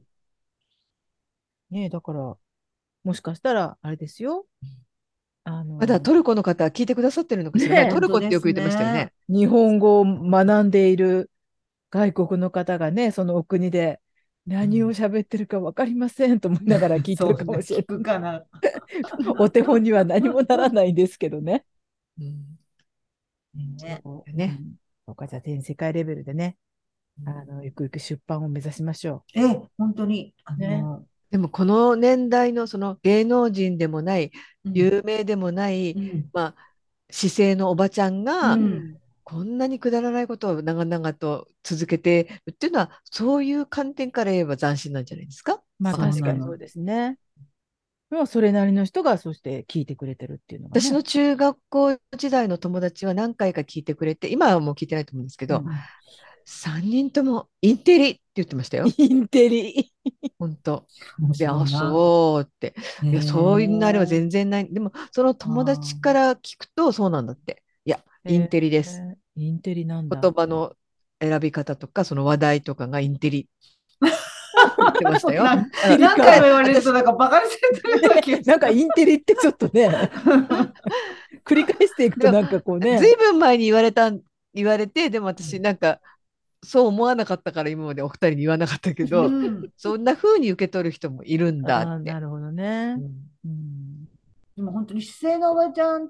A: ねえ、だから、もしかしたら、あれですよ。あの
C: まだトルコの方は聞いてくださってるのかしらね。
A: ね
C: トルコってよく言ってましたよね。
A: 日本語を学んでいる外国の方がね、そのお国で何を喋ってるか分かりませんと思いながら聞いてるかもしれない。
B: かな。
A: お手本には何もならないんですけどね。
C: うん
B: ね
C: ね
A: うんじゃあ全世界レベルでね、あのゆくゆく出版を目指しましょ
B: え、本当に。あ
A: ね
B: の、
C: でもこの年代のその芸能人でもない、
B: うん
C: 有名でもない、
B: うん
C: まあ、姿勢のおばちゃんが、
B: うん
C: こんなにくだらないことを長々と続けてるっていうのは、そういう観点から言えば斬新なんじゃないですか？
A: う。まあ確かにそうですね。でもそれなりの人がそして聞いてくれてるっていうのが、ね。
C: 私の中学校時代の友達は何回か聞いてくれて、今はもう聞いてないと思うんですけど、
A: うん
C: 3人ともインテリって言ってましたよ。
A: インテリ。
C: 本当。
B: いな
C: そうって。いや、そういうのあれは
B: 然
C: 全然ない。でも、その友達から聞くとそうなんだって。いや、インテリです。
A: インテリなんだ。
C: 言葉の選び方とか、その話題とかがインテリ。言ってましたよ。
B: 何回も言われるとなんかバカにされてるよう な
A: んかインテリってちょっとね、繰り返していくとなんかこうね。
C: ずいぶん前に言われた言われてでも私なんかそう思わなかったから今までお二人に言わなかったけど、
B: うん。
C: そんな風に受け取る人もいるんだって。
A: なるほどね。
C: う。ん。
A: うん。
B: でも本当に姿勢のおばちゃん、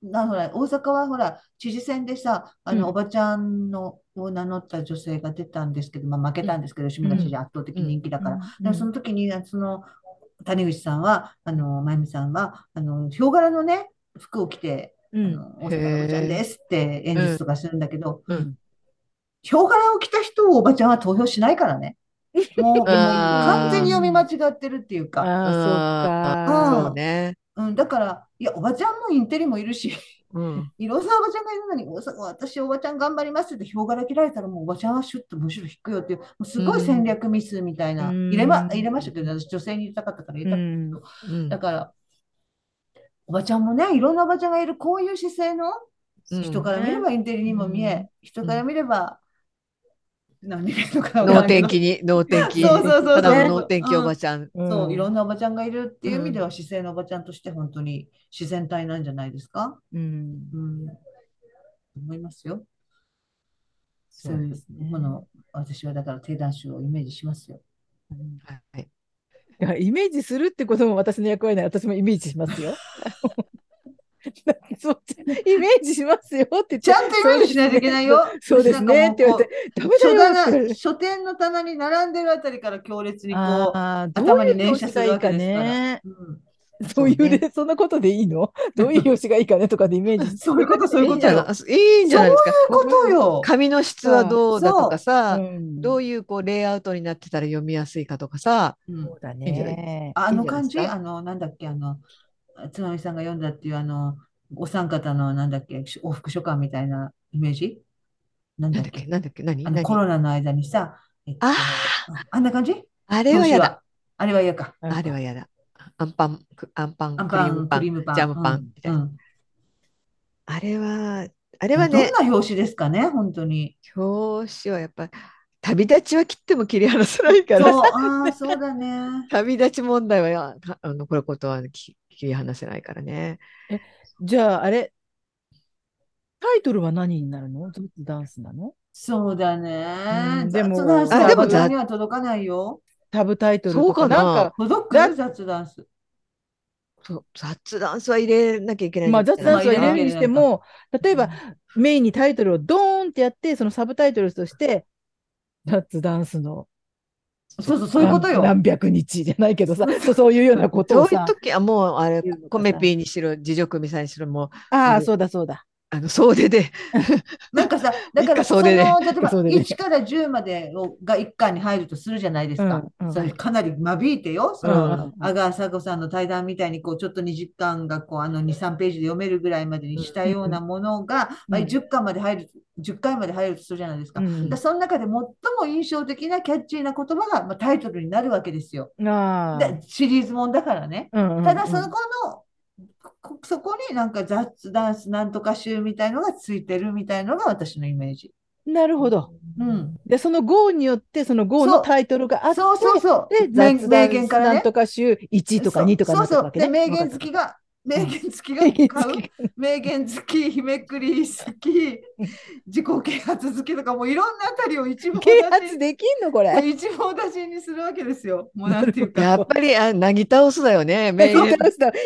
B: なほら大阪はほら知事選でさ、あの、
A: うん。
B: おばちゃんのを名乗った女性が出たんですけど、まあ、負けたんですけど、吉村知事圧倒的人気だから。
A: うん。
B: でもその時にその谷口さんは、あの真由美さんはあのヒョウ柄のね服を着て、
A: うん。
B: あの大阪のおばちゃんですって演説とかするんだけど、
C: うん
B: ヒョウ柄を着た人をおばちゃんは投票しないからね。もうもう完全に読み間違ってるっていうか。
A: そっ
C: あ
A: か。
C: うね。
B: うん、だから、いや、おばちゃんもインテリもいるし、
C: うん。
B: いろんなおばちゃんがいるのに、私、おばちゃん頑張りますって、ヒョウ柄切られたら、もうおばちゃんはシュッとむしろ引くよっていう、もうすごい戦略ミスみたいな、
A: うん。
B: 入れま、入れましたけど、私、女性に言いたかったから入れたけど、
C: うん。
B: だから、おばちゃんもね、いろんなおばちゃんがいる、こういう姿勢の、
C: うん。
B: 人から見ればインテリにも見え、人から見れば、何
C: 能天気に、能天気。
B: そうそうそうそう
C: ただの能天気おばちゃん。
A: うん
B: そう、いろんなおばちゃんがいるっていう意味で
C: う
B: は、姿勢のおばちゃんとして本当に自然体なんじゃないですか？
A: うん。
B: うん、思いますよ。
A: そ
B: そういう
A: うですね。
B: ものを私はだから定談集をイメージしますよ。
A: うん
C: はい
A: いやイメージするってことも私の役割なら私もイメージしますよ。そうイメージしますよって
B: ちゃんとイメージしないといけないよ。
A: そうですね。って言われて、ダメだ
B: 書
A: よ
B: 書店の棚に並んでるあたりから強烈にこう
A: ああ、ど
B: 頭に連射するわけですから。
A: そういうね、そんなことでいいの？どういう表紙がいいかねとかでイメージ
B: そういうこと、そういうことよ。
C: いいんじゃない？いいんじゃないですか。
B: そういうことよ。
C: 紙の質はどうだとかさ、
A: うん。
C: どういうこうレイアウトになってたら読みやすいかとかさ、
B: うん
A: そうだね。
B: あの感じ、あの、なんだっけ、あの、つまみさんが読んだっていう、あの、お三方の、なんだっけ、往復書簡みたいなイメージ？なんだっけ？
C: なんだっけ、なんだっけ、何？
B: あコロナの間にさ、えっと
C: あ
B: あんな感じ？
C: あれは嫌だ。
B: あれは嫌か。
C: あれは嫌だ。アンパン、くアンパン、クリームパン、
B: クリームパン、
C: ジャムパンみたいな。
B: うん。
C: あれは、あ
B: うん
C: れはね、
B: どんな表紙ですかね、本当に。
C: 表紙はやっぱり、旅立ちは切っても切り離せないか
B: そう、
C: ら、
B: ああ、そうだね。
C: 旅立ち問題はあのこれことはき切り離せないからね。
A: じゃあ、あれ、タイトルは何になるの？雑ダンスなの？
B: そうだね
A: うん。でも
C: あでも
B: ら場には届かないよ。
A: タブタイトルとか、
C: そうかな？
A: なんか、
B: 届
A: だ
B: く雑ダンス。
C: そう雑ダンスは入れなきゃいけないん
A: まあ、雑ダンスは入れるにしても、例えば、メインにタイトルをドーンってやって、そのサブタイトルとして、雑ダンスの
B: そうそう、そういうことよ。
A: 何百日じゃないけどさ、そうそういうようなこと
C: そういう時はもうあれコメピーにしろ自助組さんにしろもう
A: ああ、
C: うん
A: そうだそうだ。
C: あの総出で
B: なんかさ、だからその、例えば
A: 総出で
B: 1から10までをが1巻に入るとするじゃないですか。
A: うんうん
B: それかなり間引いてよ。そ
A: うん
B: の阿川佐子さんの対談みたいにこうちょっと2時間がこうあの2、3ページで読めるぐらいまでにしたようなものが、まあ、
A: うん
B: 10巻まで入る、10回まで入るとするじゃないですか。
A: うん
B: だからその中で最も印象的なキャッチーな言葉が、まあ、タイトルになるわけですよ。シリーズもんだからね。
A: うんうんうん
B: ただそのこの、こそこになんか雑ダンスなんとか集みたいのがついてるみたいのが私のイメージ。
A: なるほど。
B: うん。
A: で、その GO によって、その GO のタイトルがあって、
B: そうそうそう。
A: で、
B: 名
A: 雑談
B: 名言からね
A: なんと。か集1とか2とか
B: そうそう。で。名言付きが、名言付きが買う？名言付き、日めくり好き、自己啓発付きとか、もういろんなあたりを一網
A: 啓
B: 打
A: 発できんのこれ？
B: 尽、一網打尽にするわけですよ。もうなんていうか。
C: やっぱりあなぎ倒すだよね名言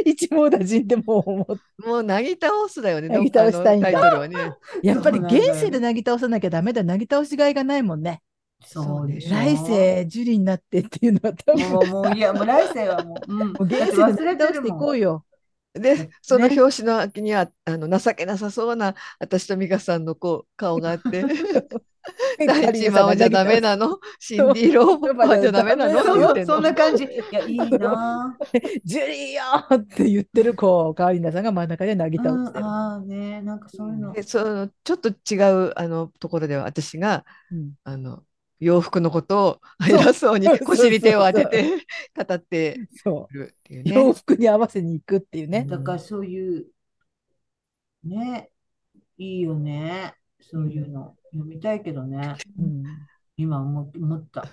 A: 一網打尽ってもう
C: もうなぎ倒すだよね
A: なぎ倒したいんだ
C: どっかのタイトルはね
A: やっぱり現世でなぎ倒さなきゃダメだ。なぎ倒しがいがないもんね。
B: そうでしょ。
A: 来世、樹里になってっていうのは多分、
B: もう、もう、いや、もう来世はもう、うん。
A: もう現世で
B: 忘れて
A: こうよ。
C: でその表紙の秋にはあの情けなさそうな私と美香さんのこう顔があって第一魔王じゃダメなの？シンディ・ローパーじゃダメなの？って
B: そう。
C: 言ってん
B: な感じ。いや、いいな。
A: ジュリーよーって言ってる子、カーリナさんが真ん中でなぎ倒してる。
B: ああね、なんかそういうの。
C: でそのちょっと違うあのところでは私が
A: うん。
C: あの洋服のことを偉そうに腰に手を当てて語って
A: そ。
C: るっていう。
A: 洋服に合わせに行くっていうね。
B: だからそういう、ね、いいよね。そういうの。読みたいけどね。
A: うん
B: 今思思った。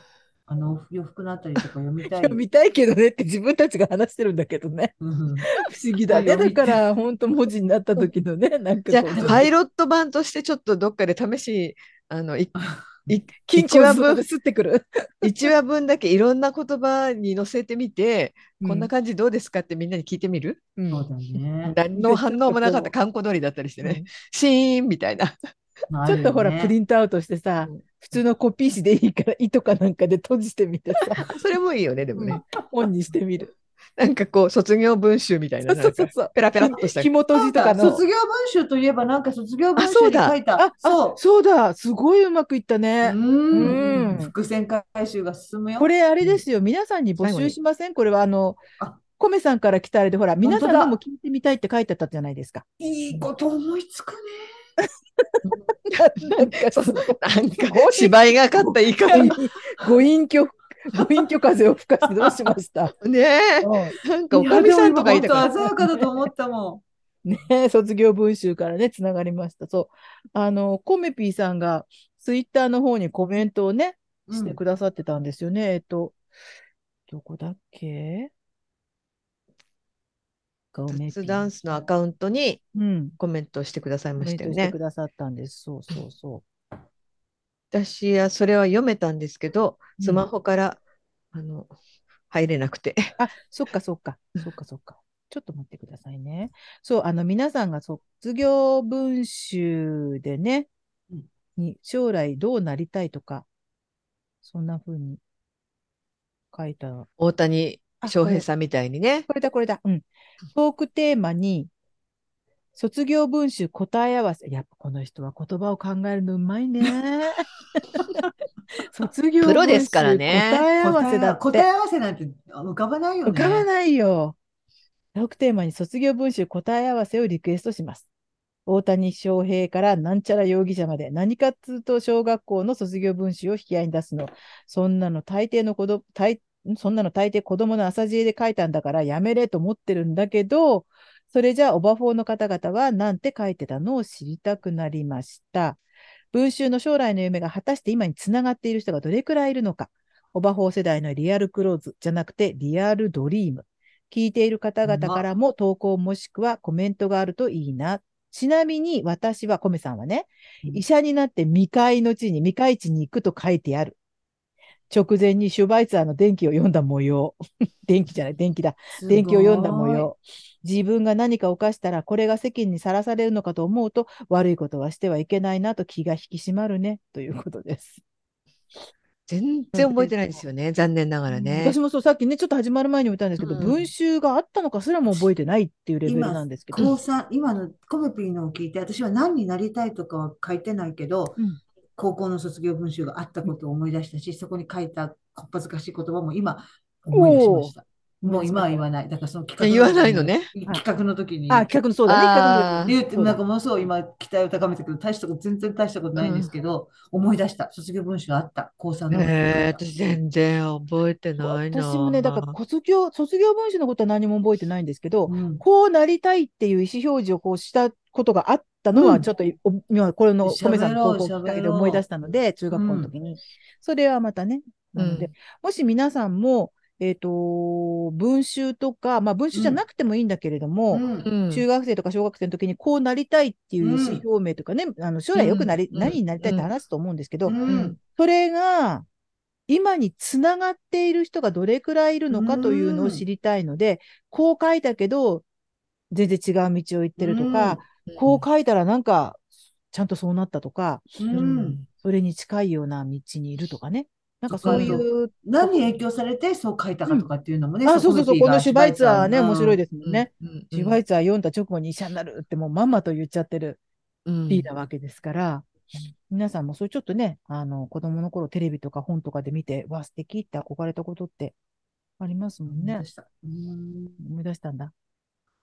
B: あの洋服のあたりとか読みたい。
A: 読みたいけどねって 自分たちが話してるんだけどね。
B: うん
A: 不思議だね。だから、本当文字になった時のね、なんか
C: じゃパイロット版としてちょっとどっかで試しあの いい
A: 金
C: 一話分
A: 庫吸ってくる。
C: 一話分だけいろんな言葉に載せてみて、こんな
A: か、
C: 感じどうですかってみんなに聞いてみる？
A: うん。
B: そうだね。
C: 何の反応もなかった。観光通りだったりしてね、シーンみたいな。
B: まあ
A: ちょっとほら、プリ
B: ン
A: ントアウトしてさ
C: うん、
A: 普通のコピー紙でいいから、糸かなんかで閉じてみてさ、
C: それもいいよねでもね、
A: 本にしてみる。
C: なんかこう卒業文集みたいな
A: そうそうそうそう
C: なんかペラペラっとした
A: 紐閉じとかの。
B: 卒業文集といえば、なんか卒業文集
C: あそうだ
B: に書いた。
A: あ、あ
B: そ
A: そうだ、すごいうまくいった
B: う。
A: ね。
B: うん
A: うん
B: 伏線回収が進むよ。
A: これあれですよ、皆さんに募集しませんこれはあの
B: あ、
A: コメさんから来たあれで、ほら、皆さんも聞いてみたいって書いてあったじゃないですか。
B: いいこと思いつくね。
A: なんか
C: なんか芝居がかった言い方
A: ご隠居、ご隠居風を吹かしてどうしました？
C: ねえ
A: うん
C: なんかおかみさんとかいたから
B: 鮮やかだと思ったも
A: ね、卒業文集からね、つながりました。そう。あの、コメピーさんが、ツイッターの方にコメントをね、
B: ん。
A: してくださってたんですよね。えっと、どこだっけ？
C: 雑ダンスのアカウントに
A: うん。
C: コメントしてください
A: コ
C: ましたよね
A: メントしてく。ださったんです。そうそうそ
C: 私はそれは読めたんですけど、
A: うん
C: スマホから、あの入れなくて。
A: う。あ、そっかそっか。そっかそっか。ちょっと待ってくださいね。そう、あの、皆さんが卒業文集でね
B: うん、
A: に将来どうなりたいとか、そんな風に書いた
C: 大谷翔平さんみたいにね。
A: これだ、これだ。うん。トークテーマに、卒業文集答え合わせ。やっぱこの人は言葉を考えるのうまいね。卒業
C: プロですからね
A: 答え合わせだって。
B: 答え合わせなんて浮かばないよね。
A: 浮かばないよ。トークテーマに卒業文集答え合わせをリクエストします。大谷翔平からなんちゃら容疑者まで何かっつうと小学校の卒業文集を引き合いに出すの。そんなの大抵の子ど大そんなの大抵子供の浅知恵で書いたんだからやめれと思ってるんだけど、それじゃあオバフォーの方々はなんて書いてたのを知りたくなりました。文集の将来の夢が果たして今につながっている人がどれくらいいるのか。オバフォー世代のリアルクローズじゃなくてリアルドリーム。聞いている方々からも投稿もしくはコメントがあるといいな。ちなみに私は、コメさんはね、
B: うん
A: 医者になって未開の地に、未開地に行くと書いてある。直前にシュバイツァーの電気を読んだ模様。電気じゃない、電気だ。電気を読んだ模。様。自分が何か犯したらこれが世間にさらされるのかと思うと悪いことはしてはいけないなと気が引き締まるねということです。
C: 全然覚えてないんですよね。残念ながらね
A: 私。もそうさっきねちょっと始まる前にも言ったんですけど、
B: うん
A: 文集があったのかすらも覚えてないっていうレベル
B: 今
A: なんですけど。
B: 高三今のコメピーのを聞いて、私は何になりたいとかは書いてないけど、
A: うん
B: 高校の卒業文集があったことを思い出したし、そこに書いたこっぱずかしい言葉も今思い出しました。もう今は言わない。だからその企画
C: 言わないのね？
B: 企画の時に。
A: あ、企画のそうだね。企画の
B: 言って、なんかものすごい今期待を高めたけど、大したこと、全然大したことないんですけど、思い出した。卒業文集あった。高3の。
C: えー、私全然覚えてないな。
A: 私もね、だから卒業、卒業文集のことは何も覚えてないんですけど、
B: うん
A: こうなりたいっていう意思表示をこうしたことがあったのは、
B: うん。
A: ちょっとお今これの米さんの投稿きっかけで思い出したので、中学校の時に。それはまたね。なので、
C: うん
A: もし皆さんも、えっ、と、文集とか、まあ文集じゃなくてもいいんだけれども、中学生とか小学生の時にこうなりたいっていう意思表明とかね、あの将来よくなり、
C: うん。
A: 何になりたいって話すと思うんですけど、
B: うん。
A: それが今につながっている人がどれくらいいるのかというのを知りたいので、こう書いたけど、全然違う道を行ってるとか、こう書いたらなんか、ちゃんとそうなったとか、
B: うん
C: うん
A: それに近いような道にいるとかね。なんかそういう。
B: 何に影響されてそう書いたかとかっていうのもね、
A: あ、そうそうそう、このシュバイツァーね、面白い
B: で
A: ですもんね。
C: うん
A: シュバイツァー読んだ直後に医者になるってもうまんまと言っちゃってる
C: うん
A: リーなわけですから、皆さんもそれちょっとね、あの、子供の頃テレビとか本とかで見て、わ、素敵って憧れたことってありますもんね
B: 思い出。した。うん
A: 思い出したんだ。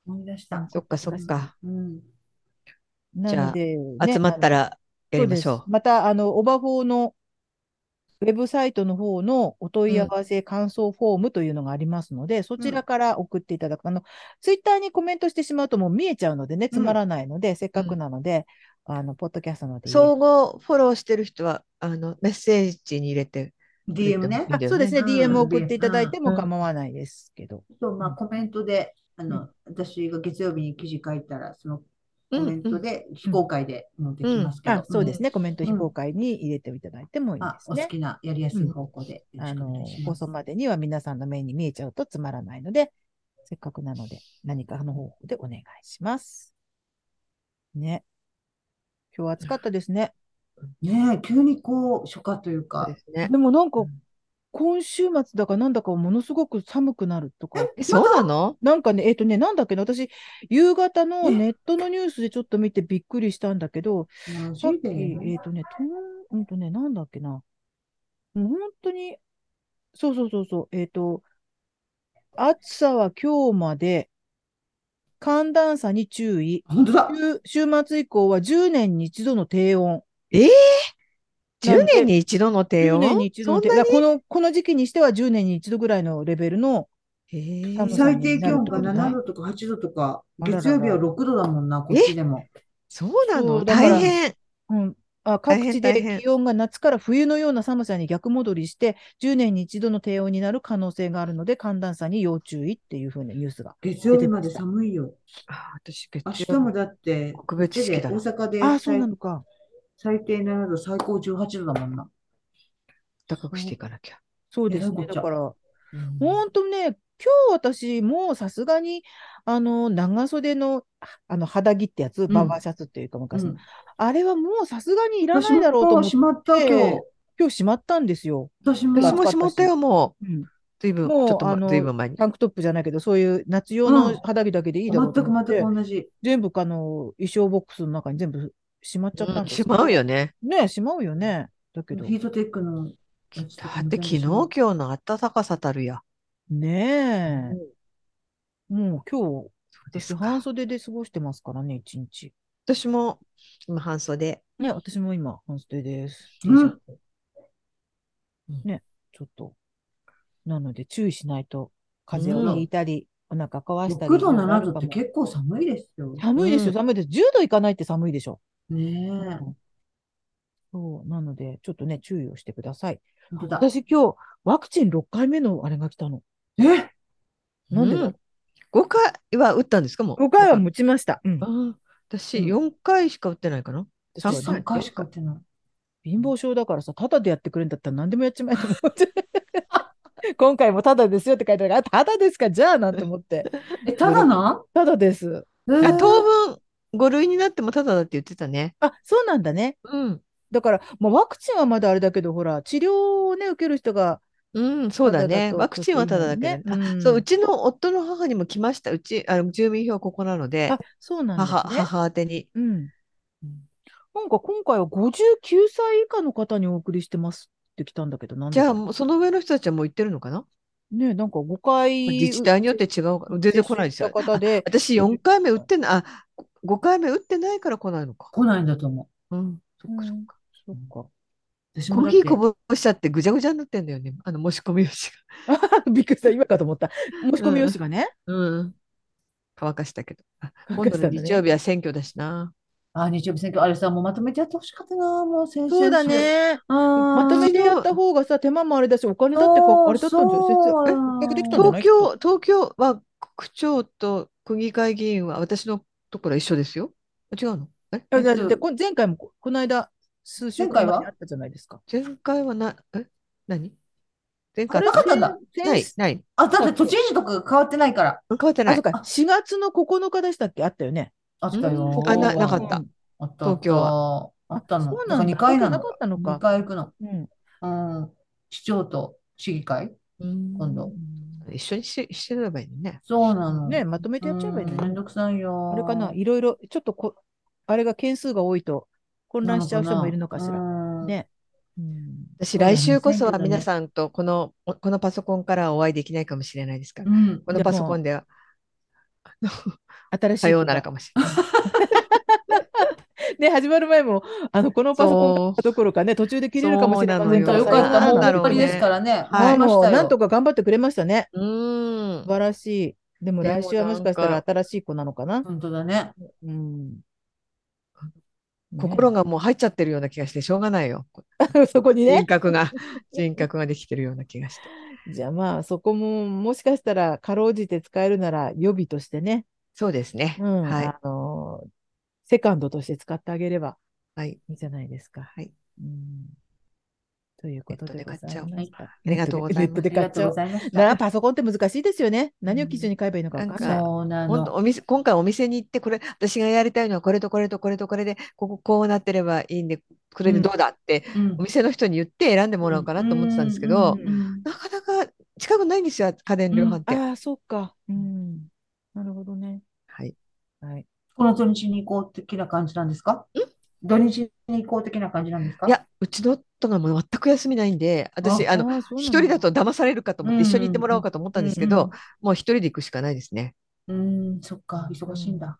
B: 思い出した。
C: そっかそっか。
B: うん
A: な
C: じゃあ
A: ので、
C: 集まった
A: ら
C: らやりましょう。
A: また、あの、オバフォーのウェブサイトの方のお問い合わせ感想フォームというのがありますので、そちらから送っていただく。あの、ツイッターにコメントしてしまうともう見えちゃうのでね、つまらないので、せっかくなので、あの、ポッドキャストので
C: 総合フォローしてる人はあのメッセージに入れて
B: DM ね？
A: そうですね、
B: うん。
A: DM 送っていただいても
B: うん
A: 構わないですけど。
B: そう、まあ、
A: うん
B: コメントで、あ
A: う
B: の、私が月曜日に記事書いたら、その
C: うん
B: コメントで非公開でもできますけど、
A: あ、そうです
B: ね。
A: ね、コメント非公開に入れていただいてもいいで
B: あ、
A: すね。
B: お好きなやりやすい方向で
A: あの
B: いし、ます。
A: 放送までには皆さんの目に見えちゃうとつまらないので、せっかくなので何かの方法でお願いします。ね。今日暑かったですね。
B: ねえ、急にこう、初夏というか
C: で、すね
A: で。もなんか、今週末だかなんだかものすごく寒くなるとか。
C: え、そうなの？
A: なんかね、えっ、とね、なんだっけな、私、夕方の
B: え？
A: ネットのニュースでちょっと見てびっくりしたんだけど、
B: マ
A: さっき、えっ、とね、とん、うんとね、なんだっけな。もう本当に、そうそうそうそう、えっ、と、暑さは今日まで、寒暖差に注意。
B: 本当だ。
A: 週週末以降は10年に一度の低温。
C: えー、10
A: なんで？
C: 年に一度の低
A: 10
C: 温
A: 年に一度の低温。この、この時期にしては10年に一度ぐらいのレベルの、
B: 最低気温が
A: になるってことだ
B: 7度とか8度とか、月曜日は6度だもんな、こっちでも。
C: そうなの？大変。
A: うん、あ各地で気温が夏から冬のような寒さに逆戻りして、10年に一度の低温になる可能性があるので、寒暖差に要注意っていうふうなニュースが。
B: 月曜日まで寒いよ。
C: あ私、月
B: 明日
C: 曜日
B: もだって、
C: 特別式だ
B: 大阪で
A: ああ、そう
B: 最
A: なのか。
B: 最低7度、最高18度だもんな。
C: 高くしていかなきゃ。
A: そうですね。だから、
B: うん
A: 本当ね、今日私、もうさすがに、あの、長袖の、あの、肌着ってやつ、
B: ん
A: バーバーシャツっていうか、昔の、
B: うん
A: あれはもうさすがにいらないだろうと思って、
B: しまった、今日。
A: 今日しまったんですよ。
B: 私も。
C: 私もしまったよ、もう。
A: うん、
C: ずいぶん、ちょっとま、
A: あの
C: ずいぶん前に。
A: タンクトップじゃないけど、そういう夏用
B: うん
A: の肌着だけでいいだろうと
B: 全く
A: 思って、
B: 全く同じ。
A: 全部あの衣装ボックスの中に全部しまっちゃったんです
C: うんしまうよね。
A: ね。しまうよね。だけど、
B: ヒートテックの
C: だって昨日、今日の暖かさたるや。
A: ねえ、もう今日、
C: そうですか
A: 私半袖で過ごしてますからね、一日。
C: 私も今半袖。
A: ね、私も今、半袖です。
B: うん
A: ね、ちょっと。なので、注意しないと、風邪をひいたり、お腹壊したり。
B: 6度、
A: いろいろあ
B: 7度って結構寒いですよ。
A: 寒いですよ、
C: うん
A: 寒いです。10度いかないって寒いでしょ。
B: ね
A: そう、なので、ちょっとね、注意をしてください。
B: え。本当だ。
A: 私今日、ワクチン6回目のあれが来たの。
B: え？
A: なんでだ、
C: うん5回は打ったんですか？もう
A: ?5 回は打ちました。うん。
C: あー私、
A: うん
C: 4回しか打ってないかな？
A: 私は
C: 3回
B: 3回しかやってない。
A: 貧乏症だからさ、タダでやってくれるんだったら何でもやっちまえと思って。今回もタダですよって書いてあるから、あ、タダですか？じゃあなんて思って。
B: え、ただな
A: タダです。
C: あ
B: えー
C: 当分、5類になってもただだって言ってたね。
A: あ、そうなんだね。
C: うん。
A: だから、まあ、ワクチンはまだあれだけど、ほら、治療をね、受ける人が、
C: うん、そうだね。ワクチンはただだけどね。
A: うん
C: あそう、うちの夫の母にも来ました。うち、あの住民票ここなので
A: あ、、そうなんです
C: 母、
A: ね。
C: 母宛てに。
A: うん。なんか今回は59歳以下の方にお送りしてますって来たんだけど、なん
C: じゃあ、その上の人たちはもう行ってるのかな？
A: ね、なんか5回
C: 自治体によって違う全然来ないですよ
A: 方で、
C: 私4回目打ってない、あ、5回目打ってないから来ないのか。
B: 来ないんだと思
C: うん、そっかそっか。
A: そっか。
C: コーヒーこぼしちゃってぐちゃぐちゃになってんだよね。あの申し込み用紙
A: びっくりした、今かと思った。申し込み用紙がね。
C: が。うん。乾かしたけど。あ今度の日曜日は選挙だしな。
B: あ、日曜日選挙、あれさ、もうまとめてやってほしかったな、もう先々
A: そうだ
B: 週。
A: ね。
B: ま
A: まとめてやった方がさ、手間もあれだし、お金だってか、あれだったんじゃない
B: そう
A: え結局できたんじゃない？
C: 東京、東京は区長と区議会議員は私のところは一緒ですよ。あ違うの？え？
A: いやだってこ前回もここの間、数週間
B: 前
A: にあったじゃないですか。
C: 前回はな、え？何？前
A: あれ
C: 回
B: なかったんだ
A: 先
C: ない、
A: 先
C: ない。
B: あ、だって都知事とか変わってないから。
C: 変わってない
A: そう。か、4月の9日でしたっけ？あったよね。
B: あったよ。
C: あななかった
A: うん
B: あった。
C: 東京は
B: あったの。
A: そうなんだ
B: 2回なの。
A: 東京なかったのか
B: 2回行くの。
A: うん。
B: うん。市長と市議会？
C: うん
B: 今度
C: 一緒にししてればいいのね。
B: そうなの。
A: ね、まとめてやっちゃえばいいの
B: うんめん
A: ね。
B: どくさいよ。
A: あれかな、いろいろ、ちょっとこ、あれが件数が多いと混乱しちゃう人もいるのかしら。
B: ら。
A: ね。うん。
C: 私、来週こそは皆さんとこの、このパソコンからはお会いできないかもしれないですから、
B: うん。
C: このパソコンでは
A: 新しい。
C: さようならかもしれない。
A: ね、始まる前も、あの、このパソコンどころかね、途中で切れるかもしれません
C: そうなの
B: よかった。もう
C: なんだろうね
B: 終わりですからね。
C: はい
A: もうなんとか頑張ってくれましたね。
C: うーん
A: 素。晴らしい。でも
C: でも
A: 来週はもしかしたら新しい子なのかな。
B: 本当だね。
A: うん。
C: 心がもう入っちゃってるような気がしてしょうがないよ。
A: そこにね
C: 人。格が、人格ができてるような気がして。
A: じゃあまあそこももしかしたらかろうじて使えるなら予備としてね、
C: そうですね。
A: うん
C: はい。
A: あのーセカンドとして使ってあげれば
C: はい。
A: いじゃないですか。
C: はい。
A: うんということで
C: ネットで買っちゃおう
A: ございました
C: ありがとうございます
A: ネットで
B: ありがとう
A: 買っちゃおう。
B: ございまし
A: な
B: た。
A: パソコンって難しいですよね。何を基準に買えばいいのか分かんない。
C: なんか
B: そうなの。
C: 本当お店今回お店に行ってこれ私がやりたいのはこれとこれとこれとこれでこここうなってればいいんでこれでどうだって、
B: うん
C: お店の人に言って選んでもらおうかなと思ってたんですけど、
A: うんうん
C: なかなか近くないんですよ家電量販店。
A: ああ、そうか。うん。なるほどね。
C: はい、
A: はい。
B: この土日に行こう的な感じなんですか？土日に行こう的な感じなんですか？
C: いやうちの夫がもう全く休みないんで私
B: あ
C: あの一人だと騙されるかと思って
B: うん
C: 一緒に行ってもらおうかと思ったんですけど、もう一人で行くしかないですね。
B: うーん、そっか、忙しいんだ。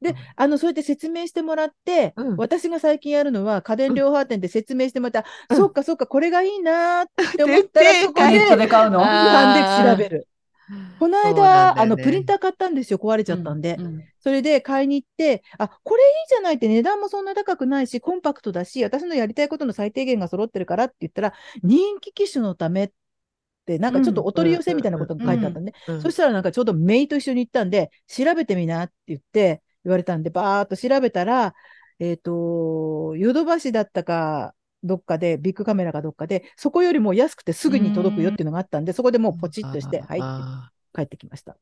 A: で、あの、そうやって説明してもらって、
C: うん。
A: 私が最近やるのは、家電量販店で説明してもらった、
C: うん。
A: そっかそっか、これがいいなーって思ったら、そこで、
B: ネットで買うの？
C: あ
A: 判で調べる。この間、
C: よね。
A: あの、プリンター買ったんですよ、壊れちゃったんで。
B: うん
A: それで買いに行って、あ、これいいじゃないって値段もそんな高くないし、コンパクトだし、私のやりたいことの最低限が揃ってるからって言ったら、人気機種のためって、なんかちょっとお取り寄せみたいなことが書いてあったんで、
C: うん
A: そしたらなんかちょうどメイと一緒に行ったんで、調べてみなって言って言われたんで、バーっと調べたら、えっ、と、ヨドバシだったか、どっかで、ビッグカメラかどっかで、そこよりも安くてすぐに届くよっていうのがあったんで、そこでもうポチッとして、はいって
C: あ
A: 帰ってきました。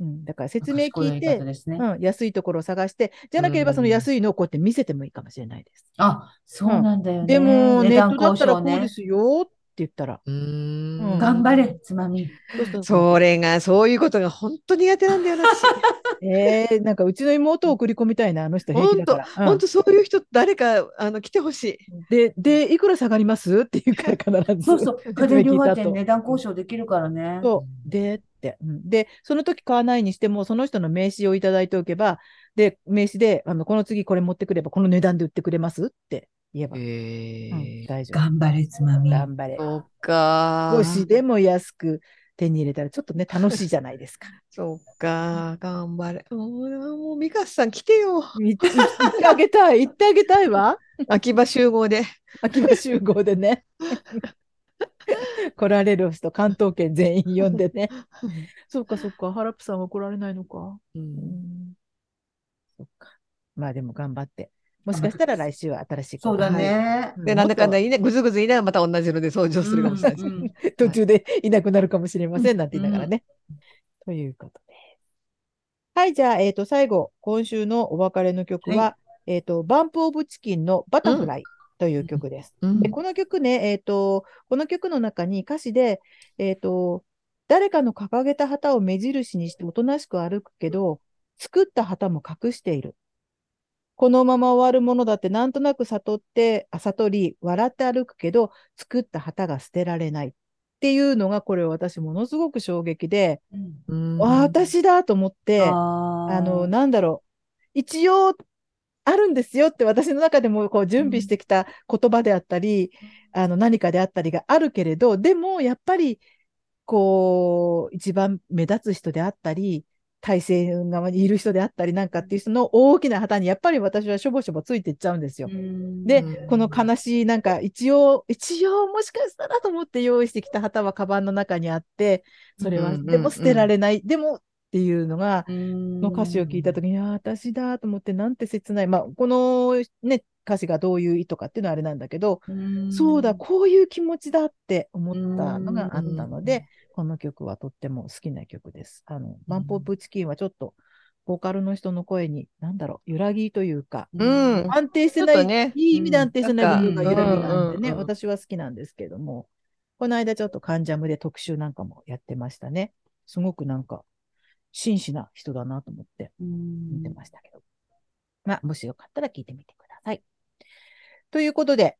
A: うん、だから説明聞いて、
B: ね。
A: うん、安いところを探して、じゃなければその安いのをこうやって見せてもいいかもしれないです。
B: あ、そうなんだよね。
A: でも、
B: 値段
A: ネットだったらこうですよ言ったら、
C: ーうーん
A: うん
B: 頑張れ、つまみ。
A: そ
C: れがそういうことが本当苦手なんだよな私。
A: えー、なんかうちの妹を送り込みたいな、あの人平気だから。うん
C: 本当そういう人誰かあの来てほしい。
A: で、で、いくら下がります？って言うから必ず。
B: そうそう、
A: 説
B: 家電量販店値段交渉できるからね。
A: そう。で、って。うんで、その時買わないにしても、その人の名刺をいただいておけば、で、名刺で、あの、この次これ持ってくれば、この値段で売ってくれます？って言えば、
C: へ
A: うん
C: え
A: 大丈夫。
B: 頑張れ、つまみ。
A: 頑張れ。
C: そうか。
A: 少しでも安く手に入れたら、ちょっとね、楽しいじゃないですか。
C: そうか。頑張れ。もう、もうミカさん来てよ。
A: 行って行ってあげたい。行ってあげたいわ。
C: 秋葉集合で。
A: 秋葉集合でね。来られる人、関東圏全員呼んでね。そうか、そうか。ハラップさんは来られないのか。
C: う
A: うんんそっか。まあでも頑張って。もしかしたら来週は新しい子
B: そうだね。
C: で、なんだかんだ言いね、ぐずぐず言いながらまた同じので登場するかもしれないです。
B: うんうん
A: 途中でいなくなるかもしれませんなんて言いながらね。ということで。はい、じゃあ、えっ、と、最後、今週のお別れの曲は、
B: は
A: えっ、と、バンプオブチキンのバタフライという曲です。
C: うん
A: で、この曲ね、えっ、と、この曲の中に歌詞で、えっ、と、誰かの掲げた旗を目印にしておとなしく歩くけど、作った旗も隠している。このまま終わるものだってなんとなく悟って、あ悟り、笑って歩くけど、作った旗が捨てられない。っていうのが、これ私ものすごく衝撃で、
B: うん。
A: 私だと思って、
B: あ
A: の、なんだろう。一応、あるんですよって私の中でもこう準備してきた言葉であったり、あの何かであったりがあるけれど、でもやっぱり、こう、一番目立つ人であったり、体制側にいる人であったりなんかっていう人の大きな旗にやっぱり私はしょぼしょぼついていっちゃうんですよ。
B: うん。
A: で
C: うん
A: この悲しい、なんか一応、一応もしかしたらと思って用意してきた旗はカバンの中にあって、それはでも捨てられない、でもっていうのが、
B: の
A: の歌詞を聞いたときに、ああ、私だと思って、なんて切ない。まあ、このね、歌詞がどういう意図かっていうのはあれなんだけど、そうだ、こういう気持ちだって思ったのがあったので、この曲はとっても好きな曲です。あの、バンポープチキンはちょっと、ボーカルの人の声に、なんだろう、揺らぎというか、
C: うん
A: 安定してない、
C: ね
A: いい意味で安定してない部分が揺らぎなんでね、私は好きなんですけども、この間ちょっとカンジャムで特集なんかもやってましたね。すごくなんか、真摯な人だなと思って見てましたけど。まあ、もしよかったら聞いてみてください。ということで、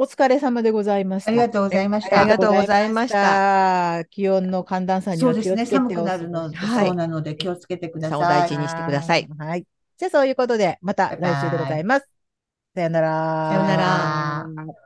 A: お疲れ様でございました。
B: ありがとうございました
C: ありがとうございました
A: た。気温の寒暖差に
B: そうですね、寒くなるの、
C: はい
B: そうなので気をつけてくだ
C: さあお
B: さい。
C: 大事にしてください
A: はい。じゃあそういうことで、また来週でございます。さよなら。
B: さよなら。